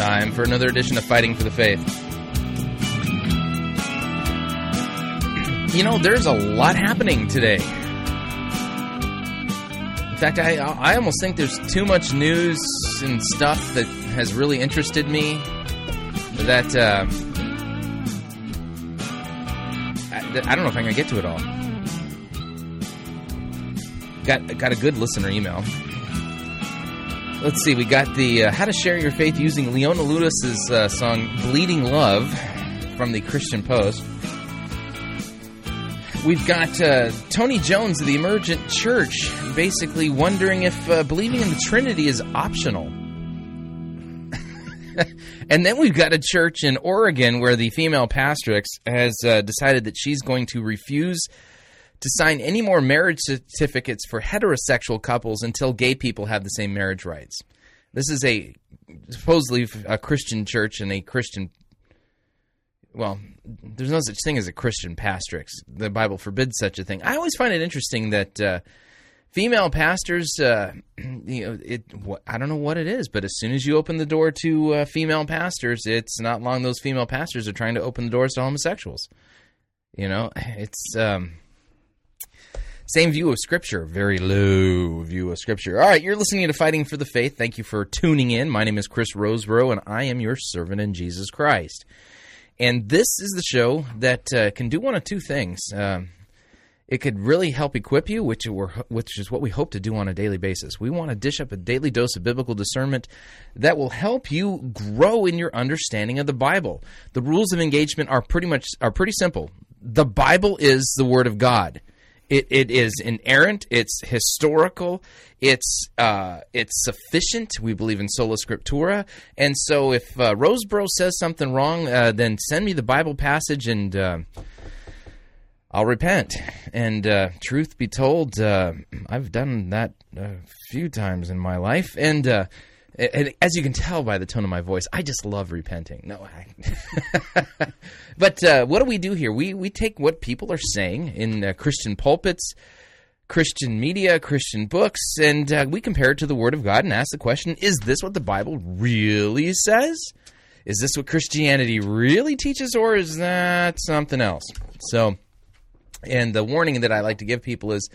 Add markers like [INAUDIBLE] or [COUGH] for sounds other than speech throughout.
time for another edition of Fighting for the Faith. You know, there's a lot happening today. In fact, I I almost think there's too much news and stuff that has really interested me that uh, I, I don't know if I'm going to get to it all. Got got a good listener email. Let's see. We got the uh, how to share your faith using Leona Lewis's uh, song "Bleeding Love" from the Christian Post. We've got uh, Tony Jones of the Emergent Church basically wondering if uh, believing in the Trinity is optional. [LAUGHS] and then we've got a church in Oregon where the female pastrix has uh, decided that she's going to refuse to sign any more marriage certificates for heterosexual couples until gay people have the same marriage rights. This is a supposedly a Christian church and a Christian. Well, there's no such thing as a Christian pastrix. The Bible forbids such a thing. I always find it interesting that uh, female pastors, uh, [CLEARS THROAT] you know, it. I don't know what it is, but as soon as you open the door to uh, female pastors, it's not long those female pastors are trying to open the doors to homosexuals. You know, [SIGHS] it's. Um, same view of Scripture, very low view of Scripture. All right, you're listening to Fighting for the Faith. Thank you for tuning in. My name is Chris Rosebrough, and I am your servant in Jesus Christ. And this is the show that uh, can do one of two things. Uh, it could really help equip you, which, which is what we hope to do on a daily basis. We want to dish up a daily dose of biblical discernment that will help you grow in your understanding of the Bible. The rules of engagement are pretty much are pretty simple. The Bible is the Word of God. It, it is inerrant. It's historical. It's uh, it's sufficient. We believe in sola scriptura. And so, if uh, Rosebrough says something wrong, uh, then send me the Bible passage, and uh, I'll repent. And uh, truth be told, uh, I've done that a few times in my life, and. And as you can tell by the tone of my voice, I just love repenting. No, I. [LAUGHS] but uh, what do we do here? We we take what people are saying in uh, Christian pulpits, Christian media, Christian books, and uh, we compare it to the Word of God and ask the question: Is this what the Bible really says? Is this what Christianity really teaches, or is that something else? So, and the warning that I like to give people is: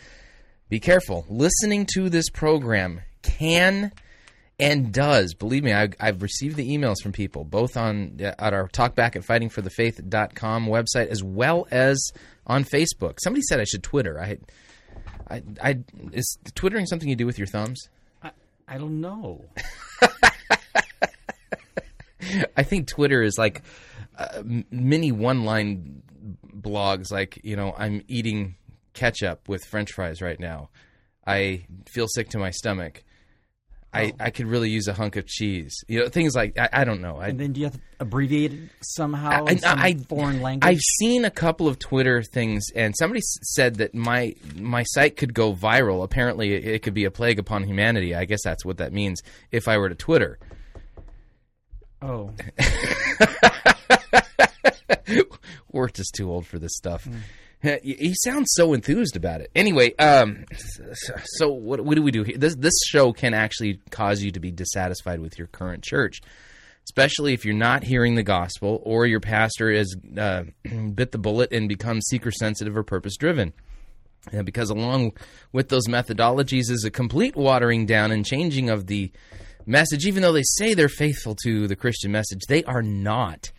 Be careful. Listening to this program can and does believe me I, have received the emails from people both on at our talkback at fightingforthefaith.com website as well as on facebook. Somebody said i should twitter. I i, I is twittering something you do with your thumbs? I, I don't know. [LAUGHS] I think twitter is like uh, mini one line blogs like you know i'm eating ketchup with french fries right now. I feel sick to my stomach I, oh. I could really use a hunk of cheese. You know, things like I, I don't know. I, and then do you have to abbreviate it somehow in some I, foreign language? I've seen a couple of Twitter things, and somebody said that my my site could go viral. Apparently, it, it could be a plague upon humanity. I guess that's what that means if I were to Twitter. Oh. [LAUGHS] We're just too old for this stuff. Mm. He sounds so enthused about it. Anyway, um, so what, what do we do here? This this show can actually cause you to be dissatisfied with your current church, especially if you're not hearing the gospel or your pastor has uh, [CLEARS THROAT] bit the bullet and become seeker sensitive or purpose driven. because along with those methodologies is a complete watering down and changing of the message. Even though they say they're faithful to the Christian message, they are not.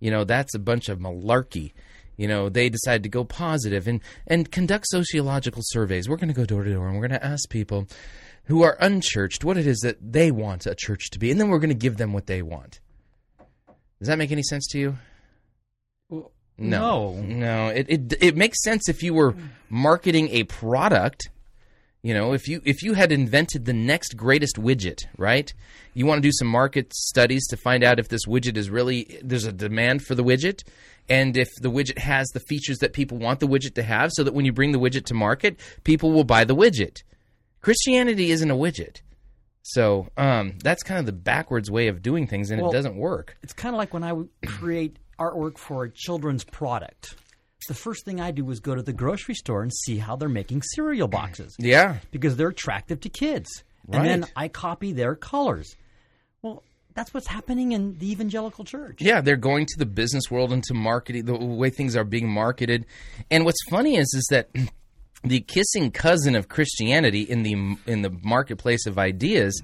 You know, that's a bunch of malarkey. You know, they decided to go positive and, and conduct sociological surveys. We're going to go door to door and we're going to ask people who are unchurched what it is that they want a church to be, and then we're going to give them what they want. Does that make any sense to you? Well, no, no. It, it it makes sense if you were marketing a product. You know, if you if you had invented the next greatest widget, right? You want to do some market studies to find out if this widget is really there's a demand for the widget and if the widget has the features that people want the widget to have, so that when you bring the widget to market, people will buy the widget. Christianity isn't a widget. So um, that's kind of the backwards way of doing things, and well, it doesn't work. It's kind of like when I create artwork for a children's product. The first thing I do is go to the grocery store and see how they're making cereal boxes. Yeah. Because they're attractive to kids. Right. And then I copy their colors. Well, that's what's happening in the evangelical church. Yeah, they're going to the business world and to marketing, the way things are being marketed. And what's funny is, is that [CLEARS THROAT] the kissing cousin of Christianity in the in the marketplace of ideas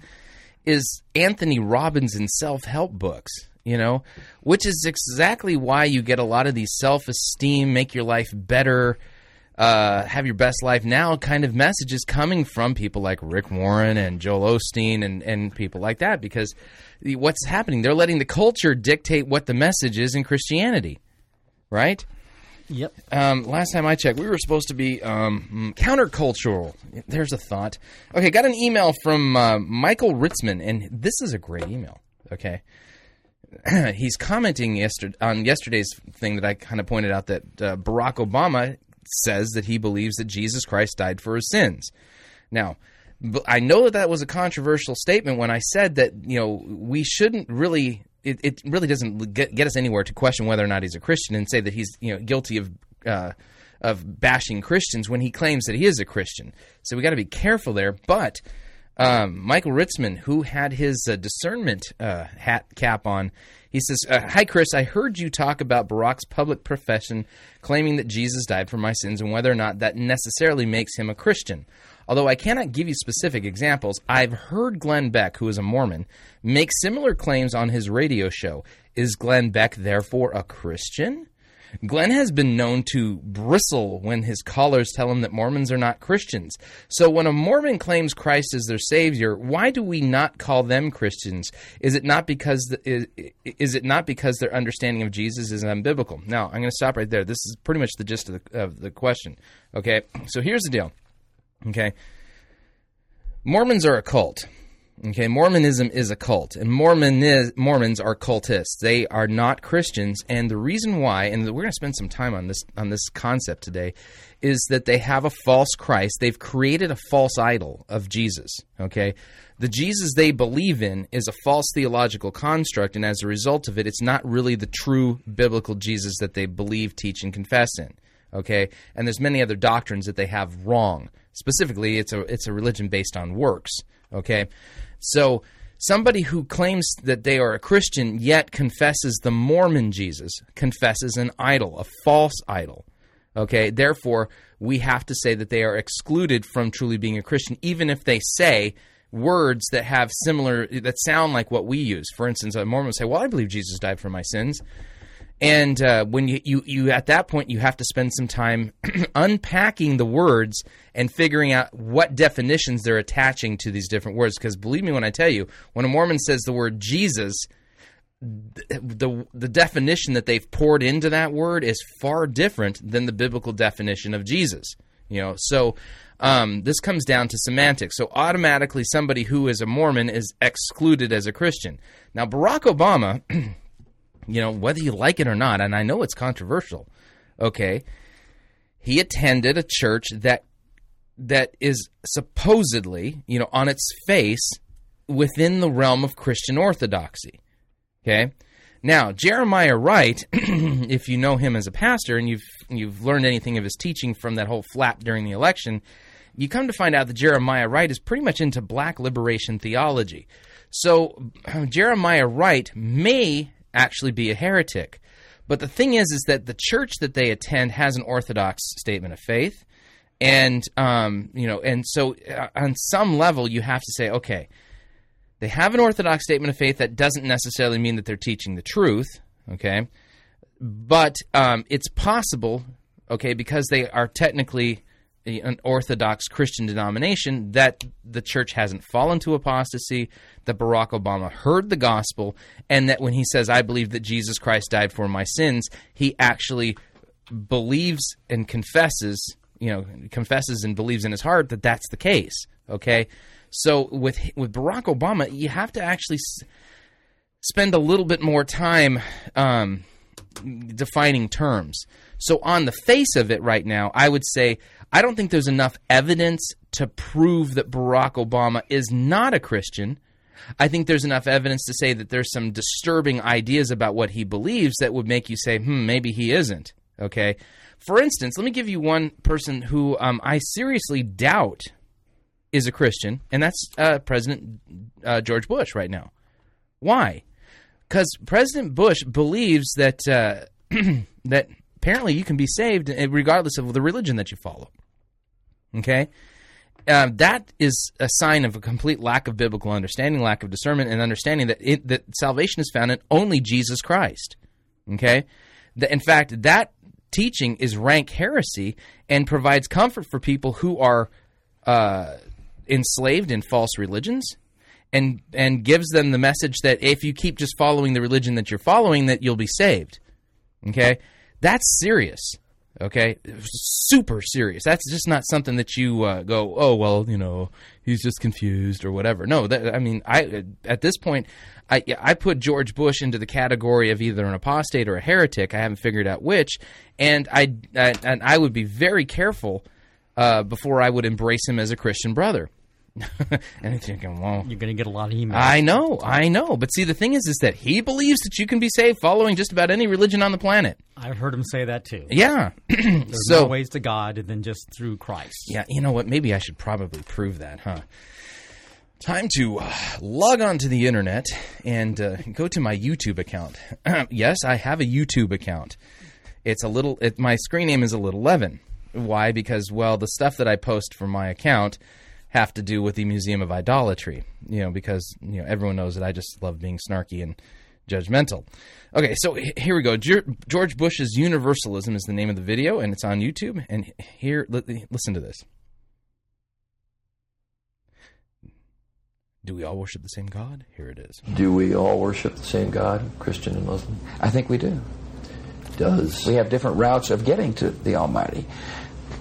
is Anthony Robbins in self help books. You know, which is exactly why you get a lot of these self esteem, make your life better, uh, have your best life now kind of messages coming from people like Rick Warren and Joel Osteen and, and people like that because what's happening? They're letting the culture dictate what the message is in Christianity, right? Yep. Um, last time I checked, we were supposed to be um, countercultural. There's a thought. Okay, got an email from uh, Michael Ritzman, and this is a great email. Okay. [CLEARS THROAT] He's commenting yesterday, on yesterday's thing that I kind of pointed out that uh, Barack Obama says that he believes that Jesus Christ died for his sins. Now, I know that that was a controversial statement when I said that you know we shouldn't really it, it really doesn't get, get us anywhere to question whether or not he's a Christian and say that he's you know guilty of uh, of bashing Christians when he claims that he is a Christian. So we got to be careful there. But um, Michael Ritzman, who had his uh, discernment uh, hat cap on, he says, uh, "Hi Chris, I heard you talk about Barack's public profession claiming that Jesus died for my sins and whether or not that necessarily makes him a Christian." Although I cannot give you specific examples, I've heard Glenn Beck, who is a Mormon, make similar claims on his radio show. Is Glenn Beck therefore a Christian? Glenn has been known to bristle when his callers tell him that Mormons are not Christians. So when a Mormon claims Christ as their savior, why do we not call them Christians? Is it not because the, is, is it not because their understanding of Jesus is unbiblical? Now, I'm going to stop right there. This is pretty much the gist of the, of the question. Okay? So here's the deal. Okay. Mormons are a cult. Okay, Mormonism is a cult, and Mormon Mormons are cultists. They are not Christians, and the reason why, and we're going to spend some time on this on this concept today, is that they have a false Christ. They've created a false idol of Jesus. Okay, the Jesus they believe in is a false theological construct, and as a result of it, it's not really the true biblical Jesus that they believe, teach, and confess in. Okay, and there's many other doctrines that they have wrong. Specifically, it's a it's a religion based on works. Okay, so somebody who claims that they are a Christian yet confesses the Mormon Jesus confesses an idol, a false idol. Okay, therefore we have to say that they are excluded from truly being a Christian, even if they say words that have similar that sound like what we use. For instance, a Mormon will say, "Well, I believe Jesus died for my sins." And uh, when you, you, you at that point you have to spend some time [CLEARS THROAT] unpacking the words and figuring out what definitions they're attaching to these different words. Because believe me when I tell you, when a Mormon says the word Jesus, the, the definition that they've poured into that word is far different than the biblical definition of Jesus. You know, so um, this comes down to semantics. So automatically, somebody who is a Mormon is excluded as a Christian. Now, Barack Obama. [CLEARS THROAT] you know, whether you like it or not, and I know it's controversial, okay, he attended a church that that is supposedly, you know, on its face within the realm of Christian orthodoxy. Okay? Now, Jeremiah Wright, [CLEARS THROAT] if you know him as a pastor and you've you've learned anything of his teaching from that whole flap during the election, you come to find out that Jeremiah Wright is pretty much into black liberation theology. So [CLEARS THROAT] Jeremiah Wright may actually be a heretic. But the thing is, is that the church that they attend has an orthodox statement of faith, and um, you know, and so uh, on some level, you have to say, okay, they have an orthodox statement of faith. That doesn't necessarily mean that they're teaching the truth, okay, but um, it's possible, okay, because they are technically an Orthodox Christian denomination that the church hasn't fallen to apostasy, that Barack Obama heard the gospel, and that when he says, I believe that Jesus Christ died for my sins, he actually believes and confesses, you know, confesses and believes in his heart that that's the case. Okay? So with, with Barack Obama, you have to actually s- spend a little bit more time um, defining terms. So on the face of it right now, I would say I don't think there's enough evidence to prove that Barack Obama is not a Christian. I think there's enough evidence to say that there's some disturbing ideas about what he believes that would make you say, hmm, maybe he isn't. Okay. For instance, let me give you one person who um, I seriously doubt is a Christian, and that's uh, President uh, George Bush right now. Why? Because President Bush believes that uh, [CLEARS THROAT] that apparently you can be saved uh, regardless of the religion that you follow. Okay, uh, that is a sign of a complete lack of biblical understanding, lack of discernment, and understanding that it, that salvation is found in only Jesus Christ. Okay, the, in fact, that teaching is rank heresy and provides comfort for people who are uh, enslaved in false religions and and gives them the message that if you keep just following the religion that you're following that you'll be saved. Okay? That's serious. Okay? Super serious. That's just not something that you uh, go oh well you know he's just confused or whatever. No that, i mean i at this point i i put george bush into the category of either an apostate or a heretic. I haven't figured out which. And i, I and i would be very careful uh, before i would embrace him as a christian brother [LAUGHS] and you're thinking, well, You're going to get a lot of emails. I know, I know. But see, the thing is, is that he believes that you can be saved following just about any religion on the planet. I've heard him say that too. Yeah. [CLEARS THROAT] There's so, more ways to God than just through Christ. yeah, you know what? Maybe I should probably prove that, huh? Time to uh, log on to the internet and uh, go to my YouTube account. [CLEARS THROAT] yes, I have a YouTube account. It's a little. It, my screen name is a little Levin. Why? Because well, the stuff that I post from my account have to do with the Museum of Idolatry. You know, because you know everyone knows that I just love being snarky and judgmental. Okay, so here we go. George Bush's Universalism is the name of the video, and it's on YouTube. And here, listen to this. Do we all worship the same God? Here it is. Do we all worship the same God, Christian and Muslim? I think we do. Does We have different routes of getting to the Almighty.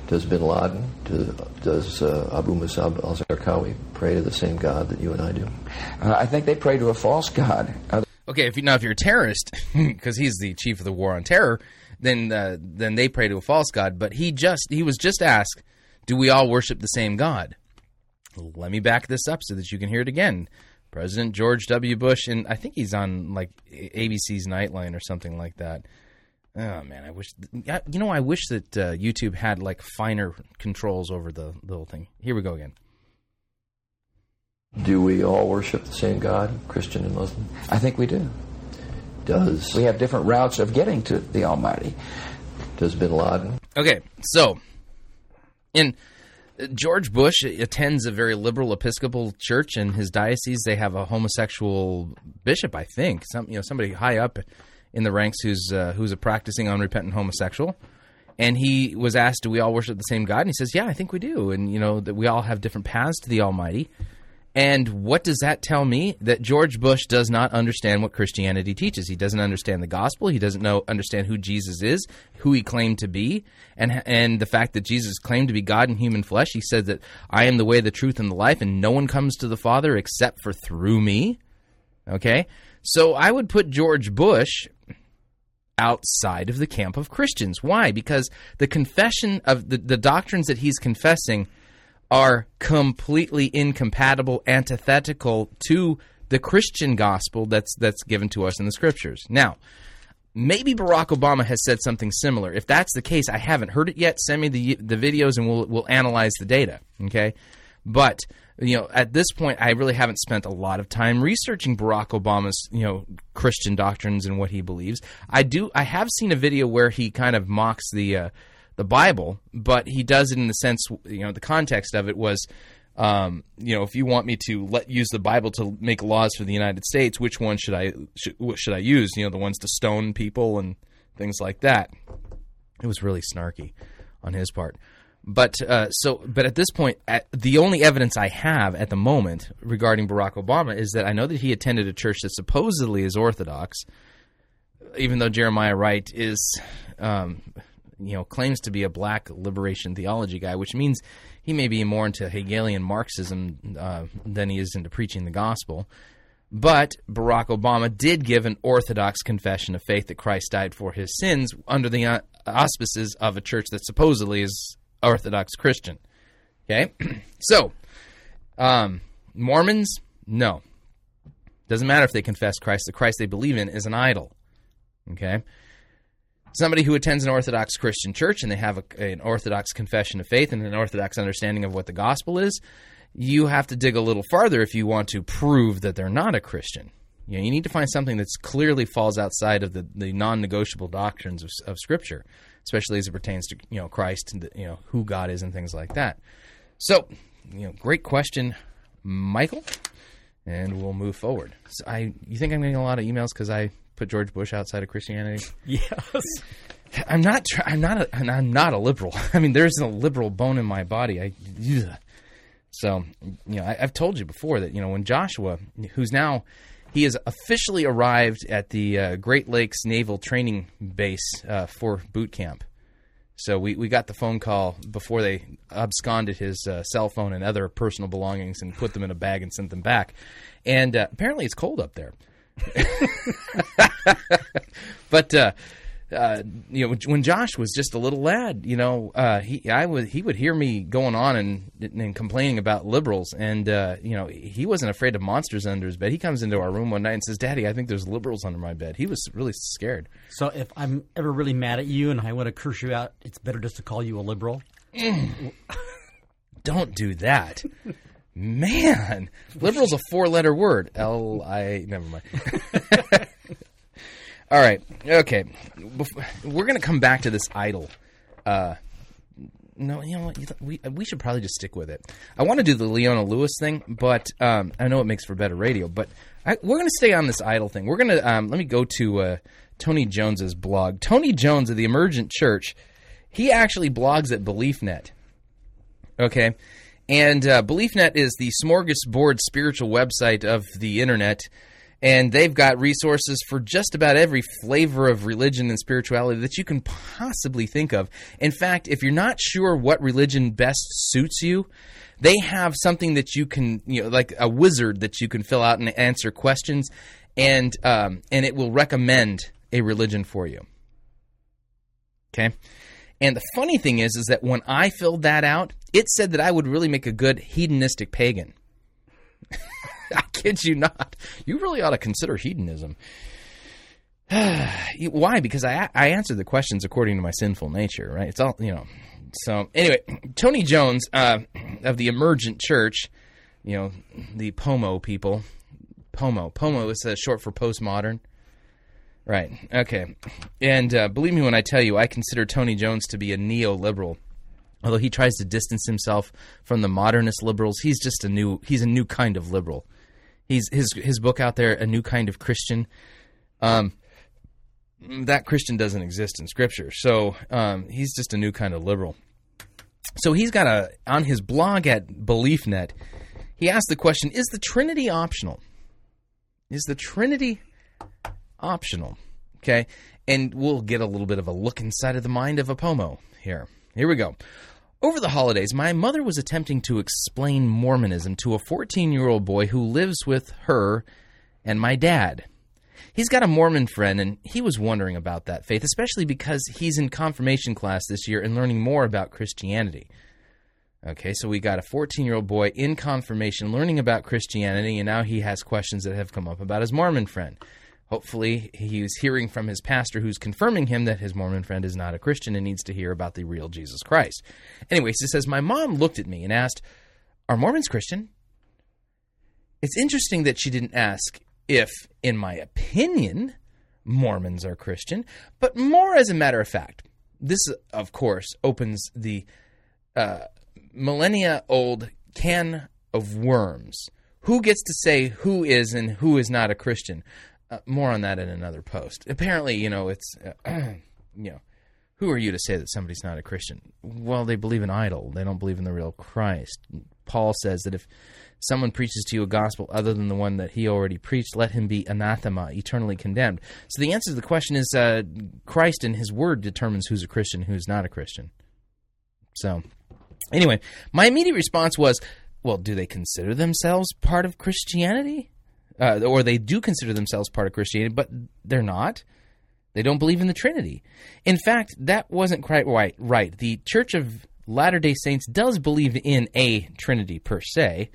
Does Bin Laden, do, does uh, Abu Musab al-Zarqawi pray to the same God that you and I do? Uh, I think they pray to a false God. Uh, Okay, if you now if you're a terrorist, [LAUGHS] because he's the chief of the war on terror, then uh, then they pray to a false god. But he just he was just asked, "Do we all worship the same God?" Let me back this up so that you can hear it again. President George W. Bush, and I think he's on like ABC's Nightline or something like that. Oh man, I wish you know I wish that uh, YouTube had like finer controls over the little thing. Here we go again. Do we all worship the same God, Christian and Muslim? I think we do. Does We have different routes of getting to the Almighty. does Bin Laden, Okay, so in uh, George Bush attends a very liberal Episcopal church in his diocese. They have a homosexual bishop, I think, some you know somebody high up in the ranks who's uh, who's a practicing unrepentant homosexual. And he was asked, "Do we all worship the same God?" And he says, "Yeah, I think we do." And you know that we all have different paths to the Almighty. And what does that tell me? That George Bush does not understand what Christianity teaches. He doesn't understand the gospel. He doesn't know understand who Jesus is, who he claimed to be, and and the fact that Jesus claimed to be God in human flesh. He said that I am the way, the truth, and the life, and no one comes to the Father except for through me. Okay, so I would put George Bush outside of the camp of Christians. Why? Because the confession of the, the doctrines that he's confessing are completely incompatible, antithetical to the Christian gospel that's that's given to us in the scriptures. Now, maybe Barack Obama has said something similar. If that's the case, I haven't heard it yet. Send me the the videos and we'll we'll analyze the data. Okay, but you know, at this point, I really haven't spent a lot of time researching Barack Obama's you know Christian doctrines and what he believes. I do. I have seen a video where he kind of mocks the. Uh, the Bible, but he does it in the sense, you know, the context of it was, um, you know, if you want me to let use the Bible to make laws for the United States, which one should I should, I use? You know, the ones to stone people and things like that. It was really snarky on his part. But uh, so, but at this point, at, the only evidence I have at the moment regarding Barack Obama is that I know that he attended a church that supposedly is Orthodox, even though Jeremiah Wright is um, you know claims to be a black liberation theology guy, which means he may be more into Hegelian Marxism uh, than he is into preaching the gospel. But Barack Obama did give an orthodox confession of faith that Christ died for his sins under the uh, auspices of a church that supposedly is Orthodox Christian. Okay, [CLEARS THROAT] so um, Mormons, no, doesn't matter if they confess Christ. The Christ they believe in is an idol. Okay somebody who attends an Orthodox Christian church and they have a, an Orthodox confession of faith and an Orthodox understanding of what the gospel is, you have to dig a little farther if you want to prove that they're not a Christian. You know, you need to find something that clearly falls outside of the, the non-negotiable doctrines of, of Scripture, especially as it pertains to you know Christ and the, you know who God is and things like that. So, you know, great question, Michael, and we'll move forward. So I, you think I'm getting a lot of emails because I put George Bush outside of Christianity? [LAUGHS] Yes. I'm not. I'm not. A, I'm not a liberal. [LAUGHS] I mean, there isn't a liberal bone in my body. I. Ugh. So, you know, I, I've told you before that you know when Joshua, who's now, he has officially arrived at the uh, Great Lakes Naval Training Base uh, for boot camp. So we, we got the phone call before they absconded his uh, cell phone and other personal belongings and put them in a bag and sent them back. And uh, apparently it's cold up there. [LAUGHS] but uh, you know, when Josh was just a little lad, you know, uh, he I would he would hear me going on and and complaining about liberals, and uh, you know, he wasn't afraid of monsters under his bed. He comes into our room one night and says, "Daddy, I think there's liberals under my bed." He was really scared. So if I'm ever really mad at you and I want to curse you out, it's better just to call you a liberal. [CLEARS THROAT] Don't do that. Man, liberal's a four-letter word. L I. Never mind. [LAUGHS] All right. Okay. We're going to come back to this idol. Uh, no, you know what? We we should probably just stick with it. I want to do the Leona Lewis thing, but um, I know it makes for better radio. But I, we're going to stay on this idol thing. We're going to um, let me go to uh, Tony Jones's blog. Tony Jones of the Emergent Church. He actually blogs at BeliefNet. Okay. And uh, BeliefNet is the smorgasbord spiritual website of the internet. And they've got resources for just about every flavor of religion and spirituality that you can possibly think of. In fact, if you're not sure what religion best suits you, they have something that you can, you know, like a wizard that you can fill out and answer questions, and um, and it will recommend a religion for you. Okay. And the funny thing is, is that when I filled that out, it said that I would really make a good hedonistic pagan. Kid you not. You really ought to consider hedonism. [SIGHS] Why? Because I I answered the questions according to my sinful nature, right? It's all you know. So anyway, Tony Jones uh, of the Emergent Church, you know, the Pomo people, Pomo, Pomo is uh, short for postmodern. Right. Okay. And uh, believe me when I tell you, I consider Tony Jones to be a neoliberal. Although he tries to distance himself from the modernist liberals, he's just a new he's a new kind of liberal. He's his his book out there, a new kind of Christian. Um, that Christian doesn't exist in Scripture, so um, he's just a new kind of liberal. So he's got a on his blog at BeliefNet. He asked the question: Is the Trinity optional? Is the Trinity optional? Okay, and we'll get a little bit of a look inside of the mind of a pomo here. Here we go. Over the holidays, my mother was attempting to explain Mormonism to a 14 year old boy who lives with her and my dad. He's got a Mormon friend, and he was wondering about that faith, especially because he's in confirmation class this year and learning more about Christianity. Okay, so we got a 14 year old boy in confirmation learning about Christianity, and now he has questions that have come up about his Mormon friend. Hopefully, he's hearing from his pastor who's confirming him that his Mormon friend is not a Christian and needs to hear about the real Jesus Christ. Anyways, he says, My mom looked at me and asked, Are Mormons Christian? It's interesting that she didn't ask if, in my opinion, Mormons are Christian, but more as a matter of fact. This, of course, opens the uh, millennia old can of worms. Who gets to say who is and who is not a Christian? Uh, more on that in another post. Apparently, you know, it's, uh, [CLEARS THROAT] you know, who are you to say that somebody's not a Christian? Well, they believe in idol. They don't believe in the real Christ. Paul says that if someone preaches to you a gospel other than the one that he already preached, let him be anathema, eternally condemned. So the answer to the question is uh, Christ and his word determines who's a Christian, who's not a Christian. So, anyway, my immediate response was, well, do they consider themselves part of Christianity? Uh, or they do consider themselves part of Christianity, but they're not. They don't believe in the Trinity. In fact, that wasn't quite right. Right. The Church of Latter day Saints does believe in a Trinity per se,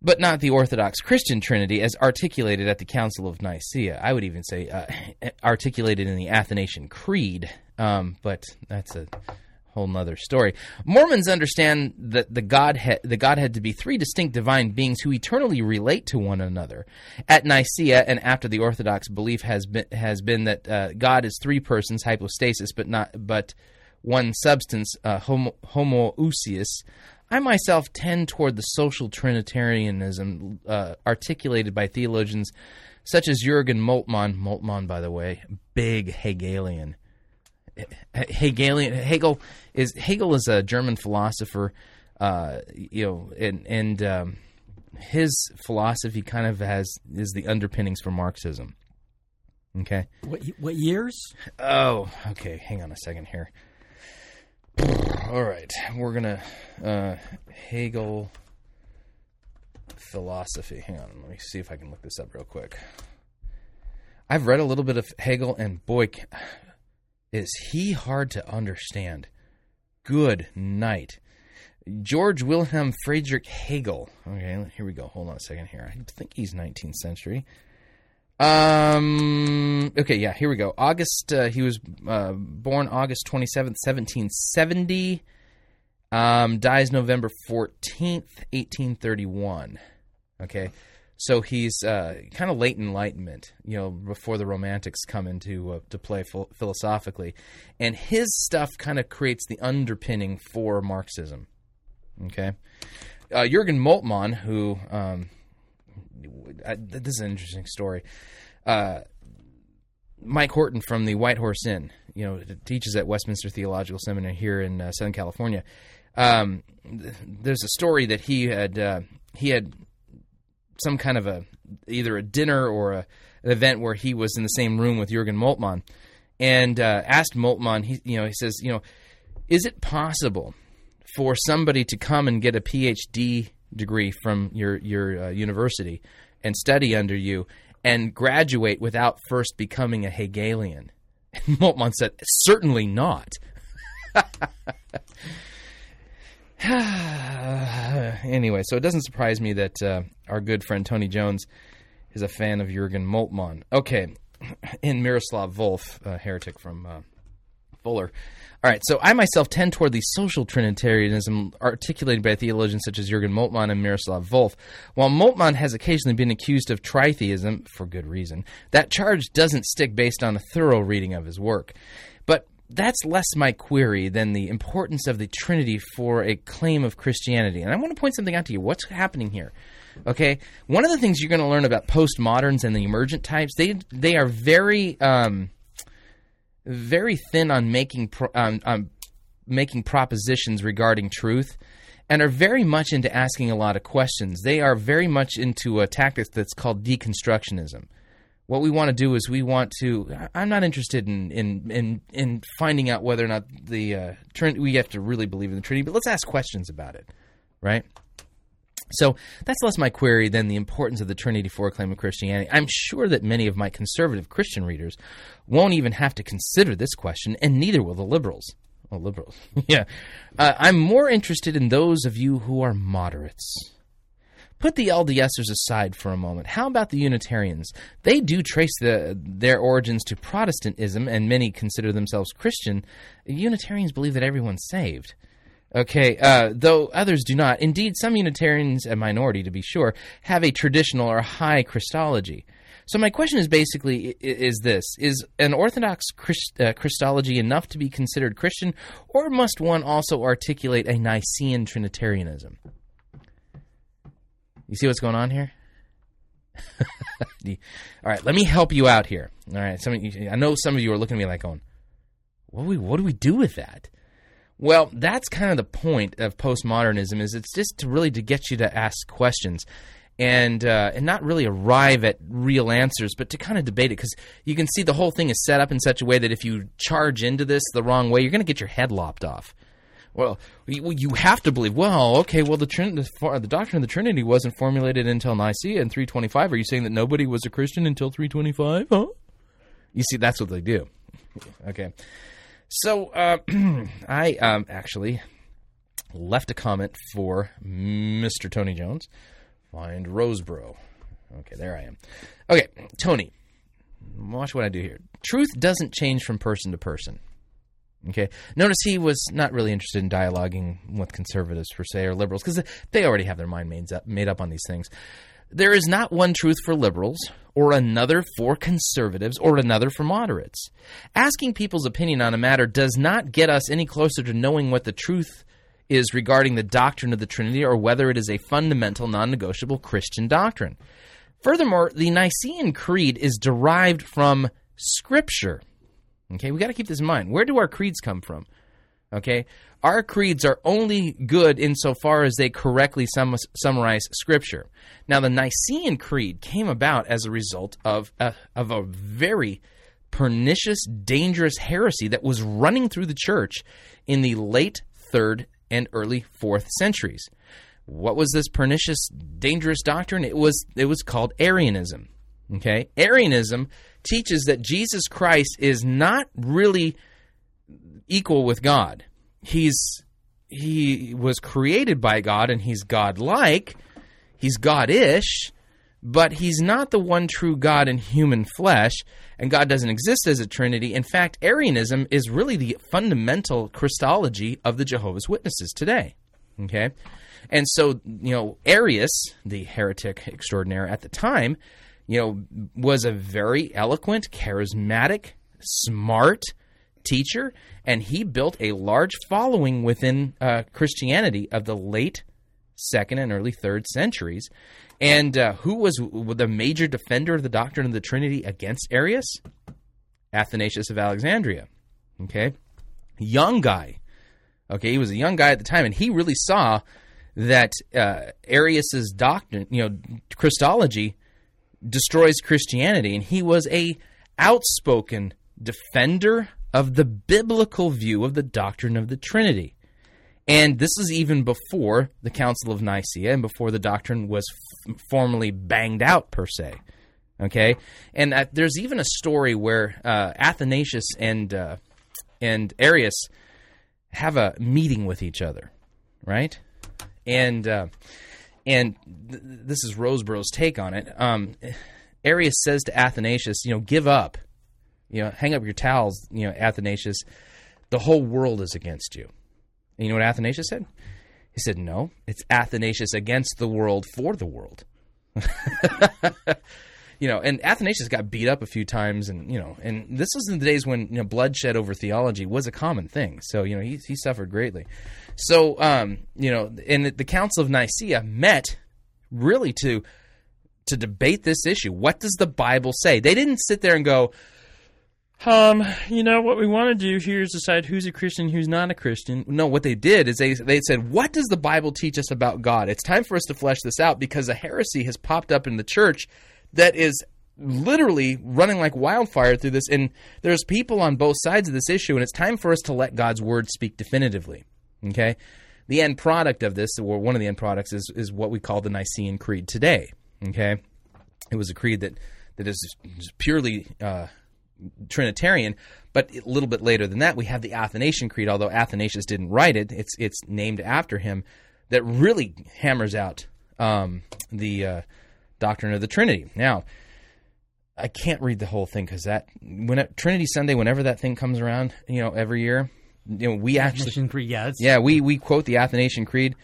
but not the Orthodox Christian Trinity as articulated at the Council of Nicaea. I would even say uh, [LAUGHS] articulated in the Athanasian Creed, um, but that's a whole nother story. Mormons understand that the Godhead, the Godhead to be three distinct divine beings who eternally relate to one another. At Nicaea and after the Orthodox belief has been has been that uh, God is three persons, hypostasis, but not but one substance, uh, homo, homoousios. I myself tend toward the social Trinitarianism uh, articulated by theologians such as Jürgen Moltmann. Moltmann, by the way, big Hegelian. Hegelian Hegel is Hegel is a German philosopher, uh, you know, and and um, his philosophy kind of has is the underpinnings for Marxism. Okay. What, what years? Oh, okay. Hang on a second here. [SIGHS] All right, we're gonna uh, Hegel philosophy. Hang on, let me see if I can look this up real quick. I've read a little bit of Hegel, and boy, is he hard to understand. Good night. George Wilhelm Friedrich Hegel. Okay, here we go. Hold on a second here. I think he's 19th century. Um. Okay. Yeah. Here we go. August. Uh, he was uh, born August twenty seventh, seventeen seventy. Um. Dies November fourteenth, eighteen thirty one. Okay. So he's uh, kind of late Enlightenment, you know, before the Romantics come into uh, to play ph- philosophically, and his stuff kind of creates the underpinning for Marxism. Okay, uh, Jürgen Moltmann, who um, I, this is an interesting story. Uh, Mike Horton from the White Horse Inn, you know, teaches at Westminster Theological Seminary here in uh, Southern California. Um, th- there's a story that he had uh, he had some kind of a either a dinner or a, an event where he was in the same room with Jurgen Moltmann, and uh, asked Moltmann. He you know he says you know, is it possible for somebody to come and get a PhD degree from your your uh, university and study under you and graduate without first becoming a Hegelian? [LAUGHS] And Moltmann said, certainly not. [SIGHS] [SIGHS] anyway, so it doesn't surprise me that uh, our good friend Tony Jones is a fan of Jurgen Moltmann. Okay, [CLEARS THROAT] in Miroslav Volf, a heretic from uh, Fuller. All right, so I myself tend toward the social Trinitarianism articulated by theologians such as Jurgen Moltmann and Miroslav Volf. While Moltmann has occasionally been accused of tritheism, for good reason, that charge doesn't stick based on a thorough reading of his work. But that's less my query than the importance of the Trinity for a claim of Christianity. And I want to point something out to you. What's happening here? Okay, one of the things you're going to learn about postmoderns and the emergent types, they they are very um, very thin on making pro, um, making propositions regarding truth, and are very much into asking a lot of questions. They are very much into a tactic that's called deconstructionism. What we want to do is we want to i'm not interested in in in, in finding out whether or not the uh, Trin- we have to really believe in the trinity but let's ask questions about it right so that's less my query than the importance of the Trinity for a claim of Christianity. I'm sure that many of my conservative Christian readers won't even have to consider this question, and neither will the liberals. Oh, liberals. [LAUGHS] yeah. Uh, I'm more interested in those of you who are moderates. Put the LDSers aside for a moment. How about the Unitarians? They do trace the, their origins to Protestantism, and many consider themselves Christian. Unitarians believe that everyone's saved. Okay, uh, though others do not. Indeed, some Unitarians, a minority to be sure, have a traditional or high Christology. So my question is basically is this: Is an Orthodox Christ, uh, Christology enough to be considered Christian, or must one also articulate a Nicene Trinitarianism? You see what's going on here? [LAUGHS] All right, let me help you out here. All right, some you, I know some of you are looking at me like going, "What do we what do we do with that?" Well, that's kind of the point of postmodernism is it's just to really to get you to ask questions and uh, and not really arrive at real answers, but to kind of debate it because you can see the whole thing is set up in such a way that if you charge into this the wrong way, you're going to get your head lopped off. Well, you have to believe. Well, okay. Well, the, Trin- the the doctrine of the Trinity wasn't formulated until Nicaea in 325. Are you saying that nobody was a Christian until 325? Huh? You see, that's what they do. Okay. So uh, [CLEARS THROAT] I um, actually left a comment for Mr. Tony Jones. Find Rosebrough. Okay, there I am. Okay, Tony, watch what I do here. Truth doesn't change from person to person. Okay. Notice he was not really interested in dialoguing with conservatives per se or liberals because they already have their mind made up, made up on these things. There is not one truth for liberals or another for conservatives or another for moderates. Asking people's opinion on a matter does not get us any closer to knowing what the truth is regarding the doctrine of the Trinity or whether it is a fundamental, non negotiable Christian doctrine. Furthermore, the Nicene Creed is derived from Scripture. Okay, we got to keep this in mind. Where do our creeds come from? Okay, our creeds are only good insofar as they correctly sum- summarize Scripture. Now, the Nicene Creed came about as a result of a, of a very pernicious, dangerous heresy that was running through the church in the late third and early fourth centuries. What was this pernicious, dangerous doctrine? It was it was called Arianism. Okay, Arianism teaches that Jesus Christ is not really equal with God. He's he was created by God and he's God-like. He's God-ish, but he's not the one true God in human flesh, and God doesn't exist as a trinity. In fact, Arianism is really the fundamental Christology of the Jehovah's Witnesses today. Okay? And so, you know, Arius, the heretic extraordinaire at the time, you know, was a very eloquent, charismatic, smart teacher, and he built a large following within uh, Christianity of the late second and early third centuries. And uh, who was the major defender of the doctrine of the Trinity against Arius? Athanasius of Alexandria. Okay, young guy. Okay, he was a young guy at the time, and he really saw that uh, Arius's doctrine, you know, Christology, destroys Christianity, and he was a outspoken defender of the biblical view of the doctrine of the Trinity. And this is even before the Council of Nicaea and before the doctrine was f- formally banged out, per se. Okay? And uh, there's even a story where uh, Athanasius and, uh, and Arius have a meeting with each other, right? And, uh, and th- this is Rosebrough's take on it. Um, Arius says to Athanasius, you know, give up. You know, hang up your towels, you know, Athanasius. The whole world is against you. And you know what Athanasius said? He said, No, it's Athanasius against the world for the world. [LAUGHS] you know, and Athanasius got beat up a few times, and you know, and this was in the days when you know bloodshed over theology was a common thing. So you know, he he suffered greatly. So um, you know, and the Council of Nicaea met really to to debate this issue. What does the Bible say? They didn't sit there and go, um, you know what we want to do here is decide who's a Christian, who's not a Christian. No, what they did is they they said, "What does the Bible teach us about God?" It's time for us to flesh this out because a heresy has popped up in the church that is literally running like wildfire through this and there's people on both sides of this issue and it's time for us to let God's word speak definitively. Okay? The end product of this or one of the end products is is what we call the Nicene Creed today. Okay? It was a creed that that is purely uh, Trinitarian. But a little bit later than that, we have the Athanasian Creed. Although Athanasius didn't write it, it's it's named after him. That really hammers out um, the uh, doctrine of the Trinity. Now, I can't read the whole thing because that when it, Trinity Sunday, whenever that thing comes around, you know, every year, you know, we actually, Creed, yeah, yeah, we we quote the Athanasian Creed.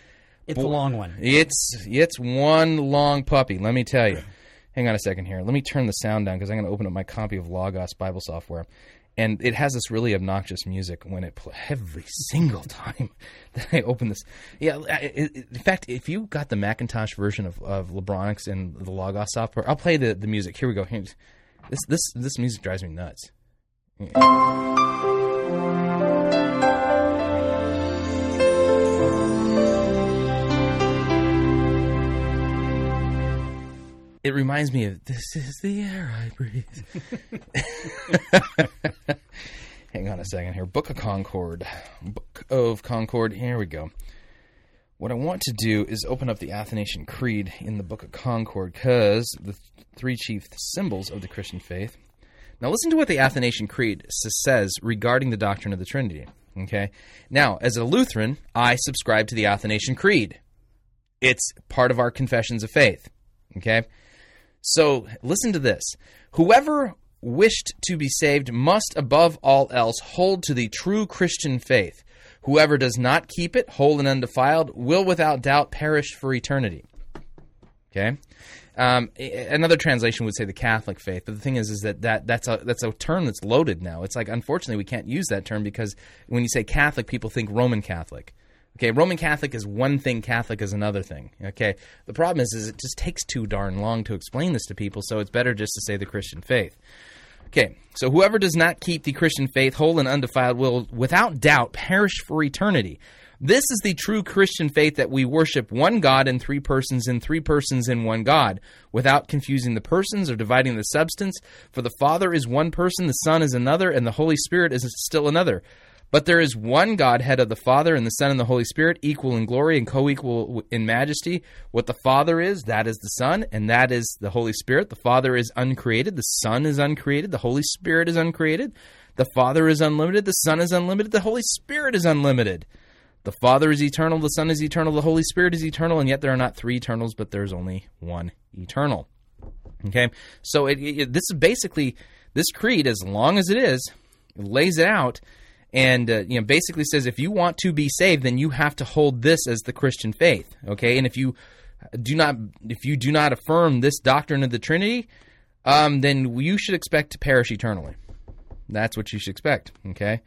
it's a long one. It's it's one long puppy. Let me tell you. Hang on a second here. Let me turn the sound down because I'm going to open up my copy of Logos Bible software, and it has this really obnoxious music when it plays every single [LAUGHS] time that I open this. Yeah, in fact, if you got the Macintosh version of, of Libronix and the Logos software, I'll play the, the music. Here we go. This this this music drives me nuts. It reminds me of this is the air I breathe. [LAUGHS] Hang on a second here. Book of Concord. Book of Concord. Here we go. What I want to do is open up the Athanasian Creed in the Book of Concord because the three chief symbols of the Christian faith. Now, listen to what the Athanasian Creed says regarding the doctrine of the Trinity. Okay. Now, as a Lutheran, I subscribe to the Athanasian Creed. It's part of our confessions of faith. Okay. So listen to this. Whoever wished to be saved must above all else hold to the true Christian faith. Whoever does not keep it whole and undefiled will without doubt perish for eternity. Okay. Um, another translation would say the Catholic faith, but the thing is, is that, that that's a that's a term that's loaded now. It's like unfortunately we can't use that term because when you say Catholic, people think Roman Catholic. Okay, Roman Catholic is one thing, Catholic is another thing. Okay, the problem is, is it just takes too darn long to explain this to people, so it's better just to say the Christian faith. Okay, so whoever does not keep the Christian faith whole and undefiled will, without doubt, perish for eternity. This is the true Christian faith that we worship one God in three persons and three persons in one God, without confusing the persons or dividing the substance. For the Father is one person, the Son is another, and the Holy Spirit is still another. But there is one Godhead of the Father and the Son and the Holy Spirit, equal in glory and co equal in majesty. What the Father is, that is the Son, and that is the Holy Spirit. The Father is uncreated, the Son is uncreated, the Holy Spirit is uncreated. The Father is unlimited, the Son is unlimited, the Holy Spirit is unlimited. The Father is eternal, the Son is eternal, the Holy Spirit is eternal, and yet there are not three eternals, but there's only one eternal. Okay, so it, it, this is basically this creed, as long as it is, lays it out, and uh, you know basically says if you want to be saved, then you have to hold this as the Christian faith. Okay, and if you do not if you do not affirm this doctrine of the Trinity, um, then you should expect to perish eternally. That's what you should expect. Okay.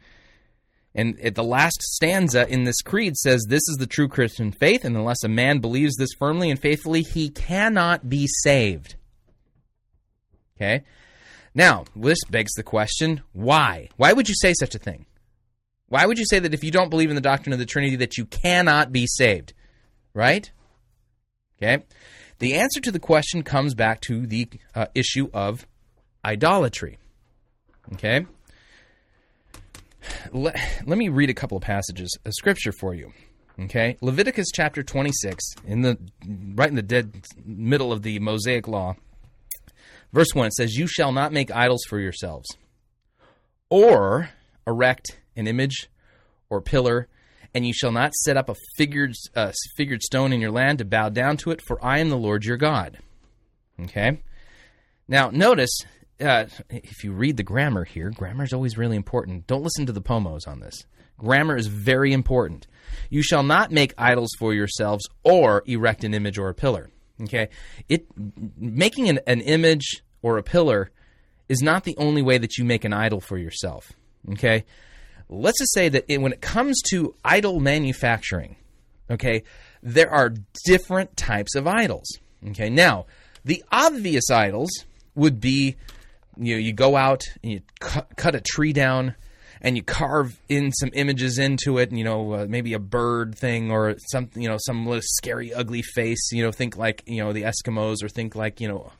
And at the last stanza in this creed says, This is the true Christian faith, and unless a man believes this firmly and faithfully, he cannot be saved. Okay? Now, this begs the question why? Why would you say such a thing? Why would you say that if you don't believe in the doctrine of the Trinity, that you cannot be saved? Right? Okay? The answer to the question comes back to the uh, issue of idolatry. Okay? let, let me read a couple of passages of scripture for you. Okay, Leviticus chapter 26, in the right in the dead middle of the Mosaic law, verse 1 it says, "You shall not make idols for yourselves, or erect an image or pillar, and you shall not set up a figured uh, figured stone in your land to bow down to it, for I am the Lord your God." Okay? Now, notice uh, if you read the grammar here, grammar is always really important. Don't listen to the pomos on this. Grammar is very important. You shall not make idols for yourselves or erect an image or a pillar. Okay, it making an, an image or a pillar is not the only way that you make an idol for yourself. Okay, let's just say that it, when it comes to idol manufacturing, okay, there are different types of idols. Okay, now the obvious idols would be you know, you go out and you cut, cut a tree down and you carve in some images into it, you know, uh, maybe a bird thing or something, you know, some little scary, ugly face, you know, think like, you know, the Eskimos or think like, you know,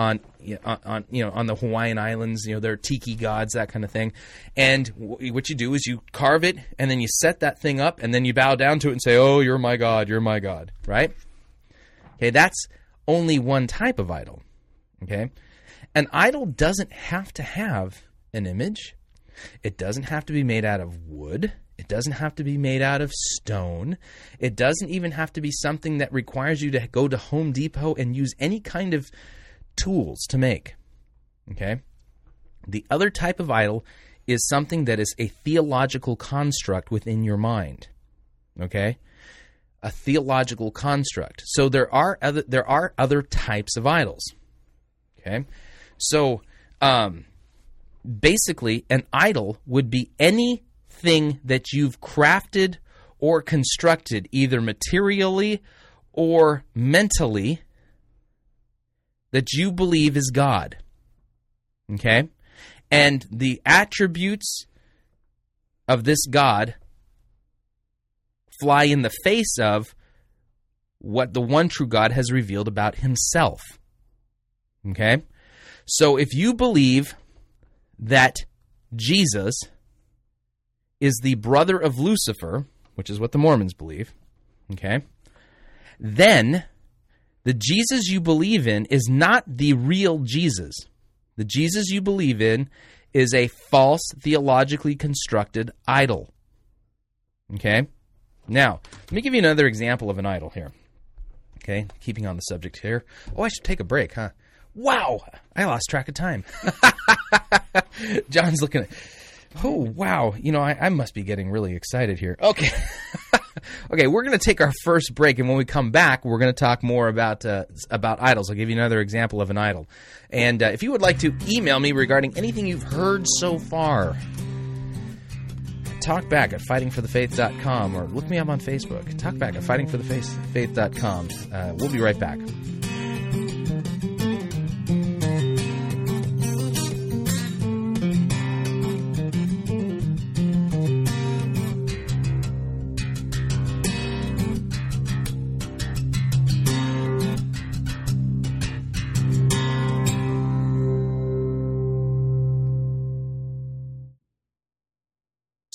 on, on, you know, on the Hawaiian Islands, you know, they're tiki gods, that kind of thing. And w- what you do is you carve it and then you set that thing up and then you bow down to it and say, oh, you're my God, you're my God, right? Okay, that's only one type of idol, okay? An idol doesn't have to have an image. It doesn't have to be made out of wood. It doesn't have to be made out of stone. It doesn't even have to be something that requires you to go to Home Depot and use any kind of tools to make. Okay? The other type of idol is something that is a theological construct within your mind. Okay? A theological construct. So there are other there are other types of idols. Okay? So, um, basically, an idol would be anything that you've crafted or constructed, either materially or mentally, that you believe is God. Okay? And the attributes of this God fly in the face of what the one true God has revealed about himself. Okay? So if you believe that Jesus is the brother of Lucifer, which is what the Mormons believe, okay, then the Jesus you believe in is not the real Jesus. The Jesus you believe in is a false, theologically constructed idol. Okay? Now, let me give you another example of an idol here. Okay? Keeping on the subject here. Oh, I should take a break, huh? Wow, I lost track of time. [LAUGHS] John's looking at. Oh wow, you know I, I must be getting really excited here. Okay, [LAUGHS] okay, we're going to take our first break, and when we come back, we're going to talk more about uh, about idols. I'll give you another example of an idol. And uh, if you would like to email me regarding anything you've heard so far, talk back at fightingforthefaith.com or look me up on Facebook. Talk back at fightingforthefaith.com. Uh, we'll be right back.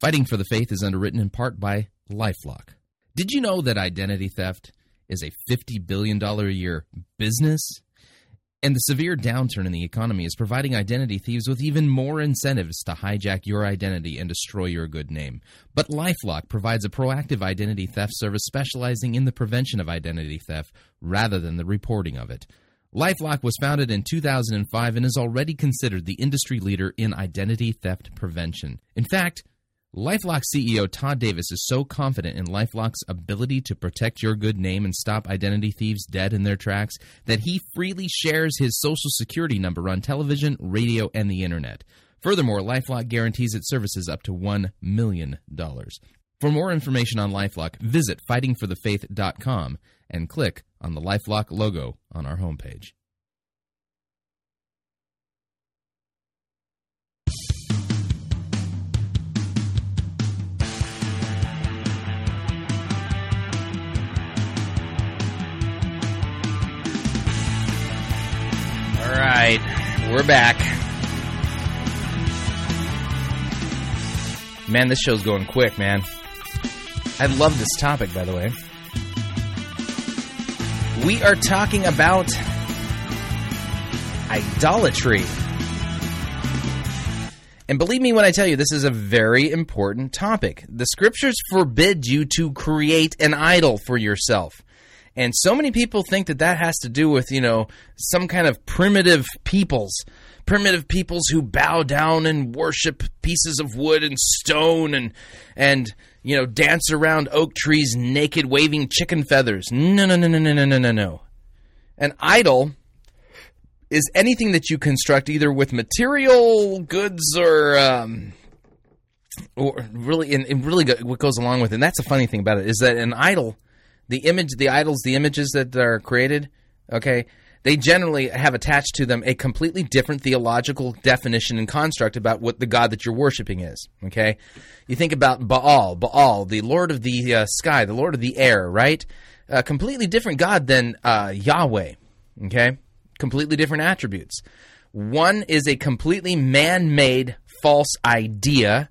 Fighting for the Faith is underwritten in part by Lifelock. Did you know that identity theft is a $50 billion a year business? And the severe downturn in the economy is providing identity thieves with even more incentives to hijack your identity and destroy your good name. But Lifelock provides a proactive identity theft service specializing in the prevention of identity theft rather than the reporting of it. Lifelock was founded in 2005 and is already considered the industry leader in identity theft prevention. In fact, Lifelock CEO Todd Davis is so confident in Lifelock's ability to protect your good name and stop identity thieves dead in their tracks that he freely shares his social security number on television, radio, and the internet. Furthermore, Lifelock guarantees its services up to $1 million. For more information on Lifelock, visit fightingforthefaith.com and click on the Lifelock logo on our homepage. Right, we're back. Man, this show's going quick, man. I love this topic, by the way. We are talking about idolatry. And believe me when I tell you, this is a very important topic. The scriptures forbid you to create an idol for yourself. And so many people think that that has to do with, you know, some kind of primitive peoples. Primitive peoples who bow down and worship pieces of wood and stone and and you know dance around oak trees naked waving chicken feathers. No no no no no no no no. An idol is anything that you construct either with material goods or um, or really and, and really what goes along with it. And that's the funny thing about it is that an idol the image, the idols, the images that are created, okay, they generally have attached to them a completely different theological definition and construct about what the God that you're worshiping is. Okay, you think about Baal, Baal, the Lord of the uh, sky, the Lord of the air, right? A completely different God than uh, Yahweh. Okay, completely different attributes. One is a completely man-made false idea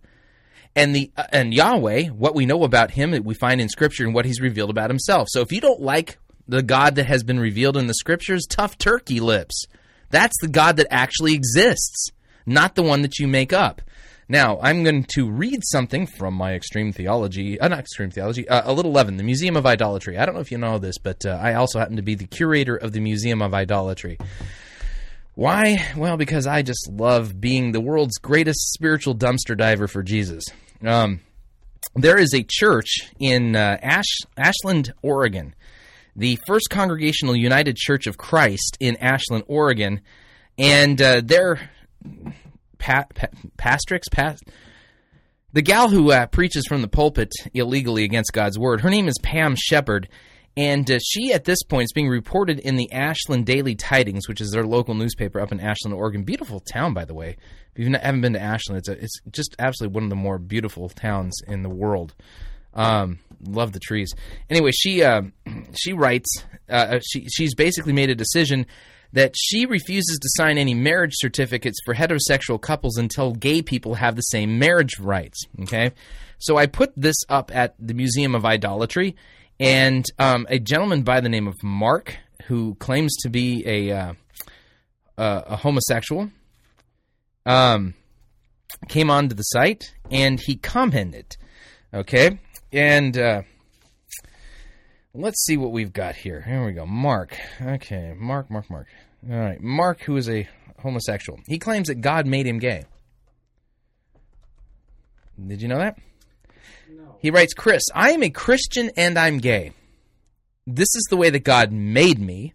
and the uh, and Yahweh, what we know about him, we find in Scripture and what He's revealed about Himself. So if you don't like the God that has been revealed in the Scriptures, tough turkey lips. That's the God that actually exists, not the one that you make up. Now, I'm going to read something from my extreme theology, uh, not extreme theology, uh, a little leaven, the Museum of Idolatry. I don't know if you know this, but uh, I also happen to be the curator of the Museum of Idolatry. Why? Well, because I just love being the world's greatest spiritual dumpster diver for Jesus. Um, there is a church in uh, Ash, Ashland, Oregon, the First Congregational United Church of Christ in Ashland, Oregon, and uh, their pa- pa- pastrix, past, the gal who uh, preaches from the pulpit illegally against God's word. Her name is Pam Shepard. And uh, she, at this point, is being reported in the Ashland Daily Tidings, which is their local newspaper up in Ashland, Oregon. Beautiful town, by the way. If you haven't been to Ashland, it's a, it's just absolutely one of the more beautiful towns in the world. Um, love the trees. Anyway, she uh, [CLEARS THROAT] she writes. Uh, she she's basically made a decision that she refuses to sign any marriage certificates for heterosexual couples until gay people have the same marriage rights. Okay, so I put this up at the Museum of Idolatry, and um, a gentleman by the name of Mark, who claims to be a uh, uh, a homosexual, um, came onto the site and he commented. Okay, and uh, let's see what we've got here. Here we go. Mark. Okay, Mark, Mark, Mark. All right, Mark, who is a homosexual. He claims that God made him gay. Did you know that? He writes, Chris, I am a Christian and I'm gay. This is the way that God made me.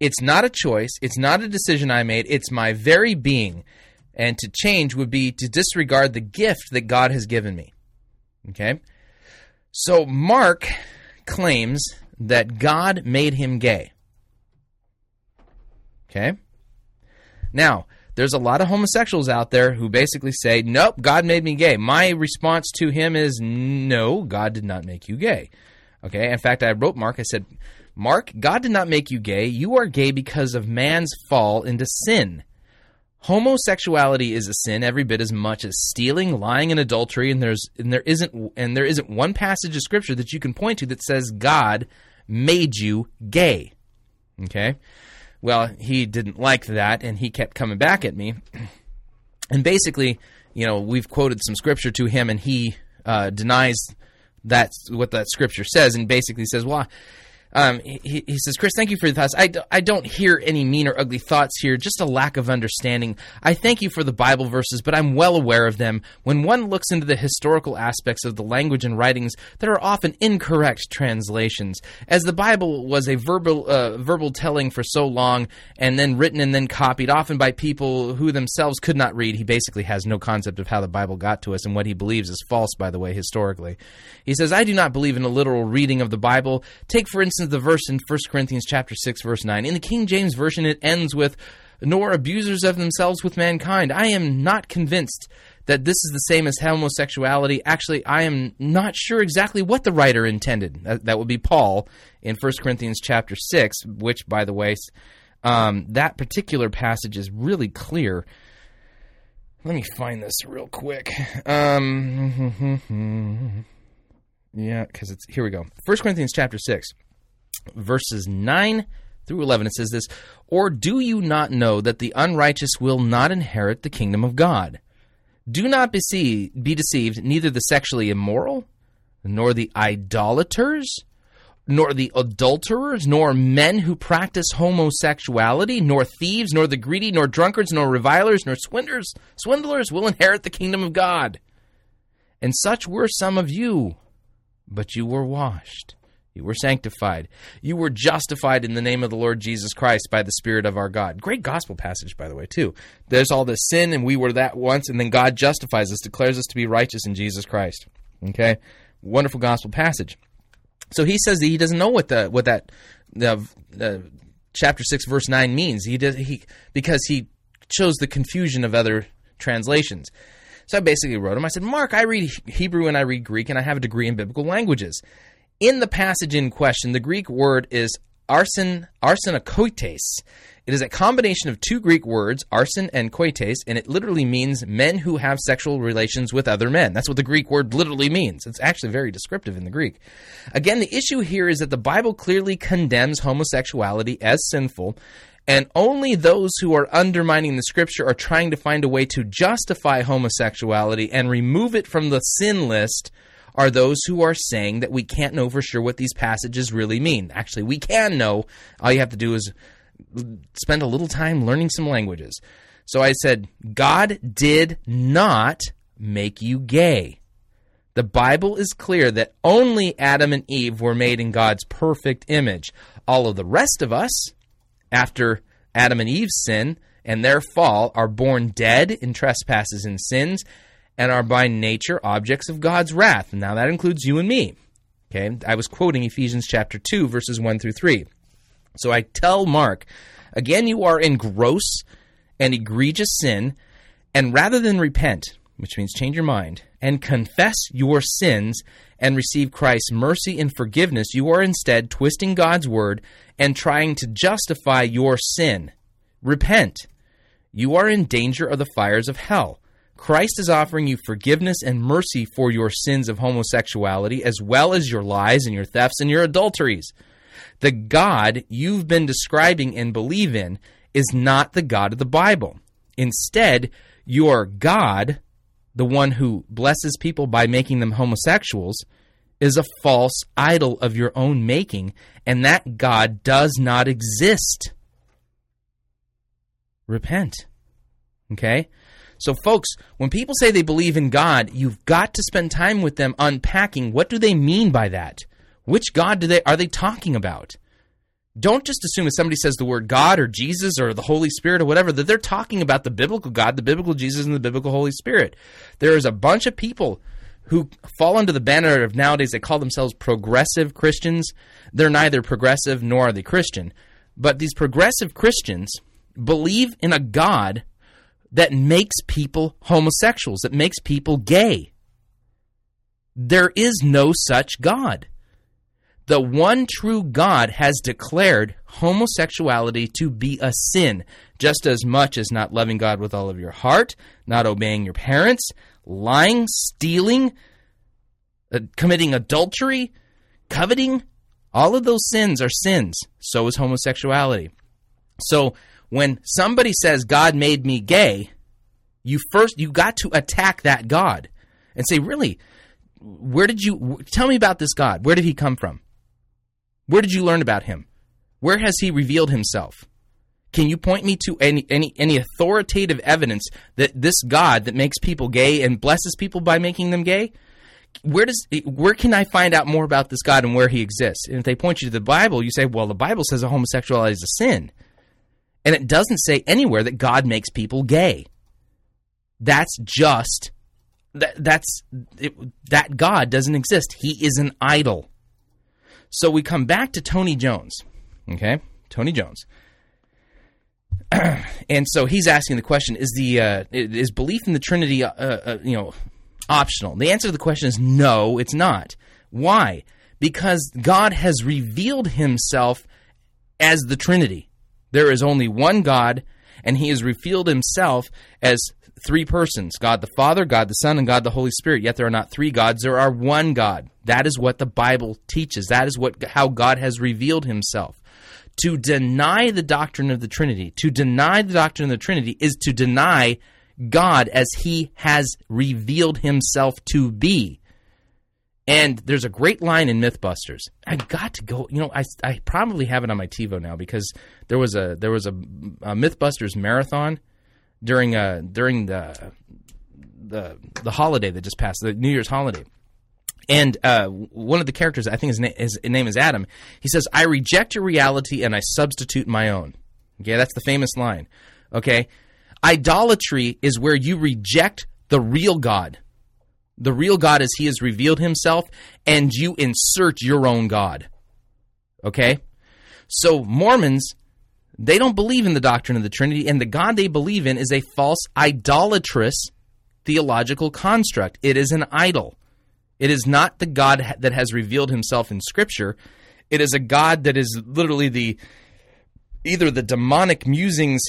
It's not a choice. It's not a decision I made. It's my very being. And to change would be to disregard the gift that God has given me. Okay? So Mark claims that God made him gay. Okay? Now, there's a lot of homosexuals out there who basically say, Nope, God made me gay. My response to him is, No, God did not make you gay. Okay? In fact, I wrote Mark, I said, Mark, God did not make you gay. You are gay because of man's fall into sin. Homosexuality is a sin every bit as much as stealing, lying, and adultery. And there's and there isn't and there isn't one passage of scripture that you can point to that says God made you gay. Okay, well he didn't like that, and he kept coming back at me. [CLEARS THROAT] And basically, you know, we've quoted some scripture to him, and he uh, denies that's what that scripture says, and basically says, "Well, um, he, he, says, Chris, thank you for the thoughts. I, d- I don't hear any mean or ugly thoughts here, just a lack of understanding. I thank you for the Bible verses, but I'm well aware of them. When one looks into the historical aspects of the language and writings, there are often incorrect translations. As the Bible was a verbal, uh, verbal telling for so long, and then written and then copied, often by people who themselves could not read, he basically has no concept of how the Bible got to us, and what he believes is false, by the way, historically. He says, I do not believe in a literal reading of the Bible. Take, for instance, the verse in 1 Corinthians chapter 6 verse 9. In the King James version it ends with nor abusers of themselves with mankind. I am not convinced that this is the same as homosexuality. Actually, I am not sure exactly what the writer intended. That, that would be Paul in 1 Corinthians chapter 6, which, by the way, um, that particular passage is really clear. Let me find this real quick. Um, [LAUGHS] yeah, because it's here we go. 1 Corinthians chapter 6 verses 9 through 11, it says this Or do you not know that the unrighteous will not inherit the kingdom of God? Do not be deceived, neither the sexually immoral, nor the idolaters, nor the adulterers, nor men who practice homosexuality, nor thieves, nor the greedy, nor drunkards, nor revilers, nor swindlers, swindlers will inherit the kingdom of God. And such were some of you, but you were washed you were sanctified. You were justified in the name of the Lord Jesus Christ by the Spirit of our God. Great gospel passage, by the way, too. There's all this sin, and we were that once, and then God justifies us, declares us to be righteous in Jesus Christ. Okay? Wonderful gospel passage. So he says that he doesn't know what the what that the, the chapter six verse nine means. He does he because he chose the confusion of other translations. So I basically wrote him. I said, Mark, I read Hebrew and I read Greek, and I have a degree in biblical languages. In the passage in question, the Greek word is arsen, arsenokoites. It is a combination of two Greek words, arsen and koites, and it literally means men who have sexual relations with other men. That's what the Greek word literally means. It's actually very descriptive in the Greek. Again, the issue here is that the Bible clearly condemns homosexuality as sinful, and only those who are undermining the scripture are trying to find a way to justify homosexuality and remove it from the sin list are those who are saying that we can't know for sure what these passages really mean. Actually, we can know. All you have to do is spend a little time learning some languages. So I said, God did not make you gay. The Bible is clear that only Adam and Eve were made in God's perfect image. All of the rest of us, after Adam and Eve's sin and their fall, are born dead in trespasses and sins and are by nature objects of God's wrath. Now that includes you and me. Okay, I was quoting Ephesians chapter 2, verses 1 through 3. So I tell Mark, again, you are in gross and egregious sin, and rather than repent, which means change your mind, and confess your sins and receive Christ's mercy and forgiveness, you are instead twisting God's word and trying to justify your sin. Repent. You are in danger of the fires of hell. Christ is offering you forgiveness and mercy for your sins of homosexuality, as well as your lies and your thefts and your adulteries. The God you've been describing and believe in is not the God of the Bible. Instead, your God, the one who blesses people by making them homosexuals, is a false idol of your own making, and that God does not exist. Repent. Okay? So, folks, when people say they believe in God, you've got to spend time with them unpacking what do they mean by that? Which God do they are they talking about? Don't just assume if somebody says the word God or Jesus or the Holy Spirit or whatever that they're talking about the biblical God, the biblical Jesus, and the biblical Holy Spirit. There is a bunch of people who fall under the banner of nowadays they call themselves progressive Christians. They're neither progressive nor are they Christian. But these progressive Christians believe in a God that makes people homosexuals, that makes people gay. There is no such God. The one true God has declared homosexuality to be a sin, just as much as not loving God with all of your heart, not obeying your parents, lying, stealing, uh, committing adultery, coveting. All of those sins are sins. So is homosexuality. So when somebody says God made me gay, you first you got to attack that God and say, "Really, where did you tell me about this God? Where did he come from? Where did you learn about him? Where has he revealed himself? Can you point me to any any any authoritative evidence that this God that makes people gay and blesses people by making them gay? Where does where can I find out more about this God and where he exists? And if they point you to the Bible, you say, "Well, the Bible says that homosexuality is a sin." And it doesn't say anywhere that God makes people gay. That's just that, that's it, that God doesn't exist. He is an idol. So we come back to Tony Jones. Okay? Tony Jones. [CLEARS THROAT] and so he's asking the question is the uh, is belief in the Trinity uh, uh, you know optional? The answer to the question is no, it's not. Why? Because God has revealed himself as the Trinity. There is only one God and he has revealed himself as three persons God the Father, God the Son, and God the Holy Spirit. Yet there are not three gods, there are one God. That is what the Bible teaches. That is what how God has revealed himself. To deny the doctrine of the Trinity, to deny the doctrine of the Trinity is to deny God as he has revealed himself to be. And there's a great line in MythBusters. I got to go. You know, I, I probably have it on my TiVo now because there was a there was a, a MythBusters marathon during uh during the the the holiday that just passed, the New Year's holiday. And uh, one of the characters, I think his, na- his name is Adam, he says, I reject your reality and I substitute my own. Okay, that's the famous line. Okay? Idolatry is where you reject the real God. The real God as he has revealed himself, and you insert your own God. Okay? So Mormons they don't believe in the doctrine of the Trinity, and the God they believe in is a false, idolatrous theological construct. It is an idol. It is not the God that has revealed himself in Scripture. It is a God that is literally the either the demonic musings,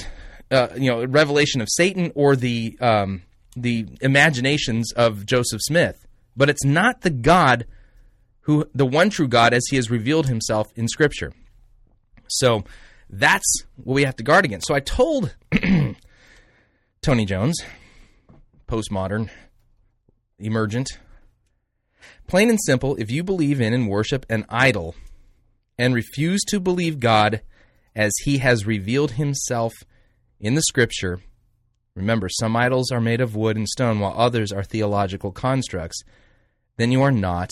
uh, you know, revelation of Satan, or the um, the imaginations of Joseph Smith. But it's not the God who the one true God as he has revealed himself in Scripture. So that's what we have to guard against. So I told [CLEARS THROAT] Tony Jones, postmodern, emergent, plain and simple, if you believe in and worship an idol and refuse to believe God as he has revealed himself in the scripture, remember, some idols are made of wood and stone while others are theological constructs, then you are not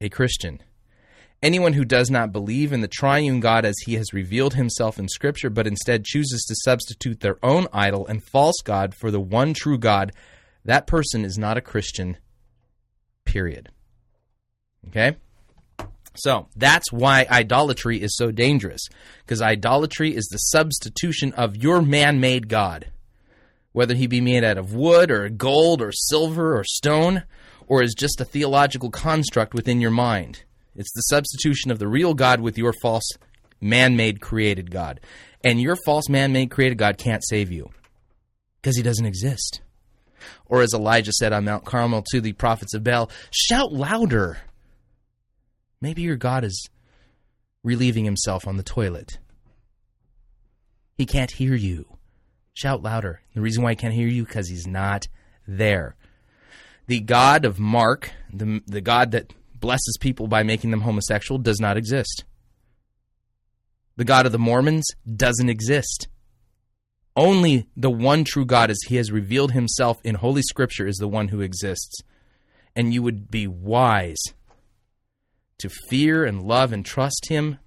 a Christian. Anyone who does not believe in the triune God as he has revealed himself in Scripture, but instead chooses to substitute their own idol and false God for the one true God, that person is not a Christian, period. Okay? So that's why idolatry is so dangerous, because idolatry is the substitution of your man made God, whether he be made out of wood or gold or silver or stone, or is just a theological construct within your mind. It's the substitution of the real God with your false man made created God. And your false man made created God can't save you because he doesn't exist. Or as Elijah said on Mount Carmel to the prophets of Baal, shout louder. Maybe your God is relieving himself on the toilet. He can't hear you. Shout louder. The reason why I can't hear you because he's not there. The God of Mark, the, the God that blesses people by making them homosexual, does not exist. The God of the Mormons doesn't exist. Only the one true God, as he has revealed himself in Holy Scripture, is the one who exists. And you would be wise to fear and love and trust him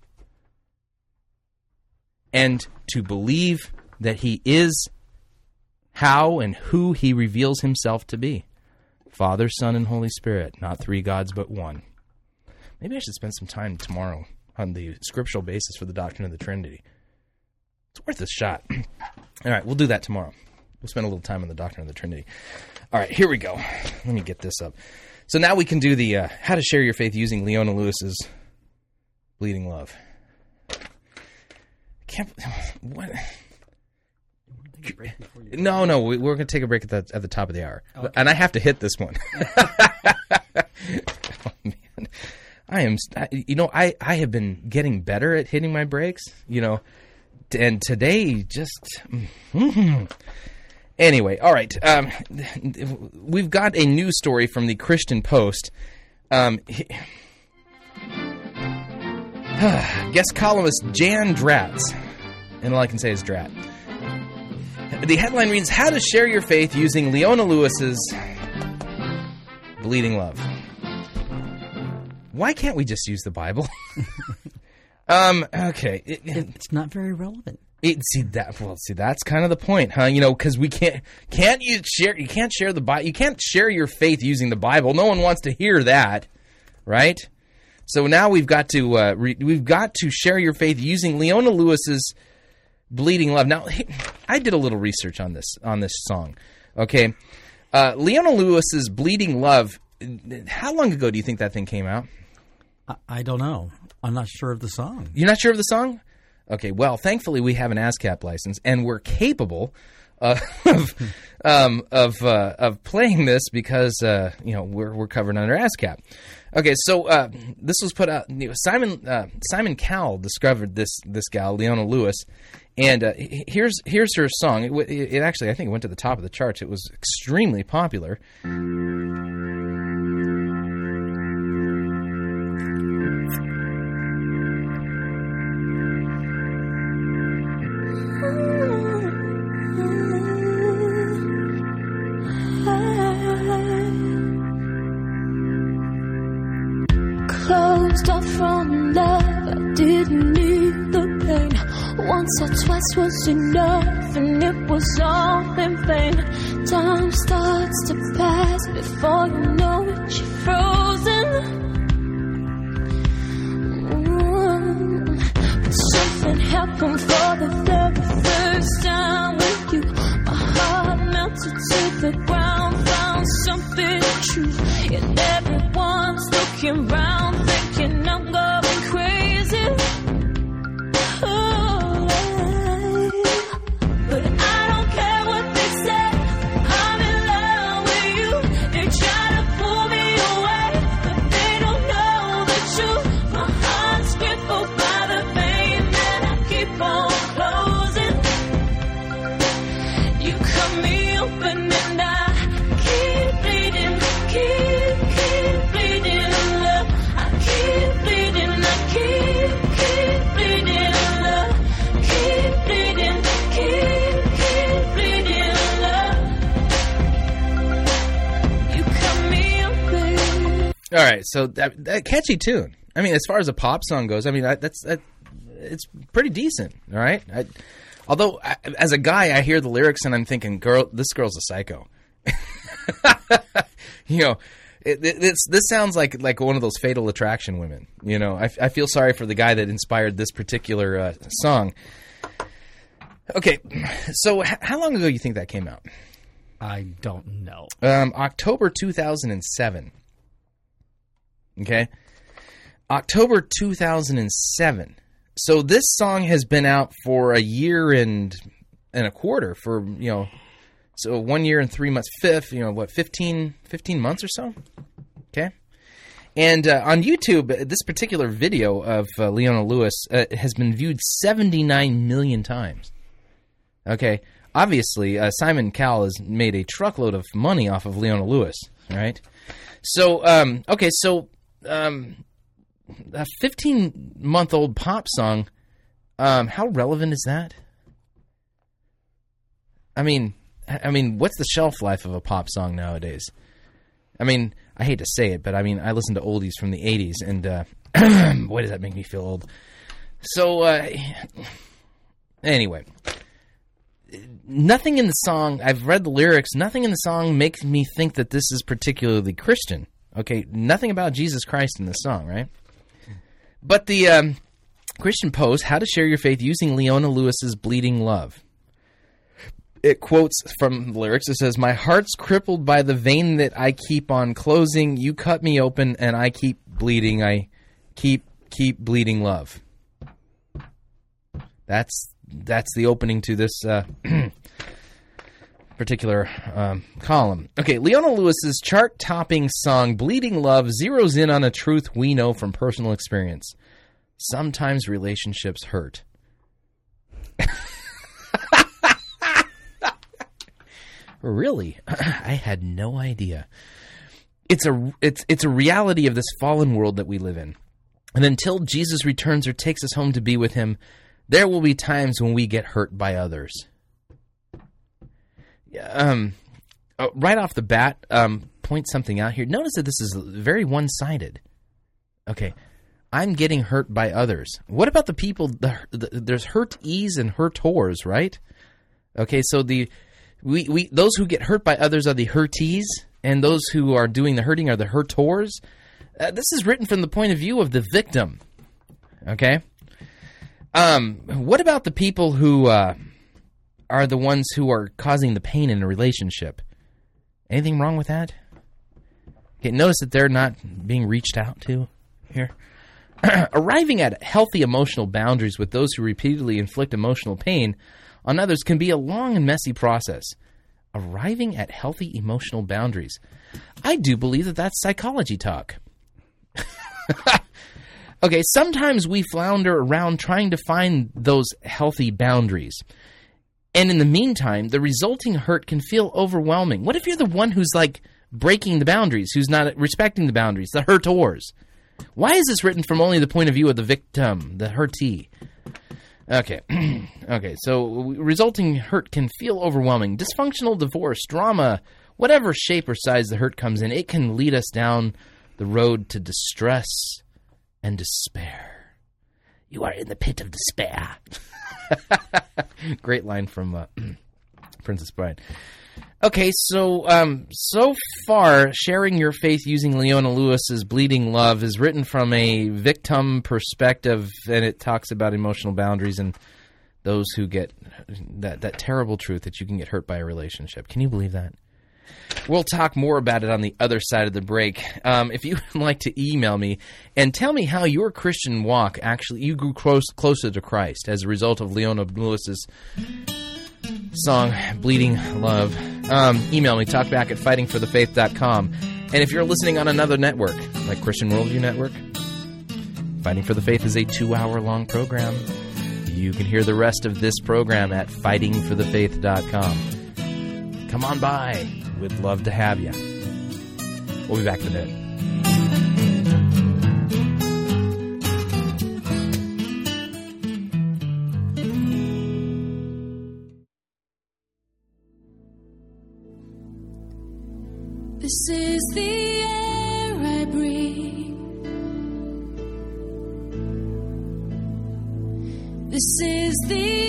and to believe that he is how and who he reveals himself to be Father, Son, and Holy Spirit, not three gods but one. Maybe I should spend some time tomorrow on the scriptural basis for the doctrine of the Trinity. It's worth a shot. [CLEARS THROAT] All right, we'll do that tomorrow. We'll spend a little time on the doctrine of the Trinity. All right, here we go. Let me get this up. So now we can do the uh, how to share your faith using Leona Lewis's bleeding love. I Can't [SIGHS] what? [LAUGHS] No, no, we, we're going to take a break at the at the top of the hour, and I have to hit this one. [LAUGHS] oh, man. I am, you know, I I have been getting better at hitting my breaks, you know, and today just. Anyway, all right. Um, we've got a news story from the Christian Post. Um, he- [SIGHS] guest columnist Jan Dratz, and all I can say is Drat. The headline reads How to Share Your Faith Using Leona Lewis's Bleeding Love. Why can't we just use the Bible? [LAUGHS] um, okay. It- it- It's not very relevant. it, see that well see that's kind of the point huh you know because we can't can't you share you can't share the bible you can't share your faith using the bible no one wants to hear that right so now we've got to uh, re- we've got to share your faith using leona lewis's bleeding love now i did a little research on this on this song okay uh, leona lewis's bleeding love how long ago do you think that thing came out I, I don't know. I'm not sure of the song. You're not sure of the song? Okay, well, thankfully we have an ASCAP license, and we're capable uh, [LAUGHS] of um, of uh, of playing this because uh, you know we're we're covered under ASCAP. Okay, so uh, this was put out. Simon uh, Simon Cowell discovered this this gal Leona Lewis, and uh, here's here's her song. It, it actually I think it went to the top of the charts. It was extremely popular. Closed off from love, I didn't need the pain. Once or twice was enough, and it was all in vain. Time starts to pass before you know it, you're frozen. Mm. But something happened for the very first time with you. My heart melted to the ground, so that, that catchy tune. I mean, as far as a pop song goes, I mean I, that's that, it's pretty decent. All right, I, although I, as a guy, I hear the lyrics and I'm thinking, "Girl, this girl's a psycho." [LAUGHS] you know, it, it, it's this sounds like like one of those Fatal Attraction women. You know, I, I feel sorry for the guy that inspired this particular uh, song. Okay, so h- how long ago do you think that came out? I don't know. Um, October 2007. Okay. October 2007. So this song has been out for a year and and a quarter for, you know, so one year and three months, fifth, you know, what, 15, 15 months or so? Okay. And uh, on YouTube, this particular video of uh, Leona Lewis uh, has been viewed 79 million times. Okay. Obviously, uh, Simon Cowell has made a truckload of money off of Leona Lewis, right? So, um, okay, so um, a 15 month old pop song, um, how relevant is that? I mean, I mean, what's the shelf life of a pop song nowadays? I mean, I hate to say it, but I mean, I listen to oldies from the 80s, and uh, [CLEARS THROAT] boy, does that make me feel old. So, uh, anyway, nothing in the song, I've read the lyrics, nothing in the song makes me think that this is particularly Christian. Okay, nothing about Jesus Christ in this song, right? But the um, Christian Post, How to Share Your Faith Using Leona Lewis's Bleeding Love. It quotes from the lyrics. It says, My heart's crippled by the vein that I keep on closing. You cut me open and I keep bleeding. I keep, keep bleeding love. That's that's the opening to this uh, [CLEARS THROAT] particular um, column. Okay, Leona Lewis's chart-topping song "Bleeding Love" zeroes in on a truth we know from personal experience. Sometimes relationships hurt. [LAUGHS] really, [CLEARS THROAT] I had no idea. It's a it's it's a reality of this fallen world that we live in. And until Jesus returns or takes us home to be with him, there will be times when we get hurt by others. Um, uh, right off the bat, um, point something out here. Notice that this is very one sided. Okay, I'm getting hurt by others. What about the people? The, the, there's hurt ease and hurt whores, right? Okay, so the we, we those who get hurt by others are the hurtees, and those who are doing the hurting are the hurtors. Uh, this is written from the point of view of the victim. Okay. Um, what about the people who uh, are the ones who are causing the pain in a relationship? Anything wrong with that? Okay, notice that they're not being reached out to here. [CLEARS THROAT] Arriving at healthy emotional boundaries with those who repeatedly inflict emotional pain on others can be a long and messy process. Arriving at healthy emotional boundaries. I do believe that that's psychology talk. [LAUGHS] okay, sometimes we flounder around trying to find those healthy boundaries. And in the meantime, the resulting hurt can feel overwhelming. What if you're the one who's like breaking the boundaries, who's not respecting the boundaries, the hurtors? Why is this written from only the point of view of the victim, the hurtee? Okay. [CLEARS THROAT] okay, so resulting hurt can feel overwhelming. Dysfunctional divorce, drama, whatever shape or size the hurt comes in, it can lead us down the road to distress and despair. You are in the pit of despair. [LAUGHS] [LAUGHS] Great line from uh, [CLEARS THROAT] Princess Bride. Okay, so um, so far, sharing your faith using Leona Lewis's "Bleeding Love" is written from a victim perspective, and it talks about emotional boundaries and those who get that that terrible truth that you can get hurt by a relationship. Can you believe that? We'll talk more about it on the other side of the break. Um, if you would [LAUGHS] like to email me and tell me how your Christian walk actually you grew close, closer to Christ as a result of Leona Lewis's song "Bleeding Love," um, email me talkback at fightingforthefaith.com. And if you're listening on another network like Christian Worldview Network, Fighting for the Faith is a two-hour-long program. You can hear the rest of this program at fightingforthefaith.com. Come on by. We'd love to have you. We'll be back in a bit. This is the air I breathe. This is the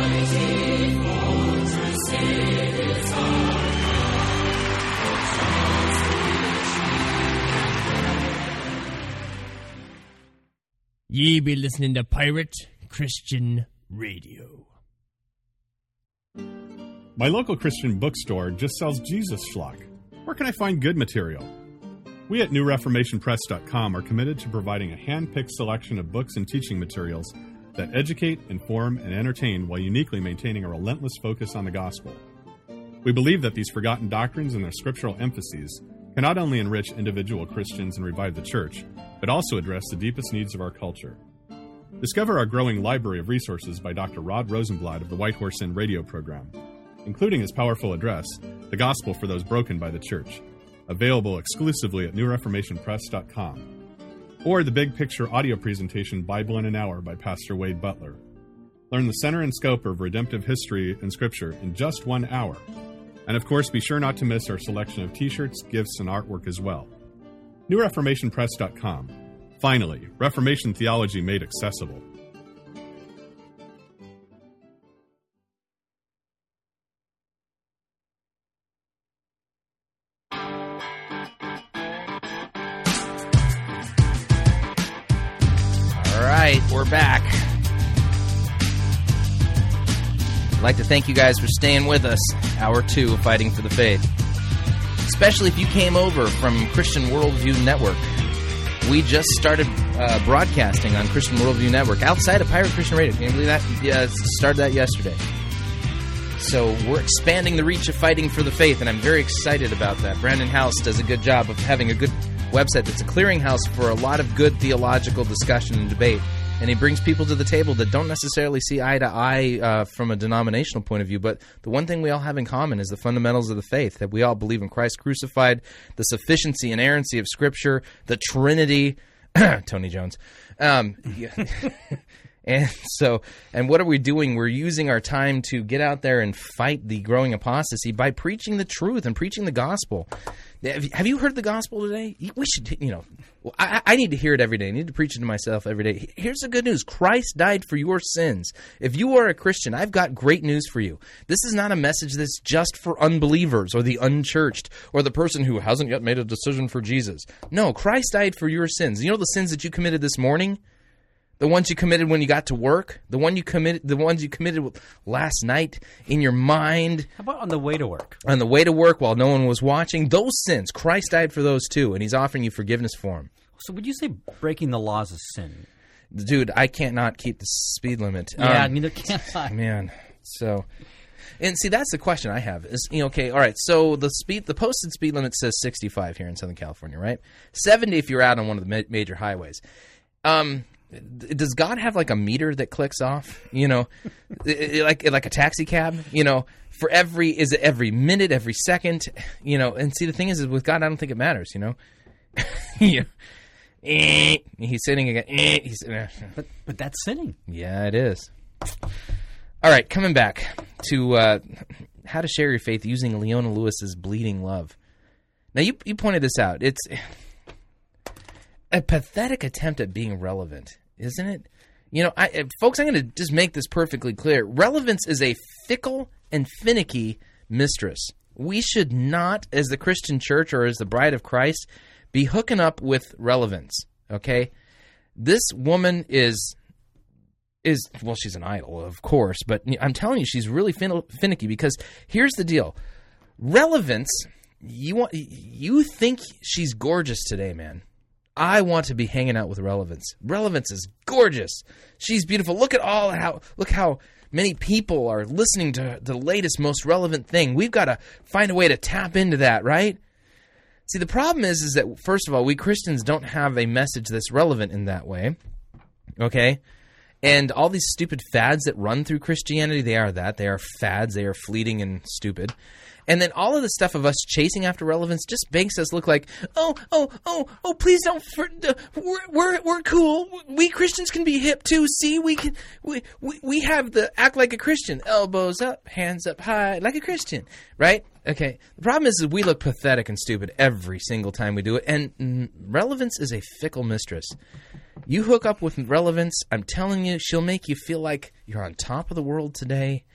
Ye be listening to Pirate Christian Radio. My local Christian bookstore just sells Jesus schlock. Where can I find good material? We at NewReformationPress.com are committed to providing a hand picked selection of books and teaching materials that educate, inform, and entertain while uniquely maintaining a relentless focus on the gospel. We believe that these forgotten doctrines and their scriptural emphases can not only enrich individual Christians and revive the church, but also address the deepest needs of our culture. Discover our growing library of resources by Dr. Rod Rosenbladt of the White Horse Inn radio program, including his powerful address, The Gospel for Those Broken by the Church, available exclusively at newreformationpress.com, or the big picture audio presentation Bible in an Hour by Pastor Wade Butler. Learn the center and scope of redemptive history and scripture in just one hour. And of course, be sure not to miss our selection of t shirts, gifts, and artwork as well. NewReformationPress.com. Finally, Reformation theology made accessible. All right, we're back. I'd like to thank you guys for staying with us. Hour two of Fighting for the Faith. Especially if you came over from Christian Worldview Network. We just started uh, broadcasting on Christian Worldview Network outside of Pirate Christian Radio. Can you believe that? Yeah, started that yesterday. So we're expanding the reach of Fighting for the Faith, and I'm very excited about that. Brannon Howse does a good job of having a good website that's a clearinghouse for a lot of good theological discussion and debate. And he brings people to the table that don't necessarily see eye to eye uh, from a denominational point of view. But the one thing we all have in common is the fundamentals of the faith that we all believe in Christ crucified, the sufficiency and inerrancy of Scripture, the Trinity. [CLEARS THROAT] Tony Jones. Um, yeah. [LAUGHS] And so, and what are we doing? We're using our time to get out there and fight the growing apostasy by preaching the truth and preaching the gospel. Have you heard the gospel today? We should, you know, well, I, I need to hear it every day. I need to preach it to myself every day. Here's the good news Christ died for your sins. If you are a Christian, I've got great news for you. This is not a message that's just for unbelievers or the unchurched or the person who hasn't yet made a decision for Jesus. No, Christ died for your sins. You know the sins that you committed this morning? The ones you committed when you got to work, the one you committed, the ones you committed last night in your mind, How about on the way to work? on the way to work while no one was watching. Those sins, Christ died for those too, and He's offering you forgiveness for them. So would you say breaking the laws is sin? Dude, I can't not keep the speed limit. Yeah, Um, neither can I. man. So, and see, that's the question I have. Is you know, okay, all right. So the speed, the posted speed limit says 65 here in Southern California, right? 70 if you're out on one of the ma- major highways. Um, does God have like a meter that clicks off? You know, [LAUGHS] like like a taxi cab. You know, for every is it every minute, every second? You know, and see the thing is, is with God, I don't think it matters. You know, [LAUGHS] yeah. Eh, He's sitting again. eh, He's, eh. But but that's sinning. Yeah, it is. All right, coming back to uh, how to share your faith using Leona Lewis's bleeding love. Now, you you pointed this out. It's a pathetic attempt at being relevant, isn't it? You know, I, uh, folks, I'm going to just make this perfectly clear. Relevance is a fickle and finicky mistress. We should not, as the Christian church or as the bride of Christ, be hooking up with relevance. Okay, this woman is is well, she's an idol, of course, but I'm telling you, she's really fin- finicky because here's the deal: relevance. You want you think she's gorgeous today, man. I want to be hanging out with relevance. Relevance is gorgeous. She's beautiful. Look at all how look how many people are listening to the latest, most relevant thing. We've got to find a way to tap into that, right? See, the problem is, is that first of all, we Christians don't have a message that's relevant in that way. Okay, and all these stupid fads that run through Christianity, they are that. They are fads. They are fleeting and stupid. And then all of the stuff of us chasing after relevance just makes us look like, oh, oh, oh, oh, please don't. For, uh, we're, we're we're cool. We Christians can be hip too. See, we can. We, we we have the act like a Christian, elbows up, hands up high, like a Christian, right? Okay. The problem is, we look pathetic and stupid every single time we do it, and relevance is a fickle mistress. You hook up with relevance, I'm telling you, she'll make you feel like you're on top of the world today.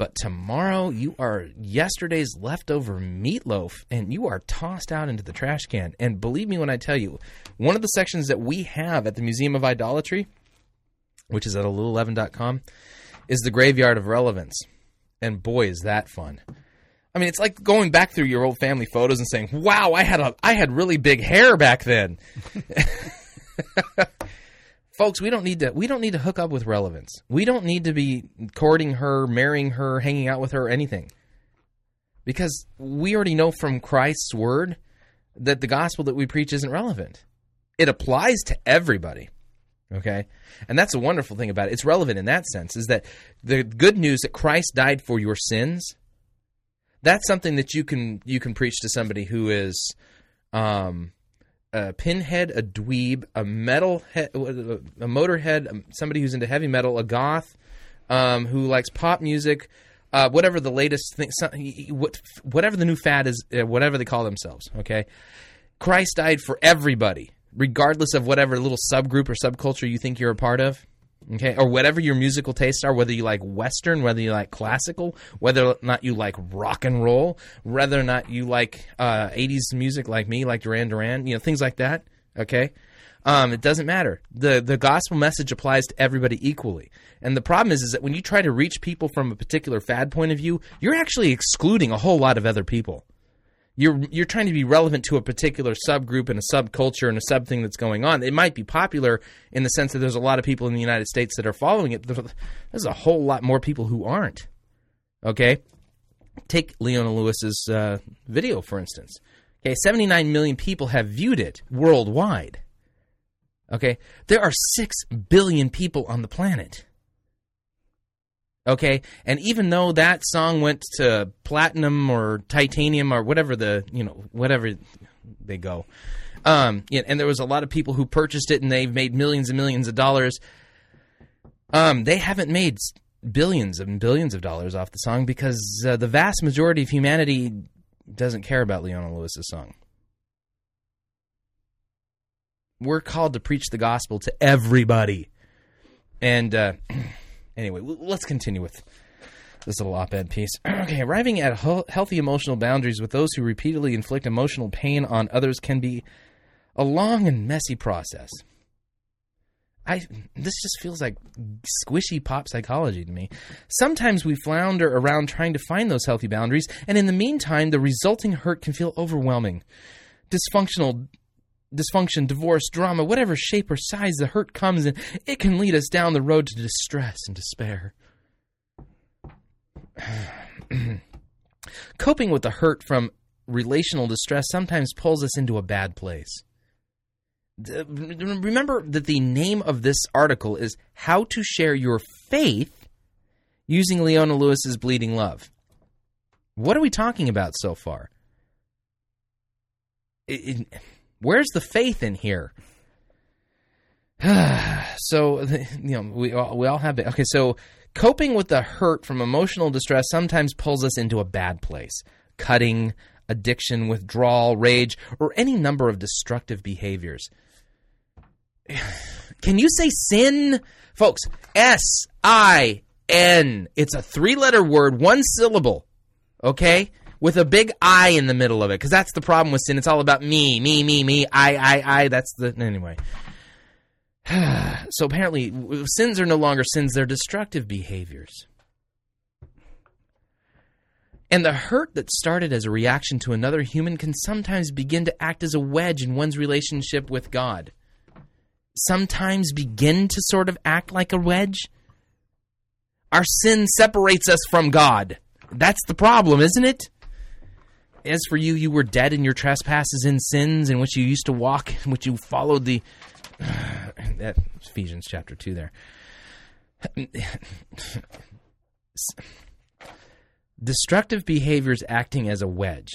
But tomorrow, you are yesterday's leftover meatloaf and you are tossed out into the trash can. And believe me when I tell you, one of the sections that we have at the Museum of Idolatry, which is at lululemon.com, is the graveyard of relevance. And boy, is that fun. I mean, it's like going back through your old family photos and saying, "Wow, I had a I had really big hair back then." [LAUGHS] [LAUGHS] Folks, we don't need to we don't need to hook up with relevance. We don't need to be courting her, marrying her, hanging out with her, anything. Because we already know from Christ's word that the gospel that we preach isn't relevant. It applies to everybody. Okay? And that's a wonderful thing about it. It's relevant in that sense is that the good news that Christ died for your sins, that's something that you can you can preach to somebody who is um a pinhead, a dweeb, a metal, he- a motorhead, um, somebody who's into heavy metal, a goth, um, who likes pop music, uh, whatever the latest thing, whatever the new fad is, uh, whatever they call themselves. Okay, Christ died for everybody, regardless of whatever little subgroup or subculture you think you're a part of. Okay, or whatever your musical tastes are, whether you like Western, whether you like classical, whether or not you like rock and roll, whether or not you like uh, 80s music like me, like Duran Duran, you know, things like that. Okay, um, it doesn't matter. the The gospel message applies to everybody equally. And the problem is, is that when you try to reach people from a particular fad point of view, you're actually excluding a whole lot of other people you're you're trying to be relevant to a particular subgroup and a subculture and a sub thing that's going on. It might be popular in the sense that there's a lot of people in the United States that are following it. There's a whole lot more people who aren't. Okay, take Leona Lewis's uh, video for instance. Okay, 79 million people have viewed it worldwide. Okay, there are six billion people on the planet. Okay, and even though that song went to platinum or titanium or whatever the you know whatever they go, um, and there was a lot of people who purchased it and they've made millions and millions of dollars. Um, they haven't made billions and billions of dollars off the song because uh, the vast majority of humanity doesn't care about Leona Lewis's song. We're called to preach the gospel to everybody, and. Uh, [CLEARS THROAT] Anyway, let's continue with this little op-ed piece. [CLEARS THROAT] okay, arriving at healthy emotional boundaries with those who repeatedly inflict emotional pain on others can be a long and messy process. I this just feels like squishy pop psychology to me. Sometimes we flounder around trying to find those healthy boundaries, and in the meantime, the resulting hurt can feel overwhelming. Dysfunctional dysfunction, divorce, drama, whatever shape or size the hurt comes in, it can lead us down the road to distress and despair. [CLEARS THROAT] Coping with the hurt from relational distress sometimes pulls us into a bad place. Remember that the name of this article is How to Share Your Faith Using Leona Lewis's Bleeding Love. What are we talking about so far? It, it, Where's the faith in here? [SIGHS] so [LAUGHS] you know we all, we all have it. Okay, so coping with the hurt from emotional distress sometimes pulls us into a bad place. Cutting, addiction, withdrawal, rage, or any number of destructive behaviors. [SIGHS] Can you say sin? Folks, S I N. It's a three letter word, one syllable. Okay? With a big I in the middle of it, because that's the problem with sin. It's all about me, me, me, me, I, I, I. That's the anyway. [SIGHS] so apparently, sins are no longer sins; they're destructive behaviors. And the hurt that started as a reaction to another human can sometimes begin to act as a wedge in one's relationship with God. Sometimes begin to sort of act like a wedge. Our sin separates us from God. That's the problem, isn't it? As for you, you were dead in your trespasses and sins in which you used to walk, in which you followed the. [SIGHS] that Ephesians chapter 2 there. [LAUGHS] Destructive behaviors acting as a wedge.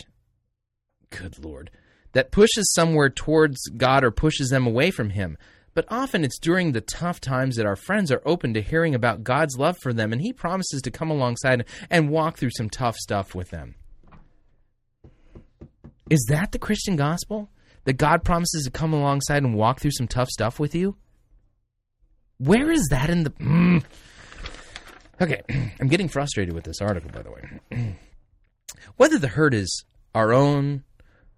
Good Lord. That pushes somewhere towards God or pushes them away from Him. But often it's during the tough times that our friends are open to hearing about God's love for them, and He promises to come alongside and walk through some tough stuff with them. Is that the Christian gospel? That God promises to come alongside and walk through some tough stuff with you? Where is that in the. Mm. Okay, [CLEARS THROAT] I'm getting frustrated with this article, by the way. [CLEARS THROAT] Whether the hurt is our own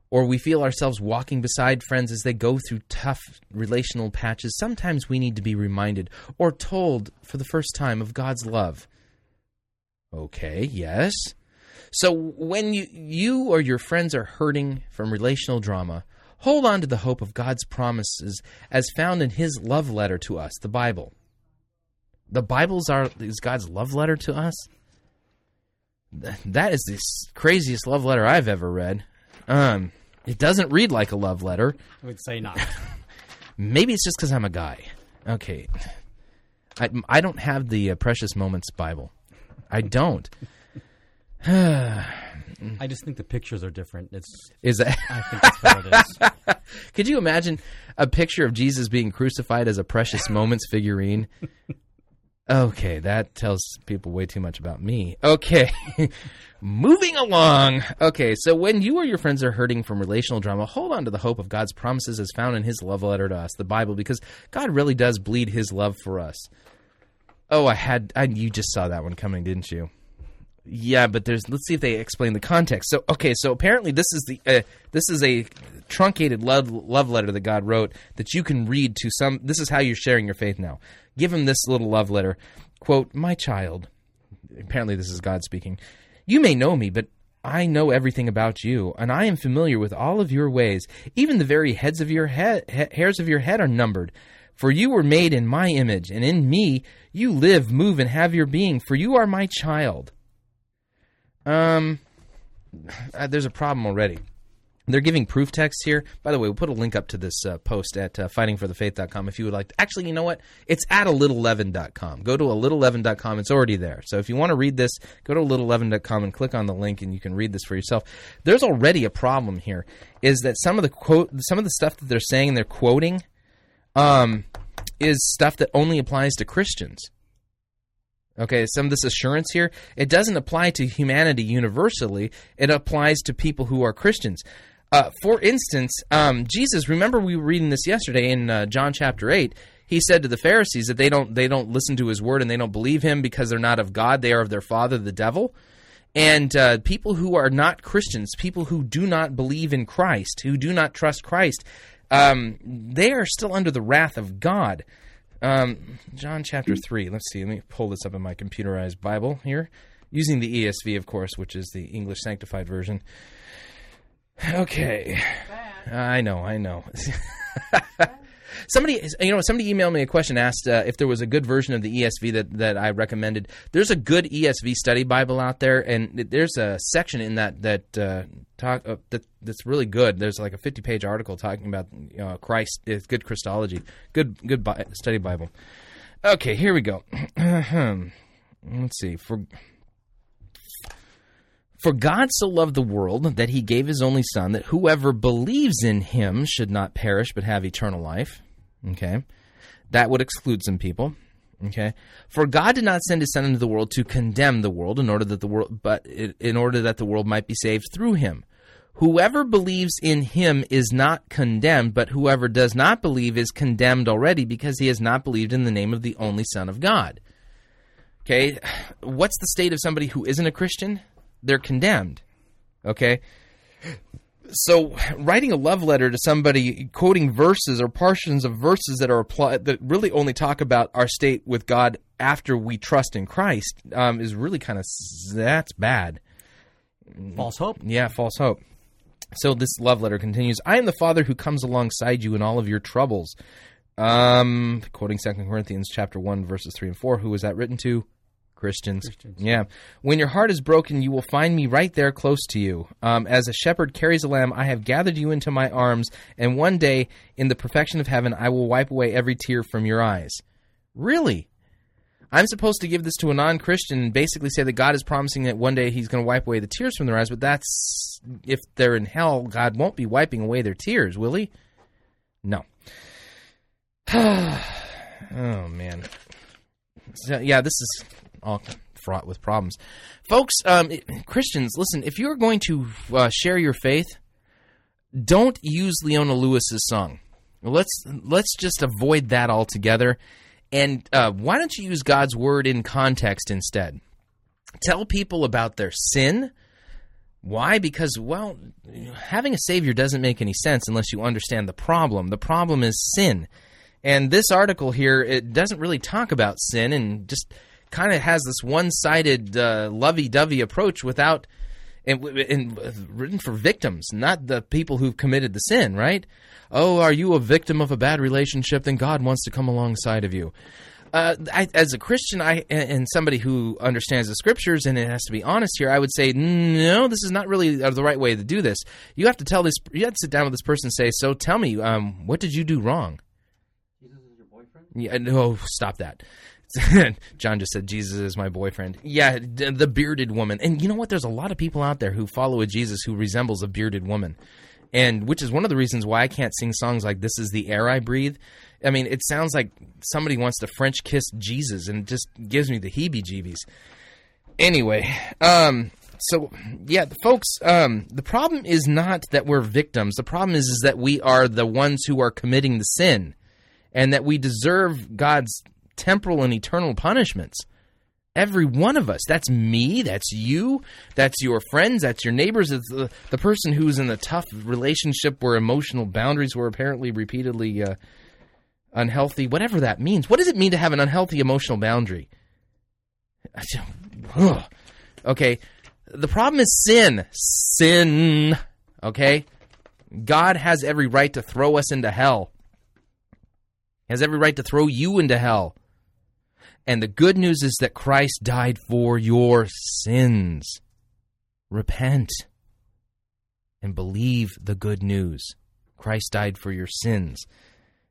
or we feel ourselves walking beside friends as they go through tough relational patches, sometimes we need to be reminded or told for the first time of God's love. Okay, yes. So when you you or your friends are hurting from relational drama, hold on to the hope of God's promises as found in his love letter to us, the Bible. The Bible's our is God's love letter to us. That is the craziest love letter I've ever read. Um, it doesn't read like a love letter. I would say not. [LAUGHS] [LAUGHS] Maybe it's just because I'm a guy. Okay, I I don't have the uh, Precious Moments Bible. I don't. [SIGHS] I just think the pictures are different. It's Is that? I think that's what it is. [LAUGHS] Could you imagine a picture of Jesus being crucified as a Precious Moments figurine? [LAUGHS] Okay, that tells people way too much about me. Okay, [LAUGHS] moving along. Okay, so when you or your friends are hurting from relational drama, hold on to the hope of God's promises as found in His love letter to us, the Bible, because God really does bleed His love for us. Oh, I had, I, you just saw that one coming, didn't you? Yeah, but there's. Let's see if they explain the context. So, okay, so apparently this is the uh, this is a truncated love love letter that God wrote that you can read to some. This is how you're sharing your faith now. Give him this little love letter. Quote, "My child." Apparently, this is God speaking. You may know me, but I know everything about you, and I am familiar with all of your ways. Even the very heads of your head, ha- hairs of your head are numbered. For you were made in my image, and in me you live, move, and have your being. For you are my child. Um, uh, there's a problem already. They're giving proof text here. By the way, we'll put a link up to this uh, post at uh, fightingforthefaith.com if you would like to. Actually, you know what? It's at a littleleaven.com. Go to a littleleaven.com. It's already there. So if you want to read this, go to a littleleaven.com and click on the link and you can read this for yourself. There's already a problem here is that some of the quote some of the stuff that they're saying and they're quoting um, is stuff that only applies to Christians. Okay, some of this assurance here, it doesn't apply to humanity universally. It applies to people who are Christians. Uh, for instance, um, Jesus. Remember, we were reading this yesterday in uh, John chapter eight. He said to the Pharisees that they don't they don't listen to his word and they don't believe him because they're not of God. They are of their father, the devil. And uh, people who are not Christians, people who do not believe in Christ, who do not trust Christ, um, they are still under the wrath of God. Um, John chapter 3. Let's see. Let me pull this up in my computerized Bible here. Using the ESV, of course, which is the English Sanctified Version. Okay. I know, I know. [LAUGHS] somebody, you know, somebody emailed me a question, asked uh, if there was a good version of the ESV that, that I recommended. There's a good ESV study Bible out there, and there's a section in that that uh, talk uh, that that's really good. There's like a 50 page article talking about you know, Christ. It's good Christology, good good bi- study Bible. Okay, here we go. [CLEARS THROAT] Let's see for. For God so loved the world that he gave his only Son, that whoever believes in him should not perish but have eternal life. Okay. That would exclude some people. Okay. For God did not send his Son into the world to condemn the world in order that the world, but in order that the world might be saved through him. Whoever believes in him is not condemned, but whoever does not believe is condemned already because he has not believed in the name of the only Son of God. Okay. What's the state of somebody who isn't a Christian? they're condemned. Okay? So writing a love letter to somebody quoting verses or portions of verses that are applied that really only talk about our state with God after we trust in Christ um, is really kind of that's bad. False hope. Yeah, false hope. So this love letter continues. I am the Father who comes alongside you in all of your troubles. Um, quoting Second Corinthians chapter one verses three and four. Who is that written to? Christians. Christians. Yeah. When your heart is broken, you will find me right there close to you. Um, as a shepherd carries a lamb, I have gathered you into my arms, and one day, in the perfection of heaven, I will wipe away every tear from your eyes. Really? I'm supposed to give this to a non Christian and basically say that God is promising that one day He's going to wipe away the tears from their eyes, but that's if they're in hell, God won't be wiping away their tears, will He? No. [SIGHS] oh, man. So, yeah, this is all fraught with problems. Folks, um, Christians, listen, if you're going to uh, share your faith, don't use Leona Lewis's song. Let's let's just avoid that altogether. And uh, why don't you use God's word in context instead? Tell people about their sin. Why? Because, well, having a Savior doesn't make any sense unless you understand the problem. The problem is sin. And this article here, it doesn't really talk about sin and just kind of has this one sided, uh, lovey dovey approach without. And, and written for victims, not the people who've committed the sin, right? Oh, are you a victim of a bad relationship? Then God wants to come alongside of you. Uh, I, as a Christian, I and somebody who understands the scriptures, and it has to be honest here, I would say no. This is not really the right way to do this. You have to tell this. You have to sit down with this person and say, "So, tell me, um, what did you do wrong?" Jesus is your boyfriend. Yeah. No, stop that. [LAUGHS] John just said Jesus is my boyfriend. Yeah, the bearded woman. And you know what? There's a lot of people out there who follow a Jesus who resembles a bearded woman. And which is one of the reasons why I can't sing songs like This is the Air I Breathe. I mean, it sounds like somebody wants to French kiss Jesus and it just gives me the heebie jeebies. Anyway, um, so yeah, folks, um, the problem is not that we're victims. The problem is, is that we are the ones who are committing the sin and that we deserve God's temporal and eternal punishments. Every one of us. That's me. That's you. That's your friends. That's your neighbors. It's the, the person who's in a tough relationship where emotional boundaries were apparently repeatedly uh, unhealthy. Whatever that means. What does it mean to have an unhealthy emotional boundary? Okay. The problem is sin. Sin. Okay? God has every right to throw us into hell. He has every right to throw you into hell. And the good news is that Christ died for your sins. Repent and believe the good news. Christ died for your sins.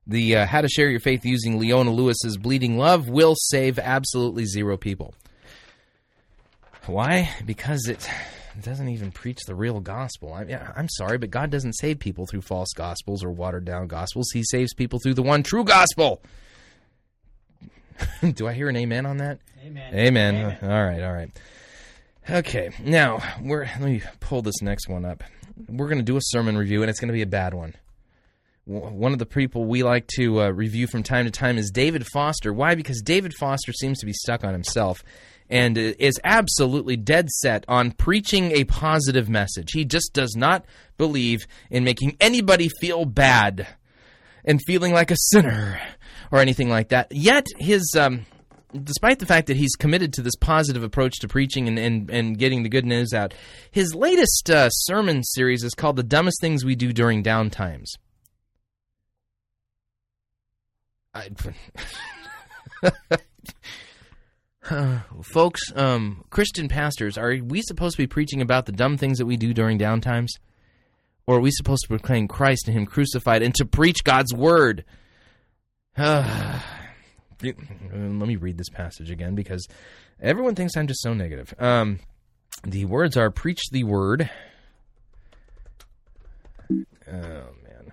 The uh, How to Share Your Faith Using Leona Lewis's Bleeding Love will save absolutely zero people. Why? Because it doesn't even preach the real gospel. I, I'm sorry, but God doesn't save people through false gospels or watered down gospels. He saves people through the one true gospel. [LAUGHS] Do I hear an amen on that? Amen. Amen. amen. All right, all right. Okay, now we're let me pull this next one up. We're going to do a sermon review, and it's going to be a bad one. One of the people we like to uh, review from time to time is David Foster. Why? Because David Foster seems to be stuck on himself and is absolutely dead set on preaching a positive message. He just does not believe in making anybody feel bad and feeling like a sinner or anything like that. Yet his um, despite the fact that he's committed to this positive approach to preaching and, and, and getting the good news out, his latest uh, sermon series is called The Dumbest Things We Do During Downtimes. I, [LAUGHS] folks, um, Christian pastors, are we supposed to be preaching about the dumb things that we do during downtimes? Or are we supposed to proclaim Christ and Him crucified and to preach God's word? [SIGHS] let me read this passage again because everyone thinks I'm just so negative. Um, the words are preach the word. Oh, man.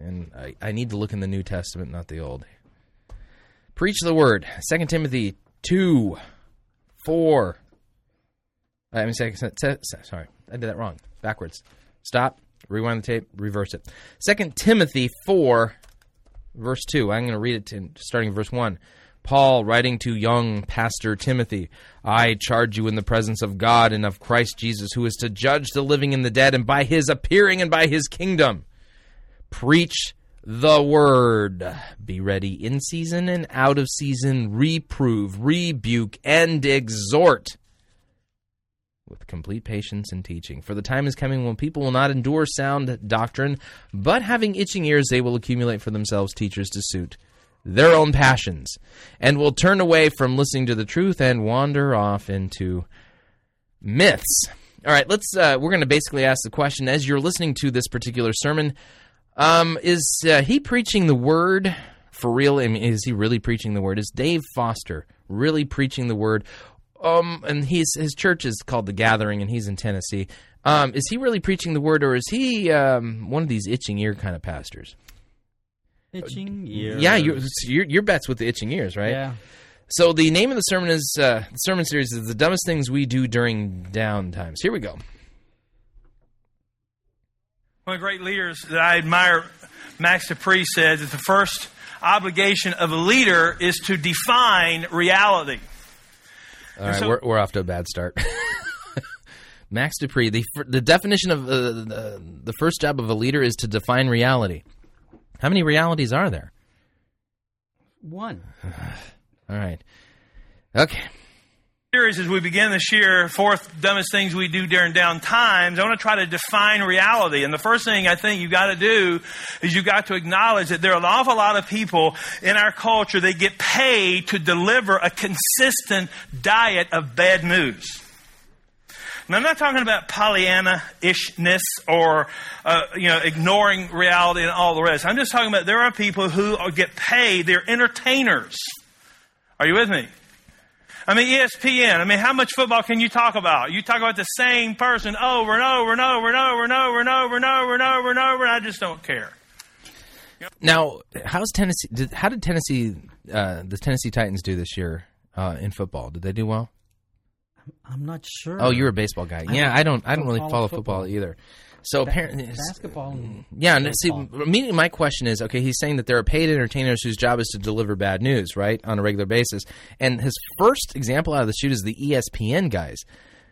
And I, I need to look in the New Testament, not the Old. Preach the word. 2 Timothy 2, 4. I mean, sorry, I did that wrong. Backwards. Stop. Rewind the tape. Reverse it. 2 Timothy 4, verse 2. I'm going to read it to, starting verse 1. Paul, writing to young Pastor Timothy, I charge you in the presence of God and of Christ Jesus, who is to judge the living and the dead, and by his appearing and by his kingdom. Preach the word. Be ready in season and out of season, reprove, rebuke, and exhort with complete patience and teaching. For the time is coming when people will not endure sound doctrine, but having itching ears, they will accumulate for themselves teachers to suit their own passions, and will turn away from listening to the truth and wander off into myths. All right, let's. Uh, we're going to basically ask the question as you're listening to this particular sermon: um, Is uh, he preaching the word for real? I mean, is he really preaching the word? Is Dave Foster really preaching the word? Um, and he's his church is called the Gathering, and he's in Tennessee. Um, is he really preaching the word, or is he um, one of these itching ear kind of pastors? Itching ears. Yeah, your your your bet's with the itching ears, right? Yeah. So the name of the sermon is uh, the sermon series is the dumbest things we do during down times. Here we go. One of the great leaders that I admire, Max De Pree, said that the first obligation of a leader is to define reality. All right, so- we're, we're off to a bad start. [LAUGHS] Max De Pree, the the definition of uh, the, the first job of a leader is to define reality. How many realities are there? One. [SIGHS] All right. Okay. Series as we begin this year, fourth dumbest things we do during down times. I want to try to define reality, and the first thing I think you've got to do is you've got to acknowledge that there are an awful lot of people in our culture that get paid to deliver a consistent diet of bad news. Now, I'm not talking about Pollyanna-ishness or, uh, you know, ignoring reality and all the rest. I'm just talking about there are people who get paid. They're entertainers. Are you with me? I mean, ESPN. I mean, how much football can you talk about? You talk about the same person over and over and over and over and over and over and over and over and over, and I just don't care. Now, how's Tennessee? Did, how did Tennessee, uh, the Tennessee Titans, do this year uh, in football? Did they do well? I'm not sure. Oh, you're a baseball guy. I yeah, don't- I don't. I don't don't really follow follow football, football. either. So Ba- apparently, basketball. Mm, yeah, no, see, immediately my question is, okay, he's saying that there are paid entertainers whose job is to deliver bad news, right, on a regular basis. And his first example out of the chute is the ESPN guys.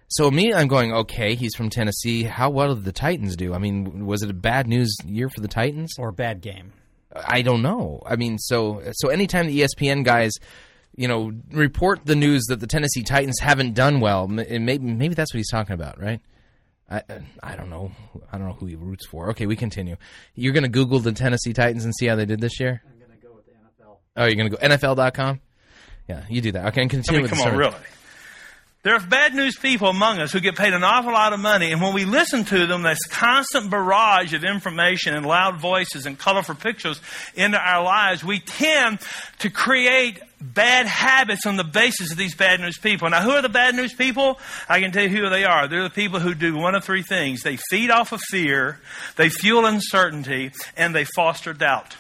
So immediately I'm going, okay, he's from Tennessee. How well did the Titans do? I mean, was it a bad news year for the Titans? or a bad game. I don't know. I mean, so so anytime the ESPN guys, you know, report the news that the Tennessee Titans haven't done well, and maybe maybe that's what he's talking about, right? I I don't know. I don't know who he roots for. Okay, we continue. You're going to Google the Tennessee Titans and see how they did this year. I'm going to go with the NFL. Oh, you're going to go NFL.com. Yeah, you do that. Okay, and I continue mean, with come the on, really. There are bad news people among us who get paid an awful lot of money, and when we listen to them, this constant barrage of information and loud voices and colorful pictures into our lives, we tend to create bad habits on the basis of these bad news people. Now, who are the bad news people? I can tell you who they are. They're the people who do one of three things they feed off of fear, they fuel uncertainty, and they foster doubt.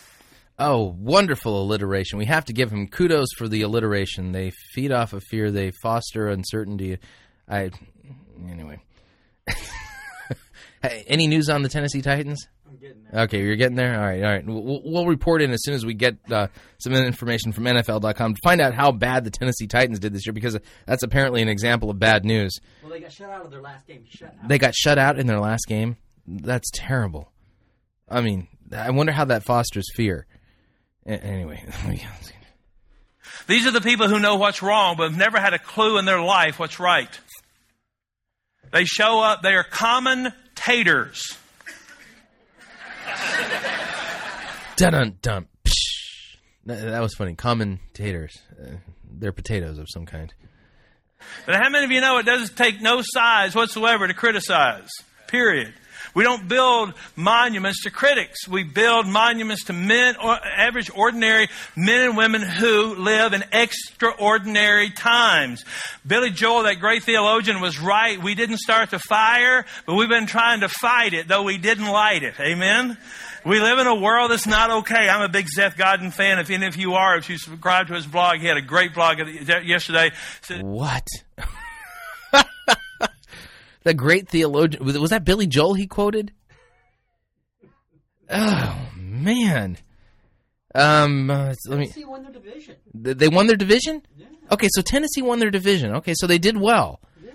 Oh, wonderful alliteration. We have to give him kudos for the alliteration. They feed off of fear, they foster uncertainty. I anyway. [LAUGHS] Hey, Any news on the Tennessee Titans? I'm getting there. Okay, you're getting there. All right, all right. We'll, we'll report in as soon as we get uh, some information from NFL.com to find out how bad the Tennessee Titans did this year, because that's apparently an example of bad news. Well, they got shut out of their last game. Shut out. They got shut out in their last game. That's terrible. I mean, I wonder how that fosters fear. A- anyway, [LAUGHS] These are the people who know what's wrong, but have never had a clue in their life what's right. They show up, they are commentators. Dun dun dun. That, was funny. Commentators. Uh, they're potatoes of some kind. But how many of you know it doesn't take no size whatsoever to criticize? Period. We don't build monuments to critics. We build monuments to men, or average, ordinary men and women who live in extraordinary times. Billy Joel, that great theologian, was right. We didn't start the fire, but we've been trying to fight it, though we didn't light it. Amen? We live in a world that's not okay. I'm a big Seth Godin fan. If any of you are, if you subscribe to his blog, he had a great blog yesterday. What? The great theologian was, that Billy Joel he quoted? Oh man. Um, uh, let me. Tennessee won their division. They won their division. Okay, so Tennessee won their division. Okay, so they did well. Yeah.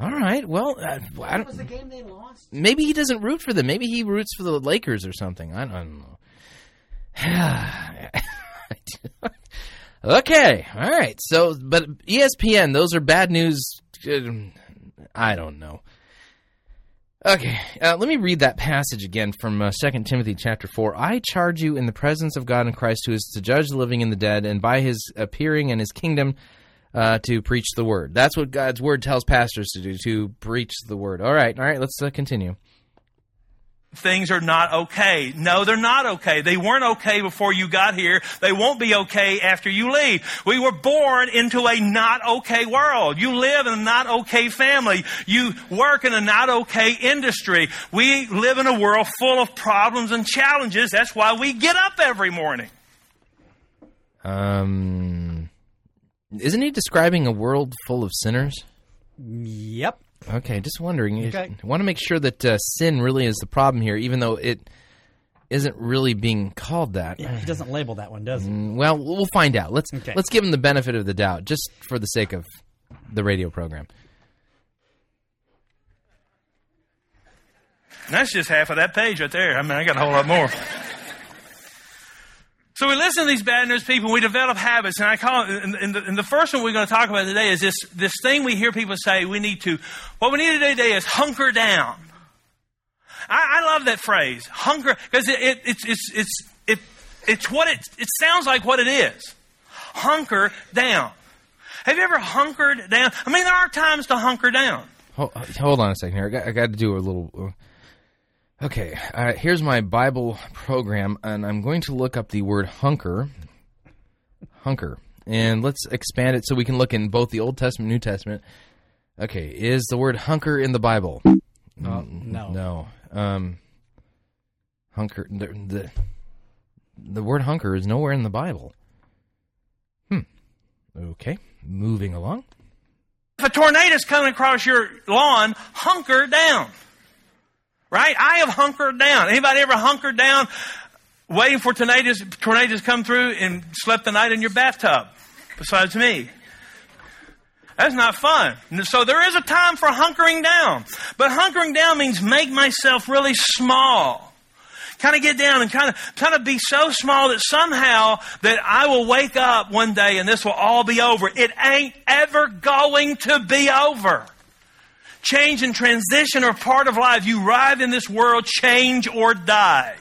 All right. Well, uh, I That was the game they lost. Maybe he doesn't root for them. Maybe he roots for the Lakers or something. I don't know. [SIGHS] okay. All right. So, but ESPN, those are bad news. I don't know. Okay, uh, let me read that passage again from uh, 2 Timothy chapter 4. I charge you in the presence of God and Christ, who is to judge the living and the dead, and by his appearing and his kingdom uh, to preach the word. That's what God's word tells pastors to do, to preach the word. All right, all right, let's uh, continue. Things are not okay. No, they're not okay. They weren't okay before you got here. They won't be okay after you leave. We were born into a not okay world. You live in a not okay family. You work in a not okay industry. We live in a world full of problems and challenges. That's why we get up every morning. Um, isn't he describing a world full of sinners? Yep. Okay, just wondering. Okay. I want to make sure that uh, sin really is the problem here, even though it isn't really being called that. Yeah, he doesn't label that one, does he? Mm, Well, we'll find out. Let's Okay. let's give him the benefit of the doubt, just for the sake of the radio program. That's just half of that page right there. I mean, I got a whole lot more. So we listen to these bad news people, and we develop habits, and I call it, and, the, and the first one we're going to talk about today is this, this thing we hear people say we need to, what we need to do today is hunker down. I, I love that phrase, hunker, because it, it, it's, it's, it's, it, it's what it, it sounds like what it is. Hunker down. Have you ever hunkered down? I mean, there are times to hunker down. Hold, hold on a second here. I got, I got to do a little. uh, Okay, uh, here's my Bible program, and I'm going to look up the word hunker. Hunker. And let's expand it so we can look in both the Old Testament and New Testament. Okay, is the word hunker in the Bible? Oh, Mm, no. No. Um, hunker. The, the, the word hunker is nowhere in the Bible. Hmm. Okay, moving along. If a tornado's coming across your lawn, hunker down. Right? I have hunkered down. Anybody ever hunkered down waiting for tornadoes, tornadoes to come through and slept the night in your bathtub? Besides me. That's not fun. So there is a time for hunkering down. But hunkering down means make myself really small. Kind of get down and kind of, kind of be so small that somehow that I will wake up one day and this will all be over. It ain't ever going to be over. Change and transition are part of life. You arrive in this world, change or die.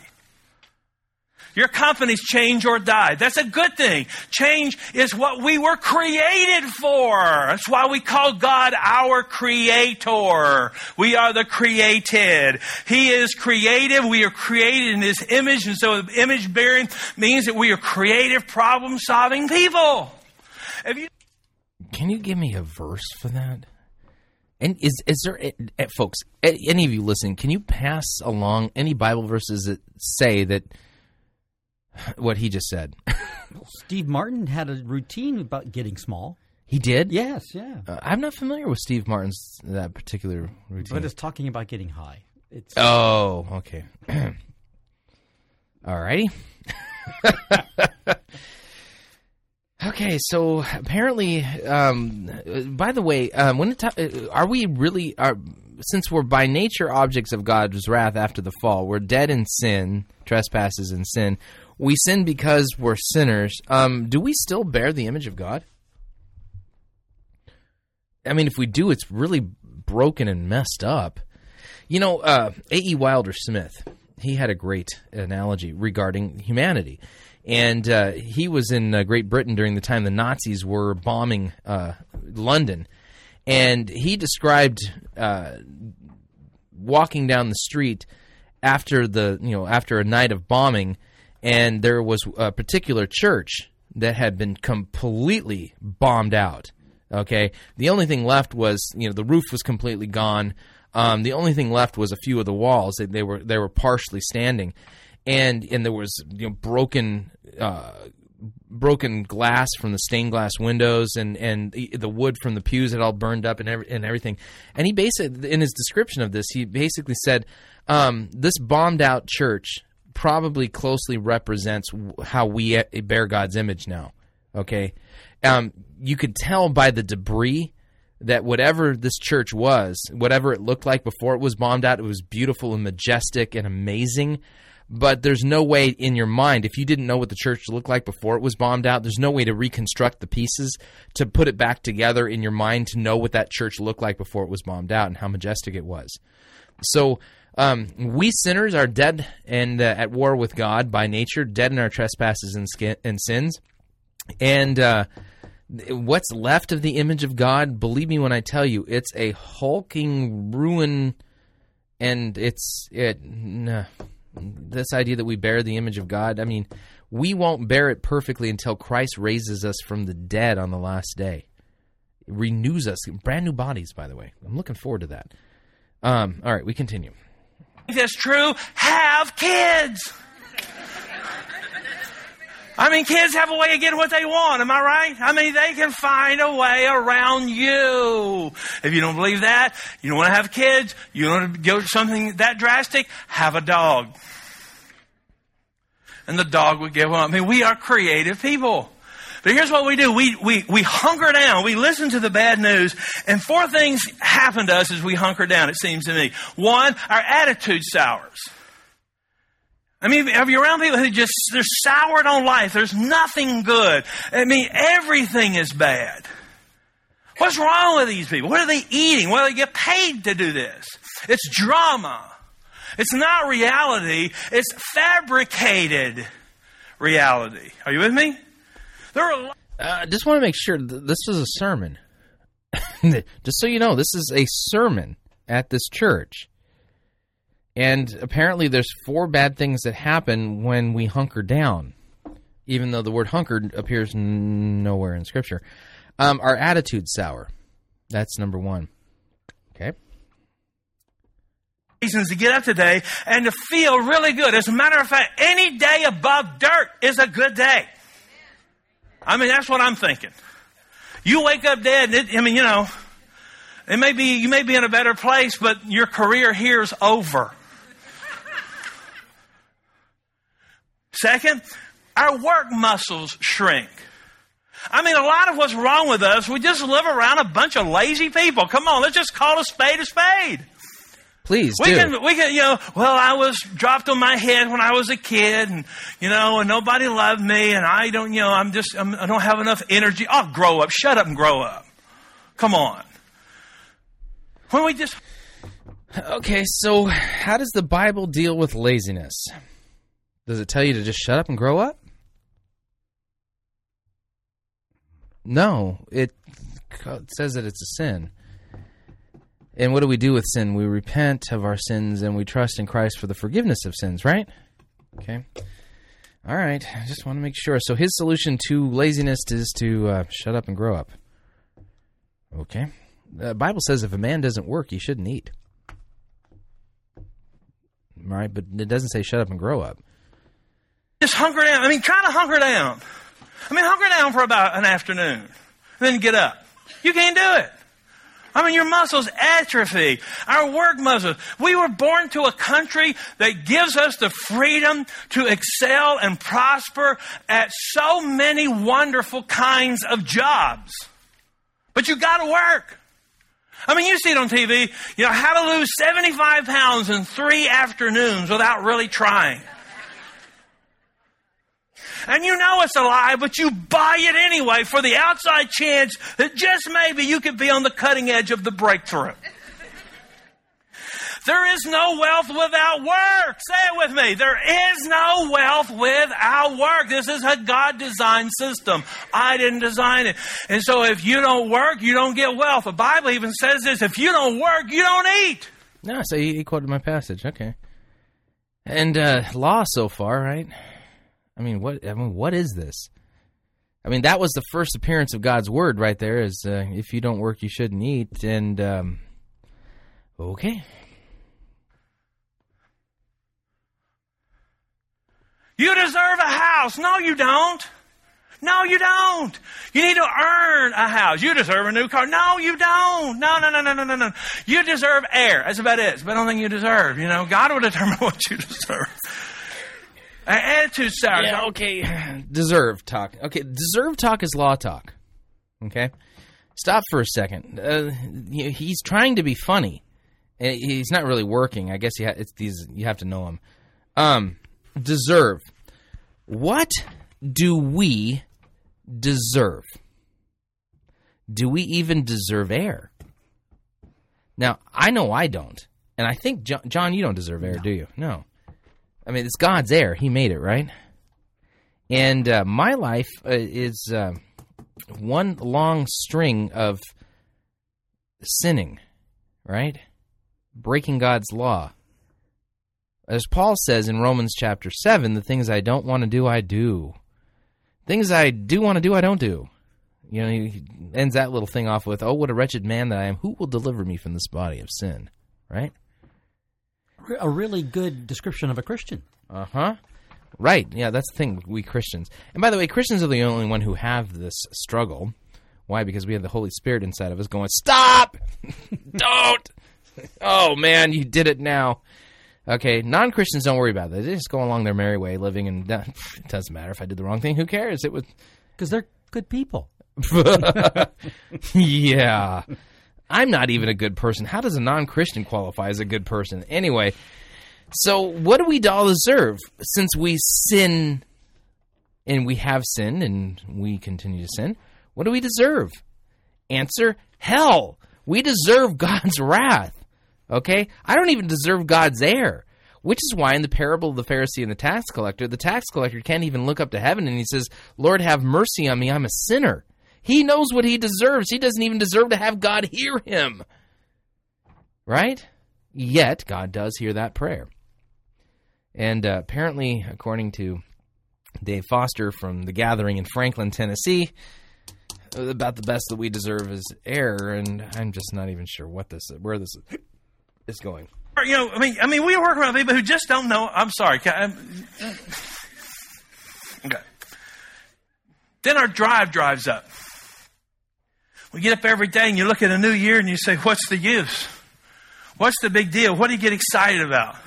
Your companies change or die. That's a good thing. Change is what we were created for. That's why we call God our creator. We are the created. He is creative. We are created in His image. And so image bearing means that we are creative, problem solving people. You Can you give me a verse for that? And is is there, eh, folks, eh, any of you listening, can you pass along any Bible verses that say that what he just said? [LAUGHS] Steve Martin had a routine about getting small. he did. Yes, yeah. Uh, I'm not familiar with Steve Martin's that particular routine. But it's talking about getting high. It's oh, okay. [CLEARS THROAT] All righty. [LAUGHS] okay, so apparently, um, by the way, um, when uh, are we really are since we're by nature objects of God's wrath after the fall, we're dead in sin, trespasses, and sin. We sin because we're sinners. Um, do we still bear the image of God? I mean, if we do, it's really broken and messed up. You know, uh, A.E. Wilder Smith, he had a great analogy regarding humanity. And uh, he was in uh, Great Britain during the time the Nazis were bombing uh, London. And he described uh, walking down the street after the you know after a night of bombing, and there was a particular church that had been completely bombed out. Okay, the only thing left was you know the roof was completely gone. Um, the only thing left was a few of the walls. They, they were they were partially standing, and and there was you know broken uh, broken glass from the stained glass windows and and the wood from the pews had all burned up and every, and everything. And he basically in his description of this, he basically said um, this bombed out church probably closely represents how we uh, bear God's image now. Okay, um, you could tell by the debris that whatever this church was, whatever it looked like before it was bombed out, it was beautiful and majestic and amazing. But there's no way in your mind, if you didn't know what the church looked like before it was bombed out, there's no way to reconstruct the pieces to put it back together in your mind to know what that church looked like before it was bombed out and how majestic it was. So um, we sinners are dead and uh, at war with God by nature, dead in our trespasses and, skin, and sins. And uh, what's left of the image of God, believe me when I tell you, it's a hulking ruin and it's it. Nah, this idea that we bear the image of God. I mean, we won't bear it perfectly until Christ raises us from the dead on the last day. It renews us, brand new bodies. By the way, I'm looking forward to that. Um, all right, we continue. If that's true, have kids. I mean, kids have a way of getting what they want. Am I right? I mean, they can find a way around you. If you don't believe that, you don't want to have kids, you don't want to go to something that drastic, have a dog. And the dog would give up. I mean, we are creative people. But here's what we do. We, we, we hunker down. We listen to the bad news. And four things happen to us as we hunker down, it seems to me. One, our attitude sours. I mean, are you around people who just, they're soured on life? There's nothing good. I mean, everything is bad. What's wrong with these people? What are they eating? Do they get paid to do this? It's drama. It's not reality. It's fabricated reality. Are you with me? There are. Uh, just want to make sure th- this is a sermon. [LAUGHS] just so you know, this is a sermon at this church. And apparently, there's four bad things that happen when we hunker down, even though the word hunkered appears n- nowhere in Scripture. Um, our attitude sour. That's number one. Okay. reasons to get up today and to feel really good. As a matter of fact, any day above dirt is a good day. I mean, that's what I'm thinking. You wake up dead, it, I mean, you know, it may be, you may be in a better place, but your career here is over. Second, our work muscles shrink. I mean, a lot of what's wrong with us, we just live around a bunch of lazy people. Come on, let's just call a spade a spade. Please we do. can, we can, you know, well, I was dropped on my head when I was a kid and, you know, and nobody loved me and I don't, you know, I'm just, I'm, I don't have enough energy. I'll grow up. Shut up and grow up. Come on. When we just, Okay, so how does the Bible deal with laziness? Does it tell you to just shut up and grow up? No, it says that it's a sin. And what do we do with sin? We repent of our sins and we trust in Christ for the forgiveness of sins, right? Okay. All right. I just want to make sure. So his solution to laziness is to uh, shut up and grow up. Okay. The Bible says if a man doesn't work, he shouldn't eat. Right? But it doesn't say shut up and grow up. Just hunker down. I mean, try to hunker down. I mean, hunker down for about an afternoon. And then get up. You can't do it. I mean, your muscles atrophy. Our work muscles. We were born to a country that gives us the freedom to excel and prosper at so many wonderful kinds of jobs. But you gotta work. I mean, you see it on TV, you know, how to lose 75 pounds in three afternoons without really trying. And you know it's a lie, but you buy it anyway for the outside chance that just maybe you could be on the cutting edge of the breakthrough. There is no wealth without work. Say it with me. There is no wealth without work. This is a God designed system. I didn't design it. And so if you don't work, you don't get wealth. The Bible even says this if you don't work, you don't eat. No, so he, quoted my passage. Okay. And uh, law so far, right? I mean, what? I mean, what is this? I mean, that was the first appearance of God's word, right there. Is uh, if you don't work, you shouldn't eat. And um, okay, You deserve a house. No, you don't. No, you don't. You need to earn a house. You deserve a new car. No, you don't. No, no, no, no, no, no, no. You deserve air. That's about it. It's about the only you deserve. You know, God will determine [LAUGHS] what you deserve. Attitude sour. yeah, okay. [LAUGHS] Deserve talk. Okay, deserve talk is law talk. Okay, stop for a second. Uh, he's trying to be funny. Uh, He's not really working. I guess you ha- it's these. You have to know him. Um, deserve. What do we deserve? Do we even deserve air? Now, I know I don't. And I think, John, John you don't deserve air, do you? No. I mean, it's God's air. He made it, right? And uh, my life uh, is uh, one long string of sinning, right? breaking God's law. As Paul says in Romans chapter 7, the things I don't want to do, I do. Things I do want to do, I don't do. You know, he ends that little thing off with, Oh, what a wretched man that I am. Who will deliver me from this body of sin? Right? A really good description of a Christian. Uh huh. Right. Yeah, that's the thing. We Christians. And by the way, Christians are the only one who have this struggle. Why? Because we have the Holy Spirit inside of us going, Stop! [LAUGHS] Don't! Oh, man, you did it now. Okay, non Christians don't worry about that. They just go along their merry way, living, and [LAUGHS] it doesn't matter if I did the wrong thing. Who cares? It was Because they're good people. [LAUGHS] yeah. I'm not even a good person. How does a non Christian qualify as a good person? Anyway, so what do we all deserve since we sin and we have sinned and we continue to sin? What do we deserve? Answer hell. We deserve [LAUGHS] God's wrath. Okay? I don't even deserve God's air. Which is why in the parable of the Pharisee and the tax collector, the tax collector can't even look up to heaven and he says, Lord, have mercy on me. I'm a sinner. He knows what he deserves. He doesn't even deserve to have God hear him. Right? Yet, God does hear that prayer. And uh, apparently, according to Dave Foster from The Gathering in Franklin, Tennessee, about the best that we deserve is air, and I'm just not even sure what this, where this is going. You know, I mean, I mean, we work with people who just don't know. I'm sorry. Can I- okay. Then our drive drives up. We get up every day and you look at a new year and you say, "What's the use? What's the big deal? What do you get excited about?"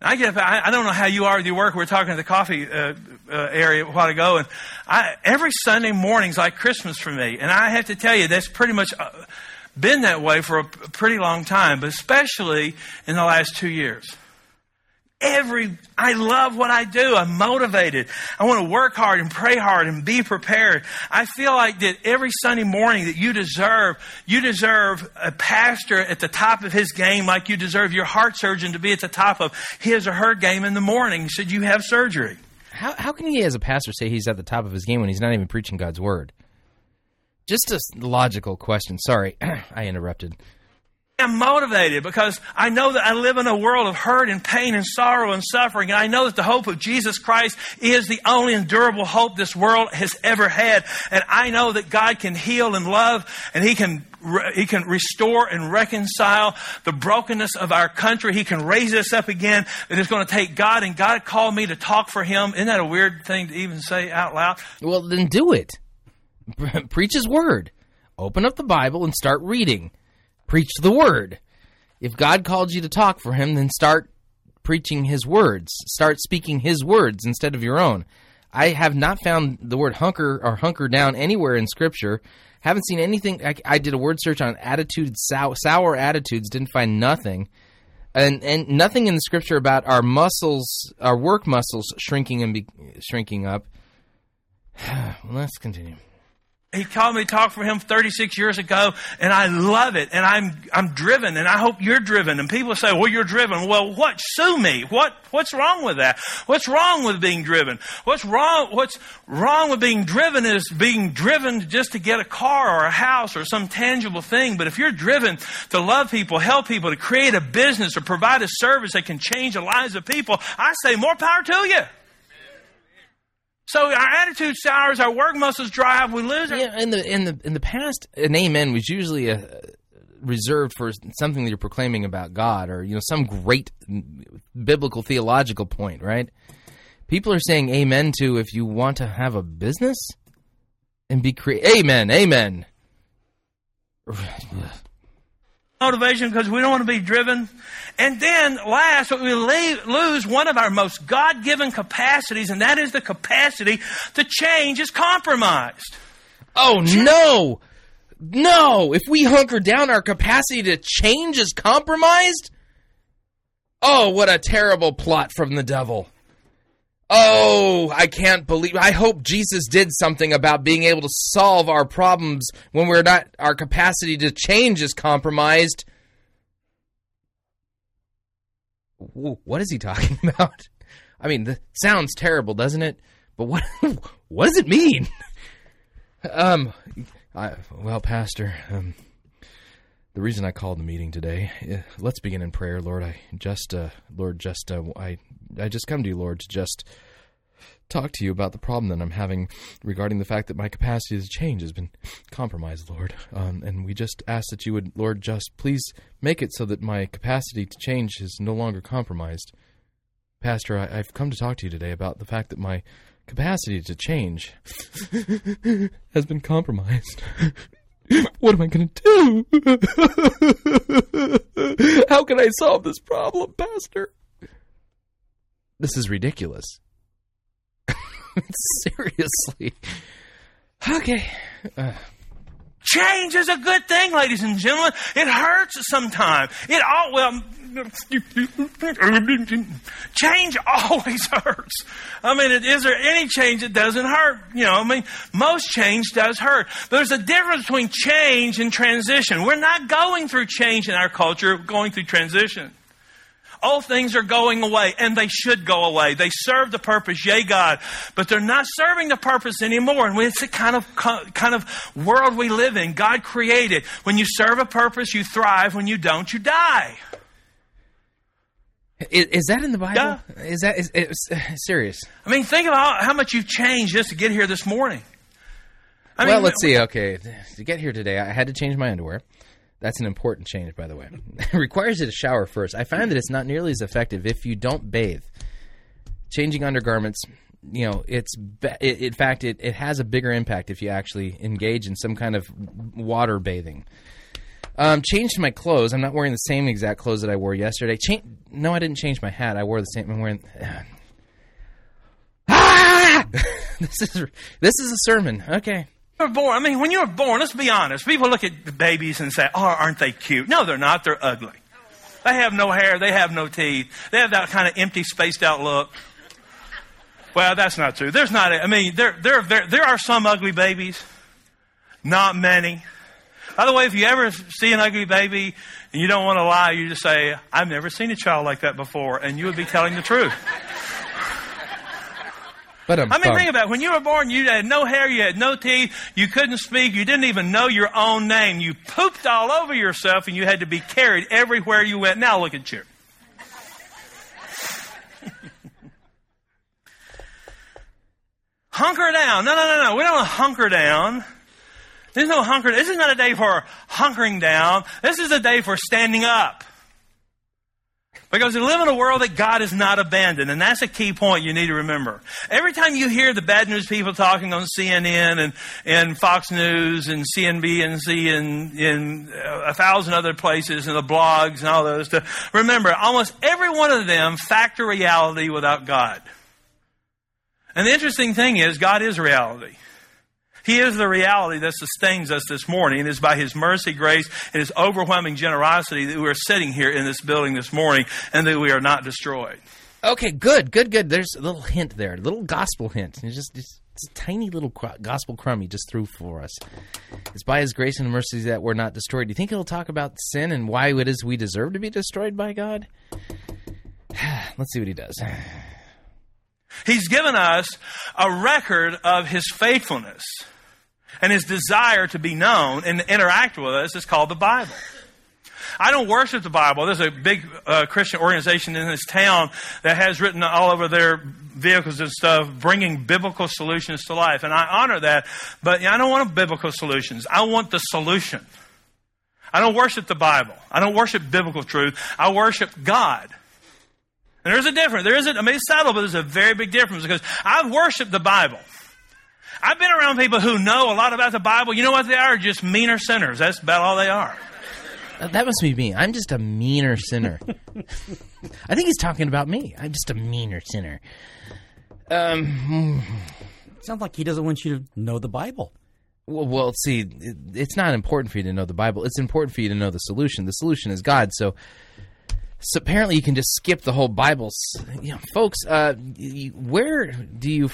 I get up. I, I don't know how you are with your work. We were talking at the coffee uh, uh, area a while ago, and I, every Sunday morning's like Christmas for me. And I have to tell you, that's pretty much uh, been that way for a pretty long time, but especially in the last two years. Every, I love what I do. I'm motivated. I want to work hard and pray hard and be prepared. I feel like that every Sunday morning that you deserve, you deserve a pastor at the top of his game like you deserve your heart surgeon to be at the top of his or her game in the morning should you have surgery. How, how can he, as a pastor, say he's at the top of his game when he's not even preaching God's word? Just a logical question. Sorry, [CLEARS THROAT] I interrupted. I'm motivated because I know that I live in a world of hurt and pain and sorrow and suffering. And I know that the hope of Jesus Christ is the only endurable hope this world has ever had. And I know that God can heal and love and He can, He can restore and reconcile the brokenness of our country. He can raise us up again. And It is going to take God and God called me to talk for Him. Isn't that a weird thing to even say out loud? Well, then do it. [LAUGHS] Preach his word. Open up the Bible and start reading. Preach the word. If God called you to talk for him, then start preaching his words. Start speaking his words instead of your own. I have not found the word hunker or hunker down anywhere in Scripture. Haven't seen anything. I, I did a word search on attitudes, sour, sour attitudes, didn't find nothing. And, and nothing in the Scripture about our muscles, our work muscles shrinking and be, shrinking up. [SIGHS] Let's continue. He called me to talk for him 36 years ago, and I love it. And I'm I'm driven, and I hope you're driven. And people say, "Well, you're driven." Well, what? Sue me. What? What's wrong with that? What's wrong with being driven? What's wrong? What's wrong with being driven is being driven just to get a car or a house or some tangible thing. But if you're driven to love people, help people, to create a business or provide a service that can change the lives of people, I say more power to you. So our attitude sours, our work muscles dry up, we lose Yeah, in the in the in the past, an amen was usually a, reserved for something that you're proclaiming about God, or you know some great biblical theological point, right? People are saying amen to if you want to have a business and be cre Amen, amen. [SIGHS] motivation because we don't want to be driven. And then last, we lose one of our most God given capacities, and that is the capacity to change is compromised. Oh no, no! If we hunker down, our capacity to change is compromised. Oh, what a terrible plot from the devil! Oh, I can't believe. I hope Jesus did something about being able to solve our problems when we're not. Our capacity to change is compromised. Wh- What is he talking [LAUGHS] about? I mean, the sounds terrible, doesn't it? But what [LAUGHS] what does it mean? [LAUGHS] Um, I, well, Pastor, um, the reason I called the meeting today. eh, Let's begin in prayer, Lord. I just, uh, Lord, just, uh, I, I just come to you, Lord, to just talk to you about the problem that I'm having regarding the fact that my capacity to change has been compromised, Lord. Um, and we just ask that you would, Lord, just please make it so that my capacity to change is no longer compromised. Pastor, I, I've come to talk to you today about the fact that my capacity to change [LAUGHS] has been compromised. [LAUGHS] what am I going to do? [LAUGHS] How can I solve this problem, Pastor? This is ridiculous. [LAUGHS] Seriously. Okay. Uh, Change is a good thing, ladies and gentlemen. It hurts sometimes. It all well. Change always [LAUGHS] hurts. I mean, is there any change that doesn't hurt? You know, I mean, most change does hurt. There's a difference between change and transition. We're not going through change in our culture, we're going through transition. All things are going away, and they should go away. They serve the purpose, yea, God, but they're not serving the purpose anymore. And it's the kind of kind of world we live in. God created. When you serve a purpose, you thrive. When you don't, you die. is, is that in the Bible? Yeah. Is that is, is, uh, serious? I mean, think about how much you've changed just to get here this morning. I well, mean, let's see. Okay, to get here today, I had to change my underwear. That's an important change, by the way. it [LAUGHS] requires you to shower first. I find that it's not nearly as effective if you don't bathe. Changing undergarments, you know, it's be- it, in fact it, it has a bigger impact if you actually engage in some kind of water bathing. Um, changed my clothes. I'm not wearing the same exact clothes that I wore yesterday. Cha- no, I didn't change my hat. I wore the same. I'm wearing. [SIGHS] ah! [LAUGHS] this is this is a sermon. Okay. Were born. I mean, when you were born, let's be honest. People look at the babies and say, "Oh, aren't they cute?" No, they're not. They're ugly. They have no hair. They have no teeth. They have that kind of empty, spaced out look. Well, that's not true. There's not. I mean, there, there, there, there are some ugly babies. Not many. By the way, if you ever see an ugly baby and you don't want to lie, you just say, "I've never seen a child like that before," and you would be telling the truth. But I mean, think about it. When you were born, you had no hair, you had no teeth, you couldn't speak, you didn't even know your own name. You pooped all over yourself, and you had to be carried everywhere you went. Now look at you. [LAUGHS] hunker down. No, no, no, no. We don't want to hunker down. There's no hunker. This is not a day for hunkering down. This is a day for standing up. Because we live in a world that God has not abandoned, and that's a key point you need to remember. Every time you hear the bad news people talking on CNN and, and Fox News and CNBC and, and uh, a thousand other places and the blogs and all those stuff, remember, almost every one of them factor reality without God. And the interesting thing is, God is reality. He is the reality that sustains us this morning. It is by His mercy, grace, and His overwhelming generosity that we are sitting here in this building this morning and that we are not destroyed. Okay, good, good, good. There's a little hint there, a little gospel hint. It's just, it's a tiny little gospel crumb he just threw for us. It's by his grace and mercy that we're not destroyed. Do you think he'll talk about sin and why it is we deserve to be destroyed by God? [SIGHS] Let's see what he does. He's given us a record of His faithfulness and His desire to be known and interact with us is called the Bible. I don't worship the Bible. There's a big uh, Christian organization in this town that has written all over their vehicles and stuff, bringing biblical solutions to life. And I honor that, but I don't want biblical solutions. I want the solution. I don't worship the Bible. I don't worship biblical truth. I worship God. And there's a difference. There isn't, I mean, it's subtle, but there's a very big difference because I've worshiped the Bible. I've been around people who know a lot about the Bible. You know what they are? Just meaner sinners. That's about all they are. That must be me. I'm just a meaner sinner. [LAUGHS] I think he's talking about me. I'm just a meaner sinner. Um, Sounds like he doesn't want you to know the Bible. well, well, see, it, it's not important for you to know the Bible. It's important for you to know the solution. The solution is God. So, so apparently, you can just skip the whole Bible. You know, folks, uh, where do you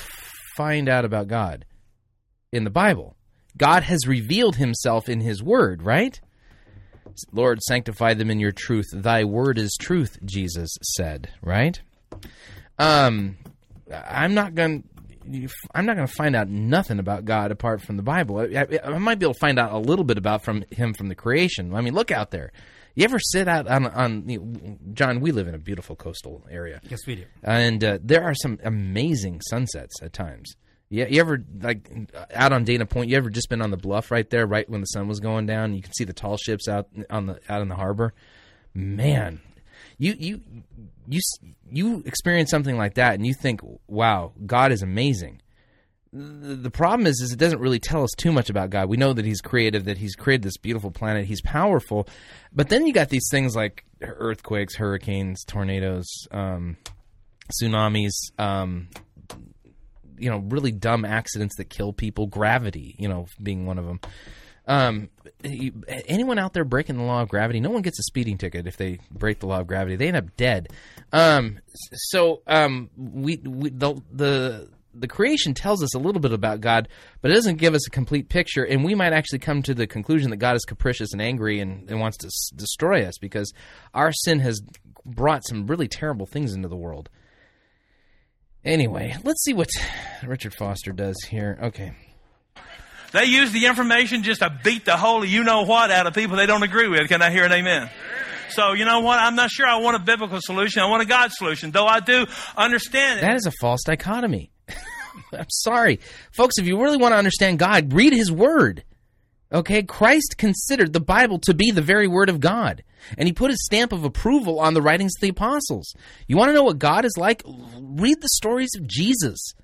find out about God in the Bible? God has revealed Himself in His Word, right? Lord, sanctify them in your truth. Thy word is truth, Jesus said, right? Um I'm not going you, I'm not going to find out nothing about God apart from the Bible. I, I, I might be able to find out a little bit about from him from the creation. I mean, look out there. You ever sit out on on you know, John? We live in a beautiful coastal area. Yes, we do. and uh, there are some amazing sunsets at times. You, you ever like out on Dana Point? You ever just been on the bluff right there, right when the sun was going down? You can see the tall ships out on the out in the harbor. Man, you you you you experience something like that, and you think, "Wow, God is amazing." The problem is, is it doesn't really tell us too much about God. We know that He's creative, that He's created this beautiful planet, He's powerful, but then you got these things like earthquakes, hurricanes, tornadoes, um, tsunamis, um, you know, really dumb accidents that kill people, gravity, you know, being one of them. Um, anyone out there breaking the law of gravity, no one gets a speeding ticket if they break the law of gravity. They end up dead. Um, so um, we, we the the the creation tells us a little bit about God, but it doesn't give us a complete picture. And we might actually come to the conclusion that God is capricious and angry and, and wants to s- destroy us because our sin has brought some really terrible things into the world. Anyway, let's see what Richard Foster does here. Okay. They use the information just to beat the holy you know what out of people they don't agree with. Can I hear an amen? So, you know what? I'm not sure I want a biblical solution. I want a God solution, though I do understand it. That is a false dichotomy. [LAUGHS] I'm sorry. Folks, if you really want to understand God, read his word. Okay? Christ considered the Bible to be the very word of God, and he put his stamp of approval on the writings of the apostles. You want to know what God is like? Read the stories of Jesus.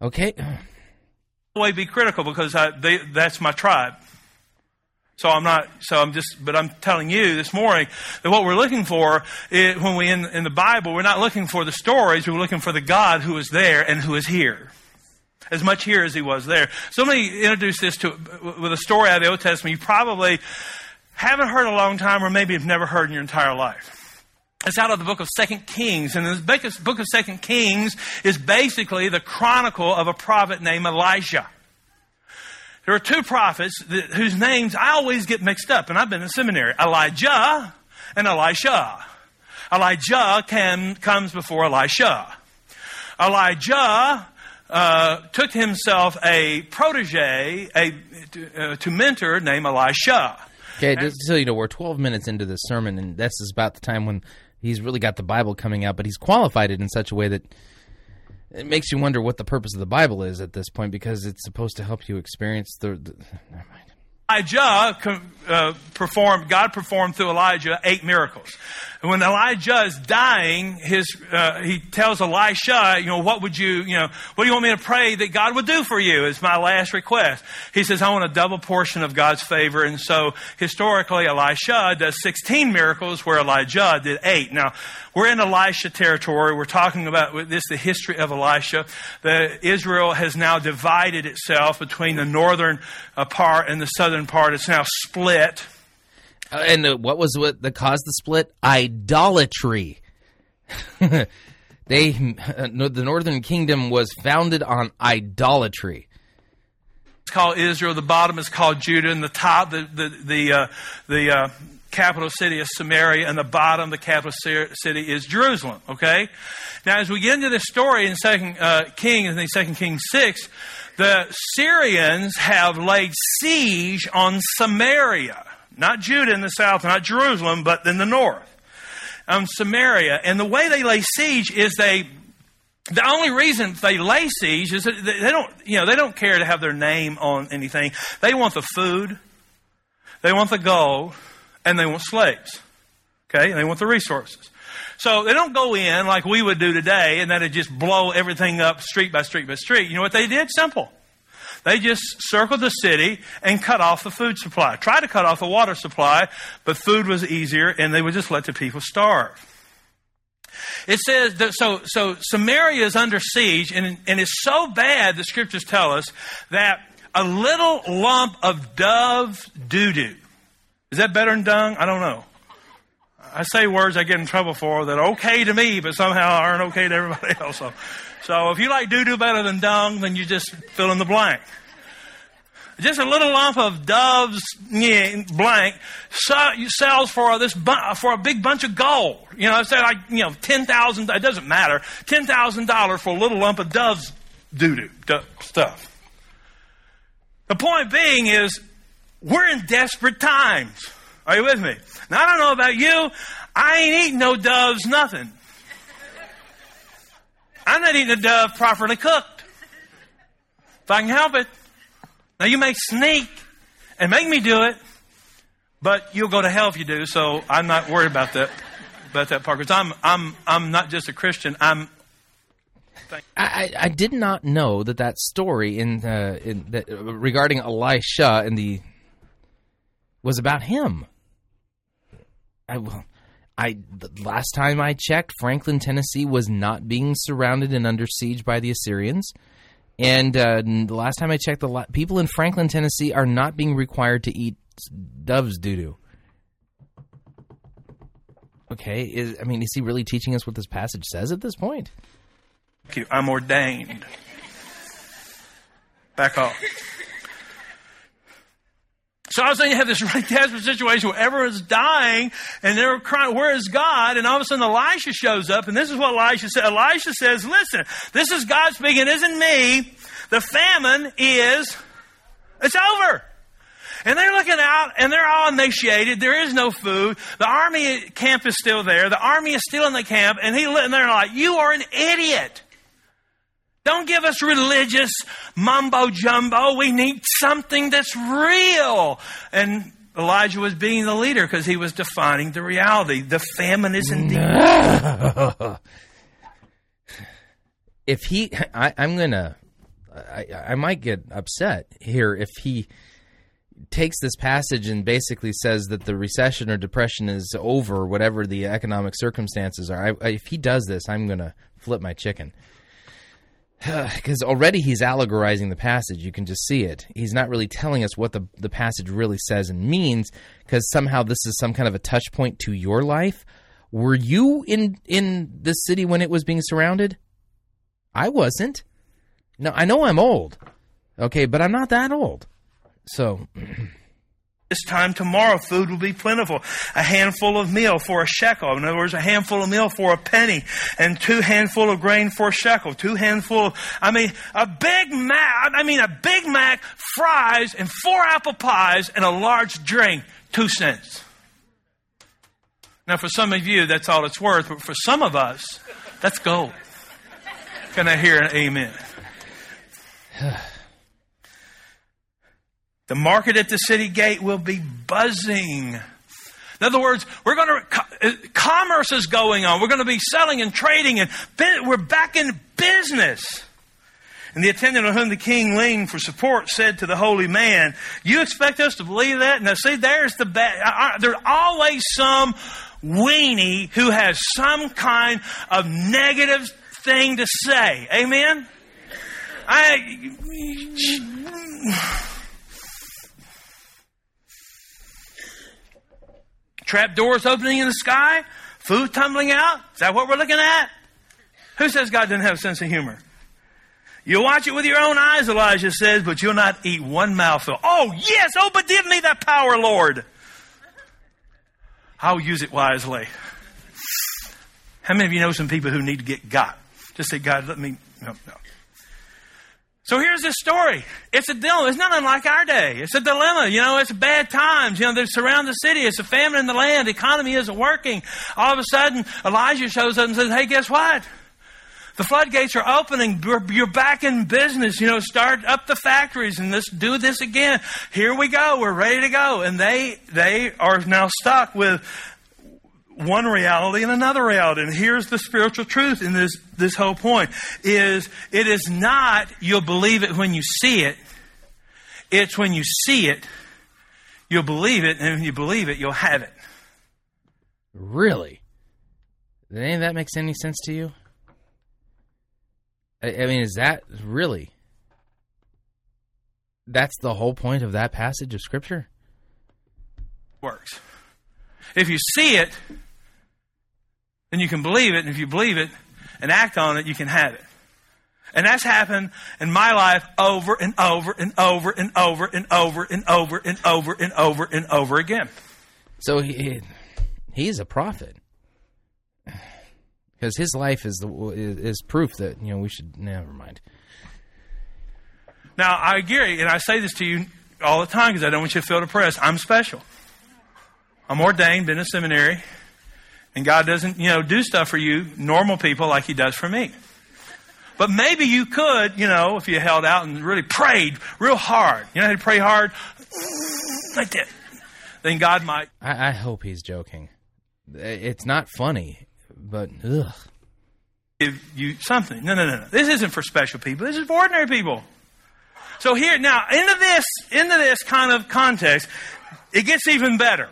Okay? way be critical because I, they, that's my tribe. So I'm not. So I'm just. But I'm telling you this morning that what we're looking for is, when we in in the Bible, we're not looking for the stories. We're looking for the God who is there and who is here, as much here as He was there. So let me introduce this to with a story out of the Old Testament. You probably haven't heard a long time, or maybe have never heard in your entire life. It's out of the book of Second Kings, and of- book of Second Kings is basically the chronicle of a prophet named Elijah. There are two prophets that, whose names I always get mixed up, and I've been in seminary Elijah and Elisha. Elijah comes before Elisha. Elijah uh, took himself a protege a, to, uh, to mentor named Elisha. Okay, just so you know, we're 12 minutes into this sermon, and this is about the time when he's really got the Bible coming out, but he's qualified it in such a way that it makes you wonder what the purpose of the Bible is at this point because it's supposed to help you experience the. the never mind. Elijah uh, performed, God performed through Elijah eight miracles. And when Elijah is dying, his, uh, he tells Elisha, you know, what would you, you know, what do you want me to pray that God would do for you? Is my last request. He says, I want a double portion of God's favor. And so historically, Elisha does 16 miracles where Elijah did eight. Now, we're in Elisha territory. We're talking about this, the history of Elisha. The, Israel has now divided itself between the northern uh, part and the southern part. It's now split. Uh, and uh, what was what that caused the split? Idolatry. [LAUGHS] they, uh, no, the Northern Kingdom was founded on idolatry. It's called Israel. The bottom is called Judah, and the top, the the the uh, the uh, capital city is Samaria, and the bottom, the capital city is Jerusalem. Okay. Now, as we get into this story in Second uh, King, in Second Kings six, the Syrians have laid siege on Samaria, not Judah in the south, not Jerusalem, but in the north, um, Samaria. And the way they lay siege is they the only reason they lay siege is that they don't, you know, they don't care to have their name on anything. They want the food, they want the gold, and they want slaves. Okay, and they want the resources. So they don't go in like we would do today, and that'd just blow everything up street by street by street. You know what they did? Simple. They just circled the city and cut off the food supply. Tried to cut off the water supply, but food was easier, and they would just let the people starve. It says that so so Samaria is under siege, and and it's so bad. The scriptures tell us that a little lump of dove doo doo is that better than dung? I don't know. I say words I get in trouble for that are okay to me, but somehow aren't okay to everybody [LAUGHS] else. So, so if you like doo doo better than dung, then you just fill in the blank. Just a little lump of dove's blank sells for this for a big bunch of gold. You know, say like you know ten thousand. It doesn't matter. Ten thousand dollars for a little lump of dove's doo doo stuff. The point being is, we're in desperate times. Are you with me? Now, I don't know about you. I ain't eating no doves, nothing. I'm not eating a dove properly cooked. If I can help it. Now, you may sneak and make me do it, but you'll go to hell if you do, so I'm not worried about that. About that part, because I'm, I'm, I'm not just a Christian. I'm I, I did not know that that story in, uh, in that, regarding Elisha and the was about him. I well, I last time I checked, Franklin, Tennessee was not being surrounded and under siege by the Assyrians. And uh, the last time I checked, the people in Franklin, Tennessee, are not being required to eat dove's doo doo. Okay, is, I mean, is he really teaching us what this passage says at this point? Thank you. I'm ordained. Back off. So I was saying you have this [LAUGHS] really desperate situation where everyone's dying and they're crying, where is God? And all of a sudden Elisha shows up and this is what Elisha said. Elisha says, listen, this is God speaking, it isn't me. The famine is, it's over. And they're looking out and they're all emaciated. There is no food. The army camp is still there. The army is still in the camp. And he and they're like, you are an idiot. Don't give us religious mumbo jumbo. We need something that's real. And Elijah was being the leader because he was defining the reality. The famine is indeed. [LAUGHS] if he, I, I'm gonna, I, I might get upset here if he takes this passage and basically says that the recession or depression is over, whatever the economic circumstances are. I, if he does this, I'm gonna flip my chicken [SIGHS] because already he's allegorizing the passage. You can just see it. He's not really telling us what the, the passage really says and means because somehow this is some kind of a touch point to your life. Were you in in this city when it was being surrounded? I wasn't. No, I know I'm old. Okay, but I'm not that old. So [CLEARS THROAT] This time tomorrow, food will be plentiful. A handful of meal for a shekel. In other words, a handful of meal for a penny, and two handful of grain for a shekel. Two handful. Of, I mean, a Big Mac. I mean, a Big Mac, fries, and four apple pies, and a large drink. Two cents. Now, for some of you, that's all it's worth, but for some of us, that's gold. Can I hear an amen? The market at the city gate will be buzzing. In other words, we're going to, commerce is going on. We're going to be selling and trading and we're back in business. And the attendant on whom the king leaned for support said to the holy man, You expect us to believe that? Now, see, there's the bad. Uh, uh, there's always some weenie who has some kind of negative thing to say. Amen? I. Trap doors opening in the sky? Food tumbling out? Is that what we're looking at? Who says God doesn't have a sense of humor? You'll watch it with your own eyes, Elijah says, but you'll not eat one mouthful. Oh, yes! Oh, but give me that power, Lord! I'll use it wisely. How many of you know some people who need to get got? Just say, God, let me. No, no. So here's this story. It's a dilemma. It's not unlike our day. It's a dilemma. You know, it's bad times. You know, they surround the city. It's a famine in the land. The economy isn't working. All of a sudden, Elijah shows up and says, hey, guess what? The floodgates are opening. You're back in business. You know, start up the factories and let's do this again. Here we go. We're ready to go. And they, they are now stuck with one reality and another reality. And here's the spiritual truth in this, this whole point is it is not you'll believe it when you see it. It's when you see it, you'll believe it, and when you believe it, you'll have it. Really? Does any of that makes any sense to you? I, I mean, is that really? That's the whole point of that passage of Scripture? Works. If you see it, then you can believe it. And if you believe it and act on it, you can have it. And that's happened in my life over and over and over and over and over and over and over and over and over again. So he, he's a prophet because his life is the is proof that you know we should never mind. Now, I agree, and I say this to you all the time because I don't want you to feel depressed. I'm special. I'm ordained, been in seminary, and God doesn't, you know, do stuff for you, normal people, like He does for me. But maybe you could, you know, if you held out and really prayed real hard. You know how to pray hard? Like that. Then God might. I, I hope he's joking. It's not funny, but ugh. give you something. No, no, no, no. This isn't for special people. This is for ordinary people. So here, now, into this, into this kind of context, it gets even better.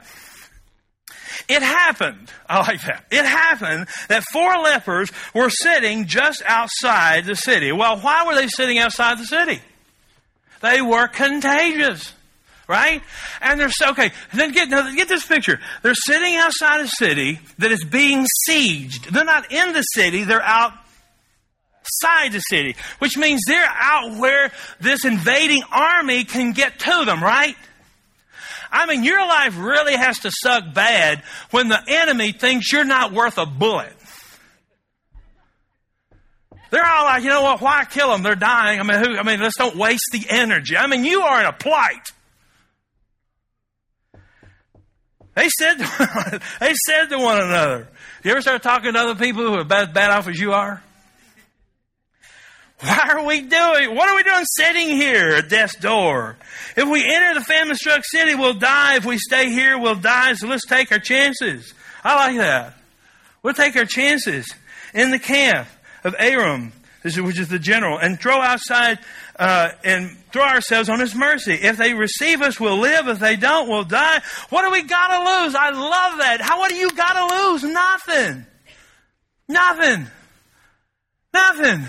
It happened, I like that. It happened that four lepers were sitting just outside the city. Well, why were they sitting outside the city? They were contagious. Right? And they're so, okay, then get, get this picture. They're sitting outside a city that is being sieged. They're not in the city, they're out outside the city, which means they're out where this invading army can get to them, right? I mean, your life really has to suck bad when the enemy thinks you're not worth a bullet. They're all like, you know what? Why kill them? They're dying. I mean, who? I mean, let's don't waste the energy. I mean, you are in a plight. They said, [LAUGHS] they said to one another. You ever start talking to other people who are bad, bad off as you are? Why are we doing? What are we doing sitting here at death's door? If we enter the famine struck city, we'll die. If we stay here, we'll die. So let's take our chances. I like that. We'll take our chances in the camp of Aram, which is the general, and throw outside uh, and throw ourselves on His mercy. If they receive us, we'll live. If they don't, we'll die. What do we got to lose? I love that. How? What do you got to lose? Nothing. Nothing. Nothing.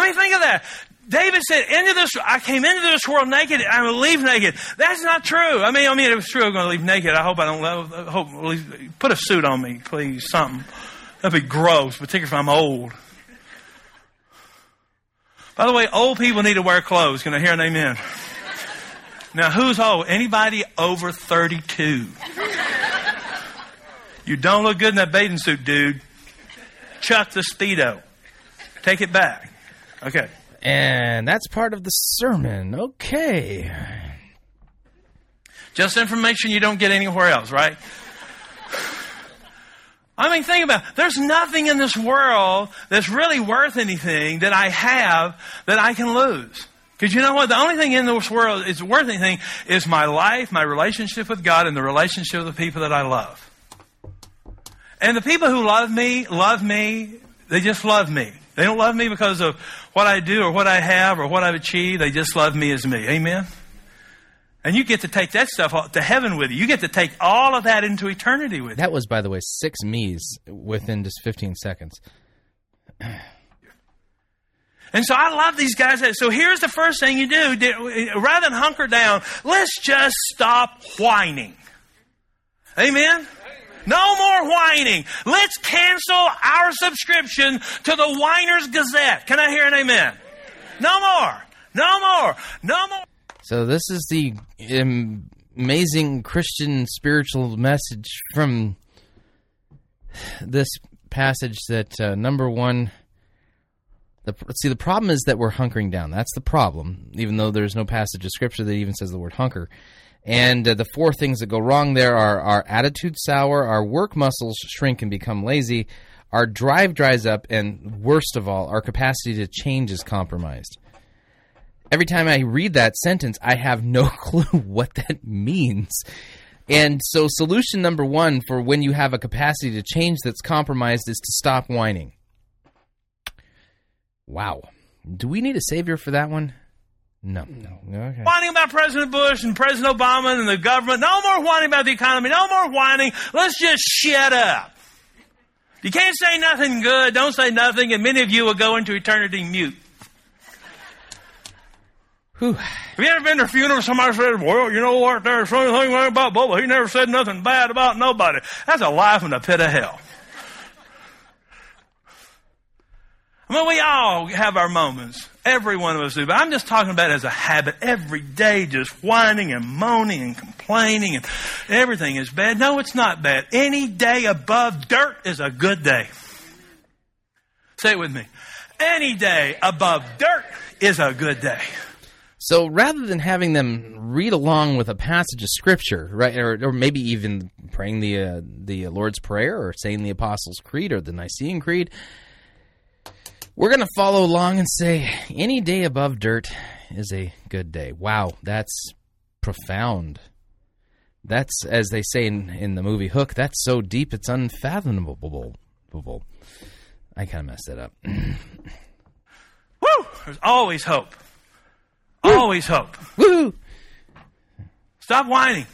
I mean, think of that. David said, into this, I came into this world naked, I will leave naked. That's not true. I mean, I mean, if it was true, I'm going to leave naked. I hope I don't, I hope, least, put a suit on me, please, something. That'd be gross, particularly if I'm old. By the way, old people need to wear clothes. Can I hear an amen? Now, who's old? Anybody over 32? You don't look good in that bathing suit, dude. Chuck the Speedo. Take it back. Okay. And that's part of the sermon. Okay. Just information you don't get anywhere else, right? I mean, think about it. There's nothing in this world that's really worth anything that I have that I can lose. Because you know what? The only thing in this world that's worth anything is my life, my relationship with God, and the relationship with the people that I love. And the people who love me, love me, they just love me. They don't love me because of what I do or what I have or what I've achieved. They just love me as me. Amen? And you get to take that stuff to heaven with you. You get to take all of that into eternity with you. That was, by the way, six me's within just 15 seconds. [CLEARS THROAT] And so I love these guys. So here's the first thing you do. Rather than hunker down, let's just stop whining. Amen? No more whining. Let's cancel our subscription to the Whiners Gazette. Can I hear an amen? No more. No more. No more. So this is the amazing Christian spiritual message from this passage that uh, number one. The, see, the problem is that we're hunkering down. That's the problem, even though there's no passage of scripture that even says the word hunker. And uh, the four things that go wrong there are our attitude sour, our work muscles shrink and become lazy, our drive dries up, and worst of all, our capacity to change is compromised. Every time I read that sentence, I have no [LAUGHS] clue what that means. And so, solution number one for when you have a capacity to change that's compromised is to stop whining. Wow. Do we need a savior for that one? No. No. Okay. Whining about President Bush and President Obama and the government. No more whining about the economy. No more whining. Let's just shut up. You can't say nothing good. Don't say nothing, and many of you will go into eternity mute. Whew. Have you ever been to a funeral? Somebody said, "Well, you know what? There's something about Bubba. He never said nothing bad about nobody." That's a lie from the pit of hell. I mean, we all have our moments. Every one of us do. But I'm just talking about as a habit. Every day just whining and moaning and complaining and everything is bad. No, it's not bad. Any day above dirt is a good day. Say it with me. Any day above dirt is a good day. So rather than having them read along with a passage of scripture, right, or, or maybe even praying the uh, the Lord's Prayer or saying the Apostles' Creed or the Nicene Creed, we're going to follow along and say any day above dirt is a good day. Wow, that's profound. That's as they say in, in the movie Hook. That's so deep it's unfathomable. I kind of messed that up. [CLEARS THROAT] Woo! There's always hope. Always hope. Woo! Stop whining.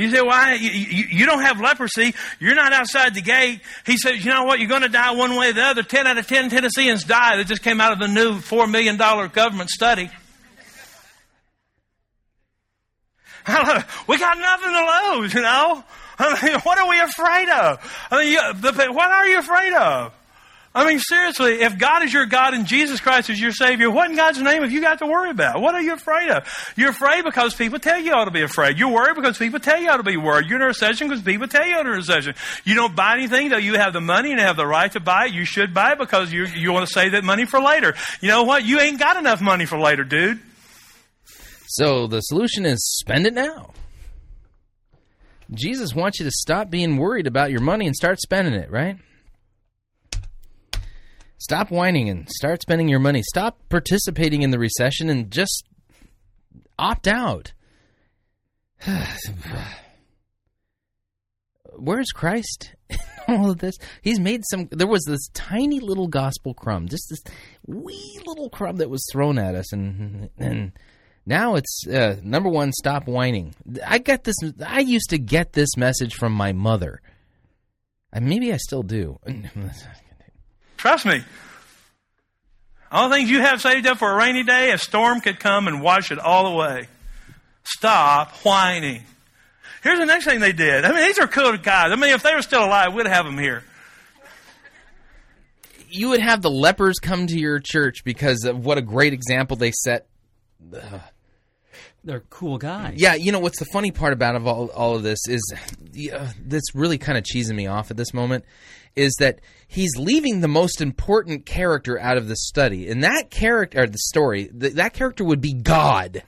You say, why? You, you, you don't have leprosy. You're not outside the gate. He says, you know what? You're going to die one way or the other. 10 out of 10 Tennesseans die. That just came out of the new $4 million government study. [LAUGHS] we got nothing to lose, you know? I mean, [LAUGHS] what are we afraid of? I mean, you, the, what are you afraid of? I mean, seriously, if God is your God and Jesus Christ is your Savior, what in God's name have you got to worry about? What are you afraid of? You're afraid because people tell you ought to be afraid. You're worried because people tell you ought to be worried. You're in a recession because people tell you you're in a recession. You don't buy anything, though you have the money and have the right to buy it. You should buy it because you, you want to save that money for later. You know what? You ain't got enough money for later, dude. So the solution is spend it now. Jesus wants you to stop being worried about your money and start spending it, right? Stop whining and start spending your money. Stop participating in the recession and just opt out. [SIGHS] Where's Christ [LAUGHS] all of this? He's made some. There was this tiny little gospel crumb, just this wee little crumb that was thrown at us, and and now it's uh, number one. Stop whining. I got this. I used to get this message from my mother. Uh, maybe I still do. [LAUGHS] Trust me. All the things you have saved up for a rainy day, a storm could come and wash it all away. Stop whining. Here's the next thing they did. I mean, these are cool guys. I mean, if they were still alive, we'd have them here. You would have the lepers come to your church because of what a great example they set. Ugh. They're cool guys. Yeah, you know what's the funny part about of all, all of this is uh, that's really kind of cheesing me off at this moment is that he's leaving the most important character out of the study, and that character or the story th- that character would be God.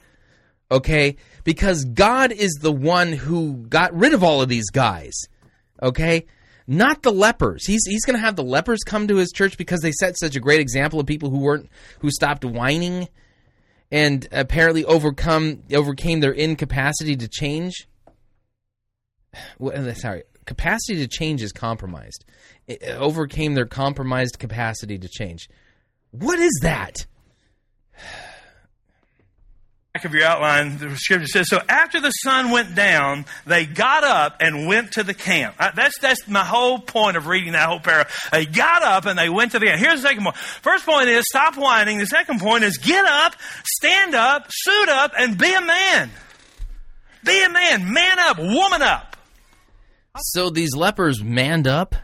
Okay, because God is the one who got rid of all of these guys. Okay, not the lepers. He's he's going to have the lepers come to his church because they set such a great example of people who weren't who stopped whining and apparently overcome overcame their incapacity to change. Sorry, capacity to change is compromised. It overcame their compromised capacity to change. What is that? back of your outline, the scripture says, so after the sun went down, they got up and went to the camp. Uh, That's, that's my whole point of reading that whole paragraph. They got up and they went to the camp. Here's the second point. First point is stop whining. The second point is get up, stand up, suit up, and be a man. Be a man. Man up. Woman up. So these lepers manned up.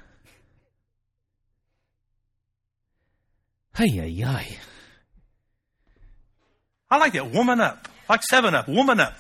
Hey, ay ay. I like that. Woman up. Like seven up. Woman up.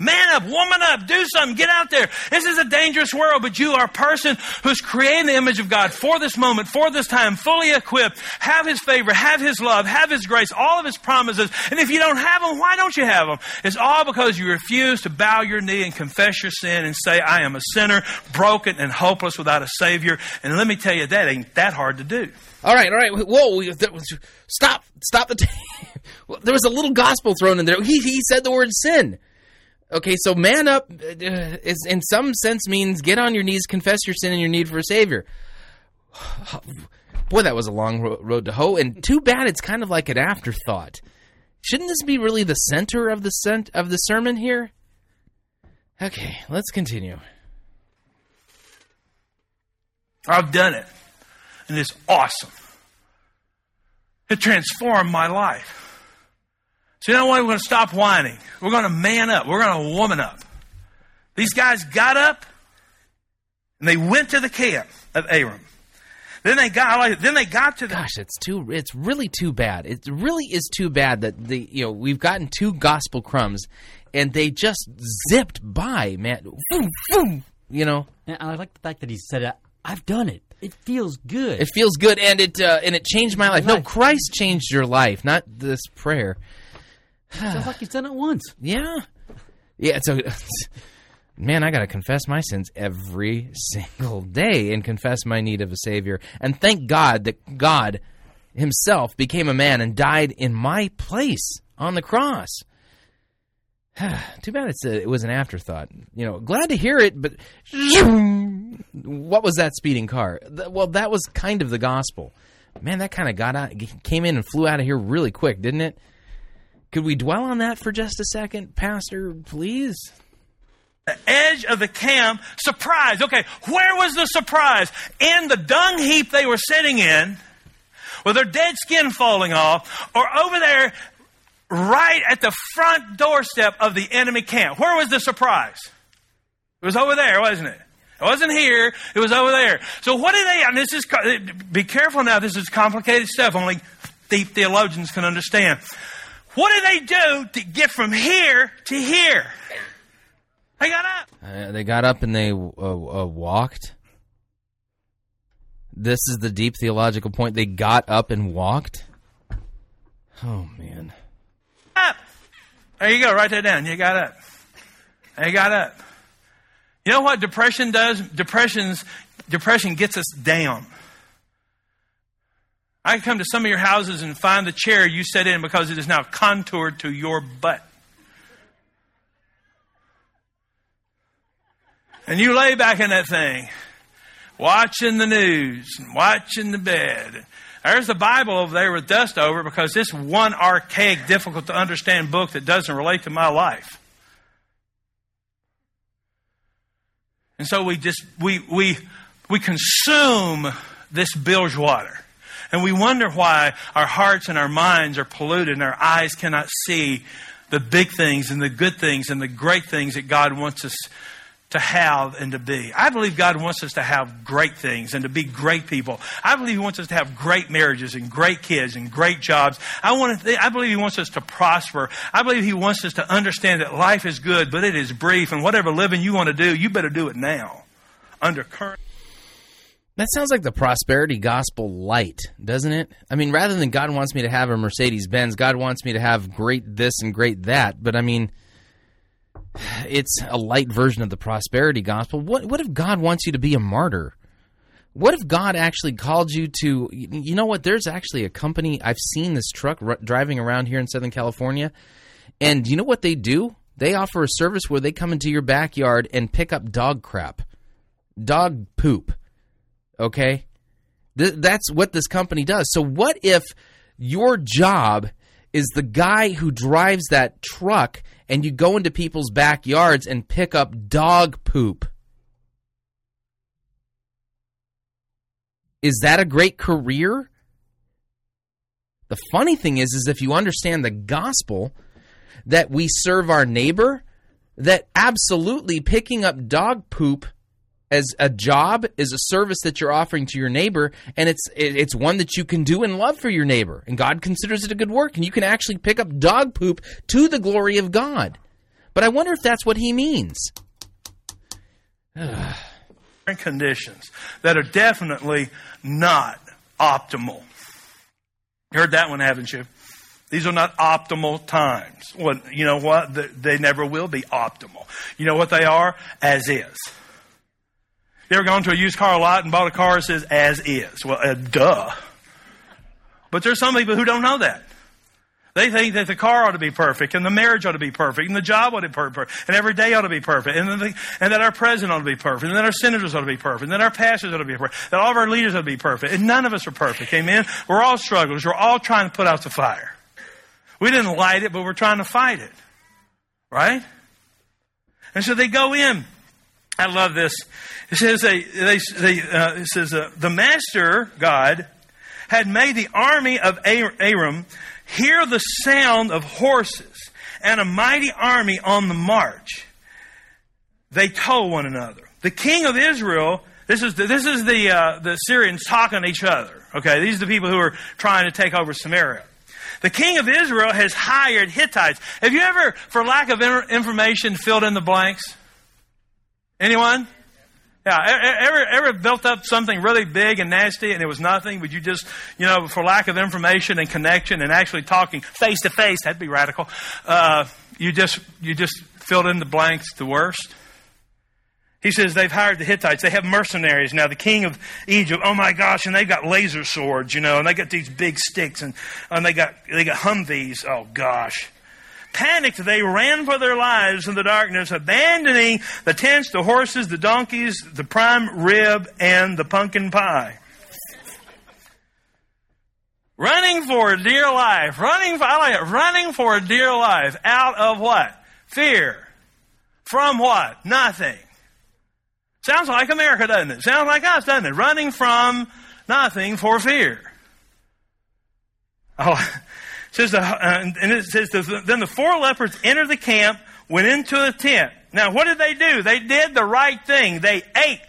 Man up, woman up, do something, get out there. This is a dangerous world, but you are a person who's created the image of God for this moment, for this time, fully equipped, have His favor, have His love, have His grace, all of His promises. And if you don't have them, why don't you have them? It's all because you refuse to bow your knee and confess your sin and say, I am a sinner, broken and hopeless without a Savior. And let me tell you, that ain't that hard to do. All right, all right. Whoa, stop, stop the tape. [LAUGHS] there was a little gospel thrown in there. He he said the word sin. Okay, so man up uh, is in some sense means get on your knees, confess your sin and your need for a savior. [SIGHS] Boy, that was a long road to hoe, and too bad it's kind of like an afterthought. Shouldn't this be really the center of the cent- of the sermon here? Okay, let's continue. I've done it. And it's awesome. It transformed my life. So you know what? We're going to stop whining. We're going to man up. We're going to woman up. These guys got up and they went to the camp of Aram. Then they got like then they got to the Gosh, it's too. It's really too bad. It really is too bad that the you know we've gotten two gospel crumbs, and they just zipped by, man. Boom, boom, you know. And I like the fact that he said, "I've done it." It feels good. It feels good, and it uh, and it changed my life. No, Christ changed your life, not this prayer. Sounds like he's done it once. Yeah, yeah. So, [LAUGHS] man, I got to confess my sins every single day and confess my need of a savior. And thank God that God Himself became a man and died in my place on the cross. [SIGHS] Too bad it's a, it was an afterthought. You know, glad to hear it, but [LAUGHS] what was that speeding car? Well, that was kind of the gospel. Man, that kind of got out, came in and flew out of here really quick, didn't it? Could we dwell on that for just a second, Pastor, please? the edge of the camp, surprise. Okay, where was the surprise? In the dung heap they were sitting in, with their dead skin falling off, or over there, right at the front doorstep of the enemy camp. Where was the surprise? It was over there, wasn't it? It wasn't here. It was over there. So what did they? And this is be careful now. This is complicated stuff. Only deep theologians can understand. What did they do to get from here to here? They got up. Uh, they got up and they uh, uh, walked. This is the deep theological point. They got up and walked. Oh man. up. There you go. Write that down. You got up. You got up. You know what depression does? Depression's depression gets us down. I can come to some of your houses and find the chair you sat in because it is now contoured to your butt. And you lay back in that thing, watching the news and watching the bed. There's the Bible over there with dust over because this one archaic, difficult to understand book that doesn't relate to my life. And so we just we we we consume this bilge water. And we wonder why our hearts and our minds are polluted and our eyes cannot see the big things and the good things and the great things that God wants us to have and to be. I believe God wants us to have great things and to be great people. I believe He wants us to have great marriages and great kids and great jobs. I want to, I believe He wants us to prosper. I believe He wants us to understand that life is good, but it is brief, and whatever living you want to do, you better do it now. Under current. That sounds like the prosperity gospel light, doesn't it? I mean, rather than God wants me to have a Mercedes Benz, God wants me to have great this and great that. But I mean, [SIGHS] it's a light version of the prosperity gospel. What what if God wants you to be a martyr? What if God actually called you to? You know what? There's actually a company. I've seen this truck r- driving around here in Southern California, and you know what they do? They offer a service where they come into your backyard and pick up dog crap, dog poop. Okay, Th- that's what this company does. So what if your job is the guy who drives that truck and you go into people's backyards and pick up dog poop. Is that a great career? The funny thing is is if you understand the gospel that we serve our neighbor, that absolutely picking up dog poop as a job is a service that you're offering to your neighbor and it's it's one that you can do in love for your neighbor and God considers it a good work and you can actually pick up dog poop to the glory of God. But I wonder if that's what he means. [SIGHS] conditions that are definitely not optimal. You heard that one, haven't you? These are not optimal times. Well, you know what? They- They never will be optimal. You know what they are? As is. You ever gone to a used car lot and bought a car that says as is? Well, uh, duh. But there's some people who don't know that. They think that the car ought to be perfect, and the marriage ought to be perfect, and the job ought to be perfect, and every day ought to be perfect, and, the, and that our president ought to be perfect, and that our senators ought to be perfect, and that our pastors ought to be perfect, that all of our leaders ought to be perfect. And none of us are perfect. Amen? We're all strugglers. We're all trying to put out the fire. We didn't light it, but we're trying to fight it. Right? And so they go in. I love this. It says they, they, they uh, it says uh, the master God had made the army of Aram hear the sound of horses and a mighty army on the march. They told one another. The king of Israel. This is the, this is the uh, the Syrians talking to each other. Okay, these are the people who are trying to take over Samaria. The king of Israel has hired Hittites. Have you ever, for lack of information, filled in the blanks? Anyone? Yeah, ever ever built up something really big and nasty and it was nothing? Would you just, you know, for lack of information and connection and actually talking face to face, that'd be radical. Uh, you just you just filled in the blanks the worst. He says they've hired the Hittites. They have mercenaries now. The king of Egypt. Oh my gosh! And they've got laser swords, you know, and they got these big sticks, and and they got they got Humvees. Oh gosh! Panicked, they ran for their lives in the darkness, abandoning the tents, the horses, the donkeys, the prime rib, and the pumpkin pie. running for dear life. Running for, I like it, running for dear life. Out of what? Fear. From what? Nothing. Sounds like America, doesn't it? Sounds like us, doesn't it? Running from nothing for fear. Oh, says the, uh, and it says the, then the four lepers entered the camp, went into a tent. Now, what did they do? They did the right thing. They ate.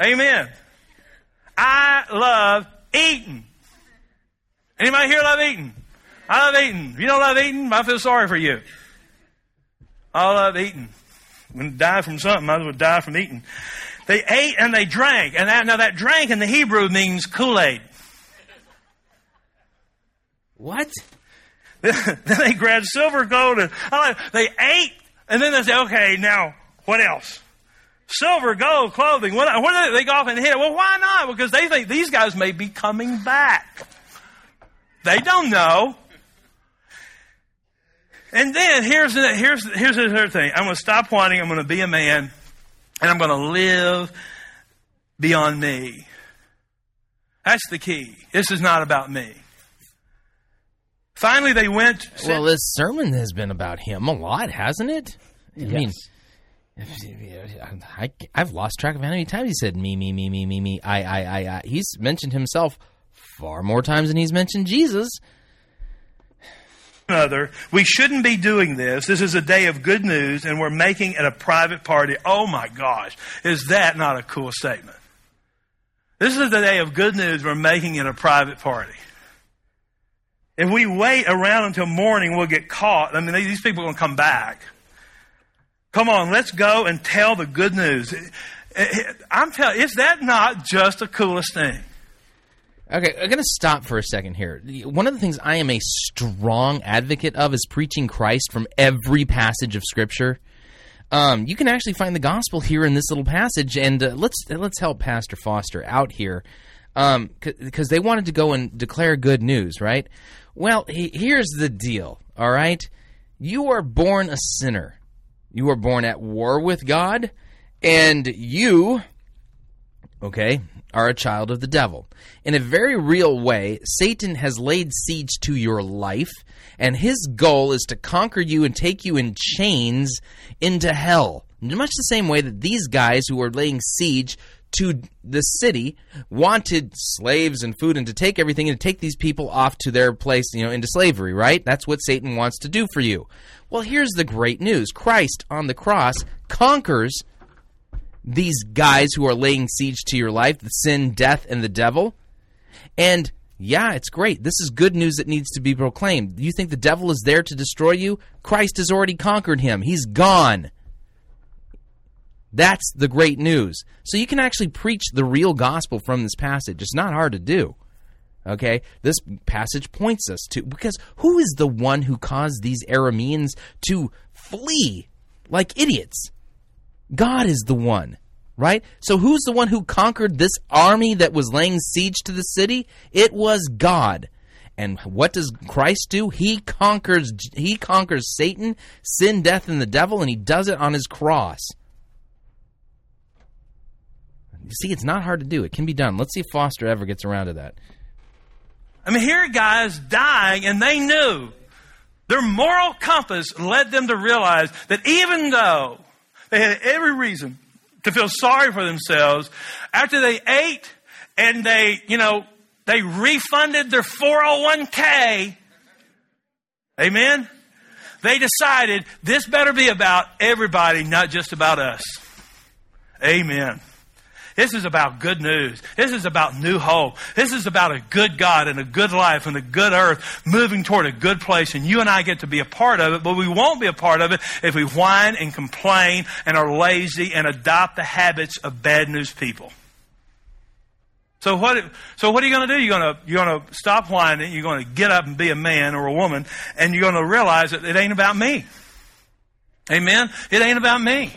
Amen. I love eating. Anybody here love eating? I love eating. If you don't love eating, I feel sorry for you. I love eating. To die from something. I would die from eating. They ate and they drank. And that, now that drank in the Hebrew means Kool-Aid. What? [LAUGHS] then they grabbed silver, gold, and they ate, and then they say, "Okay, now what else? Silver, gold, clothing. What? What do they, they go off and hit? Well, why not? Because they think these guys may be coming back. They don't know. And then here's the, here's here's the thing. I'm going to stop whining. I'm going to be a man, and I'm going to live beyond me. That's the key. This is not about me. Finally, they went. Well, this sermon has been about him a lot, hasn't it? I mean, I, I've lost track of how many times he said me, me, me, me, me, me. I, I, I, I. He's mentioned himself far more times than he's mentioned Jesus. Another, we shouldn't be doing this. This is a day of good news, and we're making it a private party. Oh my gosh, is that not a cool statement? This is the day of good news. We're making it a private party. If we wait around until morning, we'll get caught. I mean, these people are going to come back. Come on, let's go and tell the good news. I'm telling, is that not just the coolest thing? Okay, I'm going to stop for a second here. One of the things I am a strong advocate of is preaching Christ from every passage of Scripture. Um, you can actually find the gospel here in this little passage, and uh, let's let's help Pastor Foster out here, because um, they wanted to go and declare good news, right? Well, he, here's the deal, all right? You are born a sinner. You are born at war with God, and you, okay, are a child of the devil. In a very real way, Satan has laid siege to your life, and his goal is to conquer you and take you in chains into hell. In much the same way that these guys who are laying siege to the city wanted slaves and food and to take everything and to take these people off to their place, you know, into slavery, right? That's what Satan wants to do for you. Well, here's the great news Christ on the cross conquers these guys who are laying siege to your life the sin, death, and the devil. And yeah, it's great. This is good news that needs to be proclaimed. You think the devil is there to destroy you? Christ has already conquered him, he's gone. That's the great news. So you can actually preach the real gospel from this passage. It's not hard to do. Okay? This passage points us to because who is the one who caused these Arameans to flee like idiots? God is the one, right? So who's the one who conquered this army that was laying siege to the city? It was God. And what does Christ do? He conquers he conquers Satan, sin, death and the devil and he does it on his cross. See, it's not hard to do. It can be done. Let's see if Foster ever gets around to that. I mean, here are guys dying, and they knew their moral compass led them to realize that even though they had every reason to feel sorry for themselves, after they ate and they, you know, they refunded their 401k, amen? They decided this better be about everybody, not just about us. Amen. This is about good news. This is about new hope. This is about a good God and a good life and a good earth moving toward a good place. And you and I get to be a part of it, but we won't be a part of it if we whine and complain and are lazy and adopt the habits of bad news people. So what? So what are you going to do? You're going to you're going to stop whining. You're going to get up and be a man or a woman, and you're going to realize that it ain't about me. Amen. It ain't about me.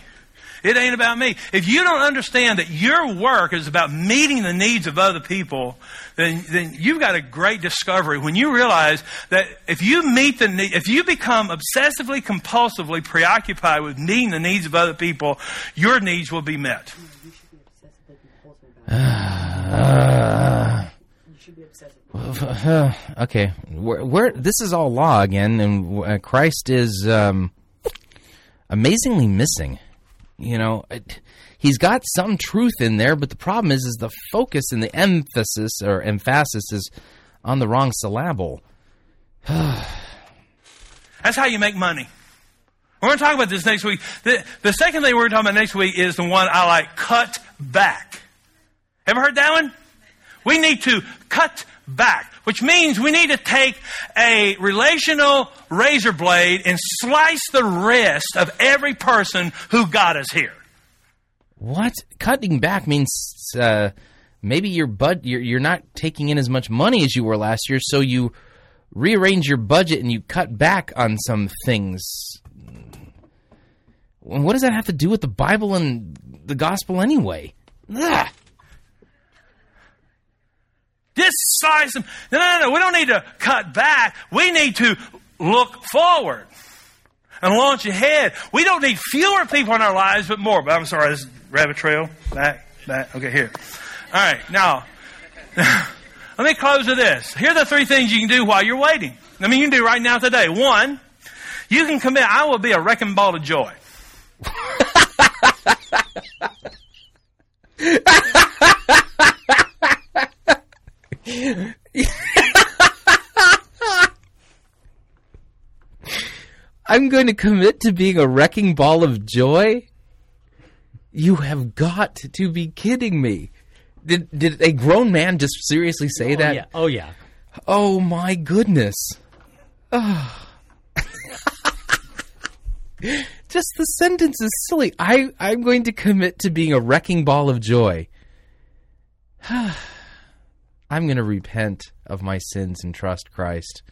It ain't about me. If you don't understand that your work is about meeting the needs of other people, then, then you've got a great discovery when you realize that if you meet the need, if you become obsessively, compulsively preoccupied with meeting the needs of other people, your needs will be met. [SIGHS] Okay, where this is all law again, and uh, Christ is um, amazingly missing. You know, it, he's got some truth in there, but the problem is, is the focus and the emphasis or emphasis is on the wrong syllable. [SIGHS] That's how you make money. We're going to talk about this next week. The, the second thing we're going to talk about next week is the one I like cut back. Ever heard that one? We need to cut back, which means we need to take a relational razor blade and slice the wrist of every person who got us here. What cutting back means? Uh, maybe your bud you're, you're not taking in as much money as you were last year, so you rearrange your budget and you cut back on some things. What does that have to do with the Bible and the gospel anyway? Ugh. This size. No, no, no, no. We don't need to cut back. We need to look forward and launch ahead. We don't need fewer people in our lives, but more. But I'm sorry, this rabbit trail. Back, back. Okay, here. All right, now, [LAUGHS] let me close with this. Here are the three things you can do while you're waiting. I mean, you can do right now today. One, you can commit, I will be a wrecking ball of joy. [LAUGHS] [LAUGHS] I'm going to commit to being a wrecking ball of joy? You have got to be kidding me. Did did a grown man just seriously say oh, that? Yeah. Oh yeah. Oh my goodness. Oh. [SIGHS] just the sentence is silly. I I'm going to commit to being a wrecking ball of joy. [SIGHS] [SIGHS] I'm going to repent of my sins and trust Christ.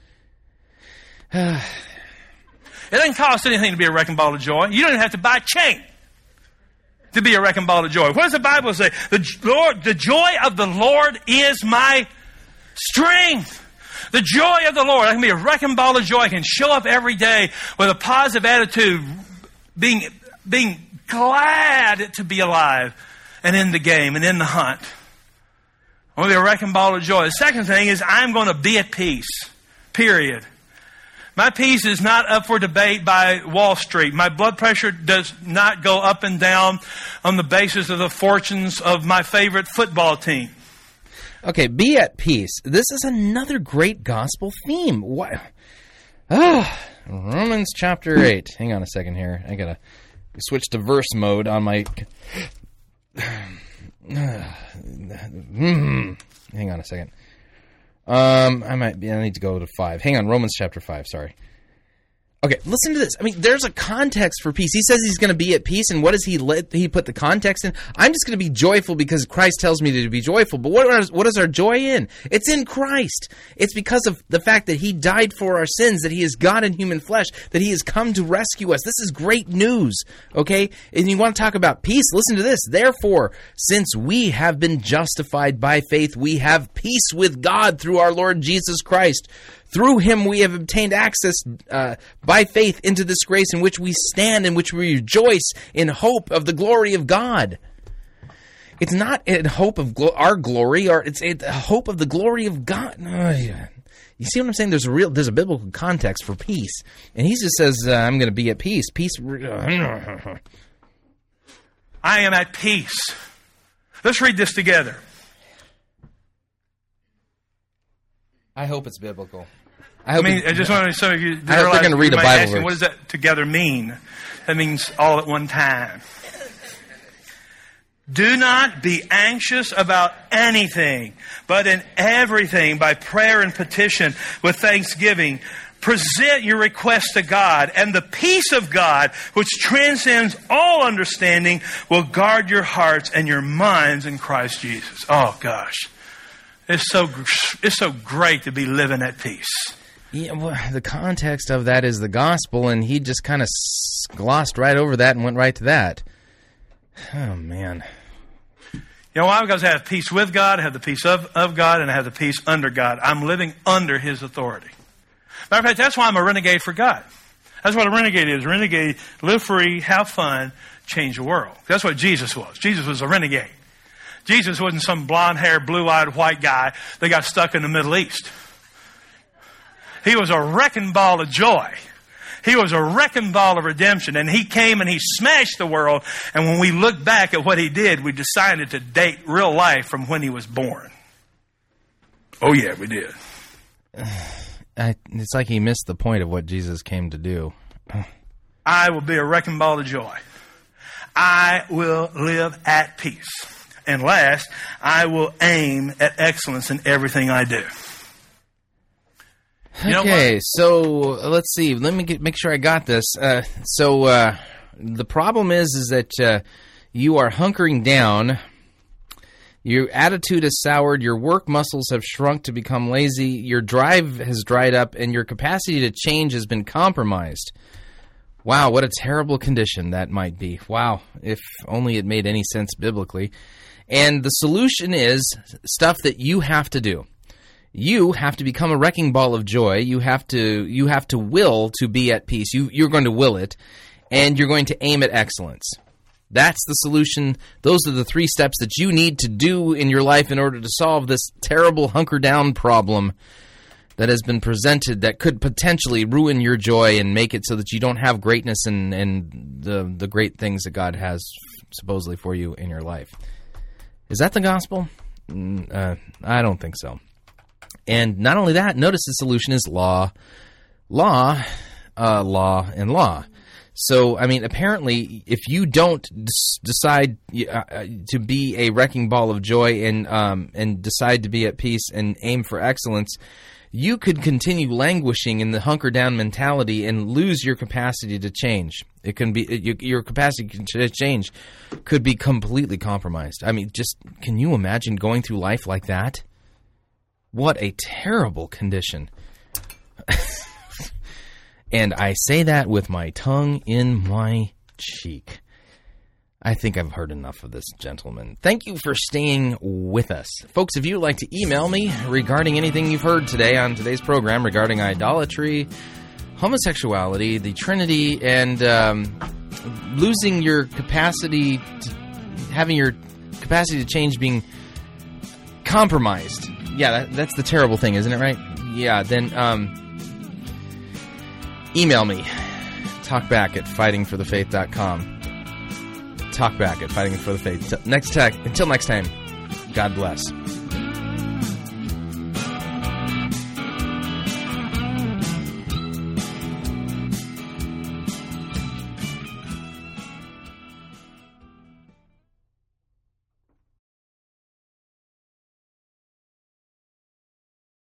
[SIGHS] It doesn't cost anything to be a wrecking ball of joy. You don't even have to buy a chain to be a wrecking ball of joy. What does the Bible say? The Lord, the joy of the Lord is my strength. The joy of the Lord. I can be a wrecking ball of joy. I can show up every day with a positive attitude, being, being glad to be alive and in the game and in the hunt. I'm going to be a wrecking ball of joy. The second thing is I'm going to be at peace. Period. My peace is not up for debate by Wall Street. My blood pressure does not go up and down on the basis of the fortunes of my favorite football team. Okay, be at peace. This is another great gospel theme. What? Ah, Romans chapter 8. Hang on a second here. I got to switch to verse mode on my [SIGHS] Hang on a second. Um, I might be. I need to go to five. Hang on, Romans chapter five. Sorry. Okay, listen to this. I mean, there's a context for peace. He says he's going to be at peace, and what does he let? He put the context in. I'm just going to be joyful because Christ tells me to be joyful. But what is, what is our joy in? It's in Christ. It's because of the fact that He died for our sins, that He is God in human flesh, that He has come to rescue us. This is great news. Okay, and you want to talk about peace? Listen to this. Therefore, since we have been justified by faith, we have peace with God through our Lord Jesus Christ through him we have obtained access uh, by faith into this grace in which we stand, in which we rejoice in hope of the glory of God. It's not in hope of glo- our glory, or it's a hope of the glory of God. Oh, yeah. You see what I'm saying? There's a real, there's a biblical context for peace, and he just says, uh, "I'm going to be at peace." Peace. [LAUGHS] I am at peace. Let's read this together. I hope it's biblical. I, mean, I just want to some of you. I hope they're going to read a Bible verse. What does that together mean? That means all at one time. Do not be anxious about anything, but in everything by prayer and petition with thanksgiving. Present your request to God, and the peace of God, which transcends all understanding, will guard your hearts and your minds in Christ Jesus. Oh gosh. It's so, it's so great to be living at peace. Yeah, well, the context of that is the gospel, and he just kind of glossed right over that and went right to that. Oh man. You know why? Because I have peace with God, have the peace of, of God, and I have the peace under God. I'm living under His authority. Matter of fact, that's why I'm a renegade for God. That's what a renegade is. Renegade, live free, have fun, change the world. That's what Jesus was. Jesus was a renegade. Jesus wasn't some blonde haired, blue eyed white guy that got stuck in the Middle East. He was a wrecking ball of joy. He was a wrecking ball of redemption, and he came and he smashed the world. And when we look back at what he did, we decided to date real life from when he was born. Oh, yeah, we did. [SIGHS] I, it's like he missed the point of what Jesus came to do. [SIGHS] I will be a wrecking ball of joy. I will live at peace. And last, I will aim at excellence in everything I do. You okay, so let's see. Let me get, make sure I got this. Uh, so uh, the problem is, is that uh, you are hunkering down. Your attitude has soured. Your work muscles have shrunk to become lazy. Your drive has dried up, and your capacity to change has been compromised. Wow, what a terrible condition that might be. Wow, if only it made any sense biblically. And the solution is stuff that you have to do you have to become a wrecking ball of joy. You have to you have to will to be at peace. You you're going to will it, and you're going to aim at excellence. That's the solution. Those are the three steps that you need to do in your life in order to solve this terrible hunker down problem that has been presented that could potentially ruin your joy and make it so that you don't have greatness and, and the the great things that God has supposedly for you in your life. Is that the gospel? Mm, Uh, I don't think so. And not only that, notice the solution is law, law, uh, law, and law. So, I mean, apparently, if you don't decide uh, uh, to be a wrecking ball of joy and um, and decide to be at peace and aim for excellence, you could continue languishing in the hunker down mentality and lose your capacity to change. It can be your capacity to change could be completely compromised. I mean, just can you imagine going through life like that? What a terrible condition. and I say that with my tongue in my cheek. I think I've heard enough of this, gentleman. Thank you for staying with us. Folks, if you'd like to email me regarding anything you've heard today on today's program regarding idolatry, homosexuality, the Trinity, and um, losing your capacity, to, having your capacity to change being compromised. Yeah, that, that's the terrible thing, isn't it, right? Yeah, then um, email me. Talkback at fightingforthefaith.com talk back at Fighting for the Faith. Next tech, until next time, God bless.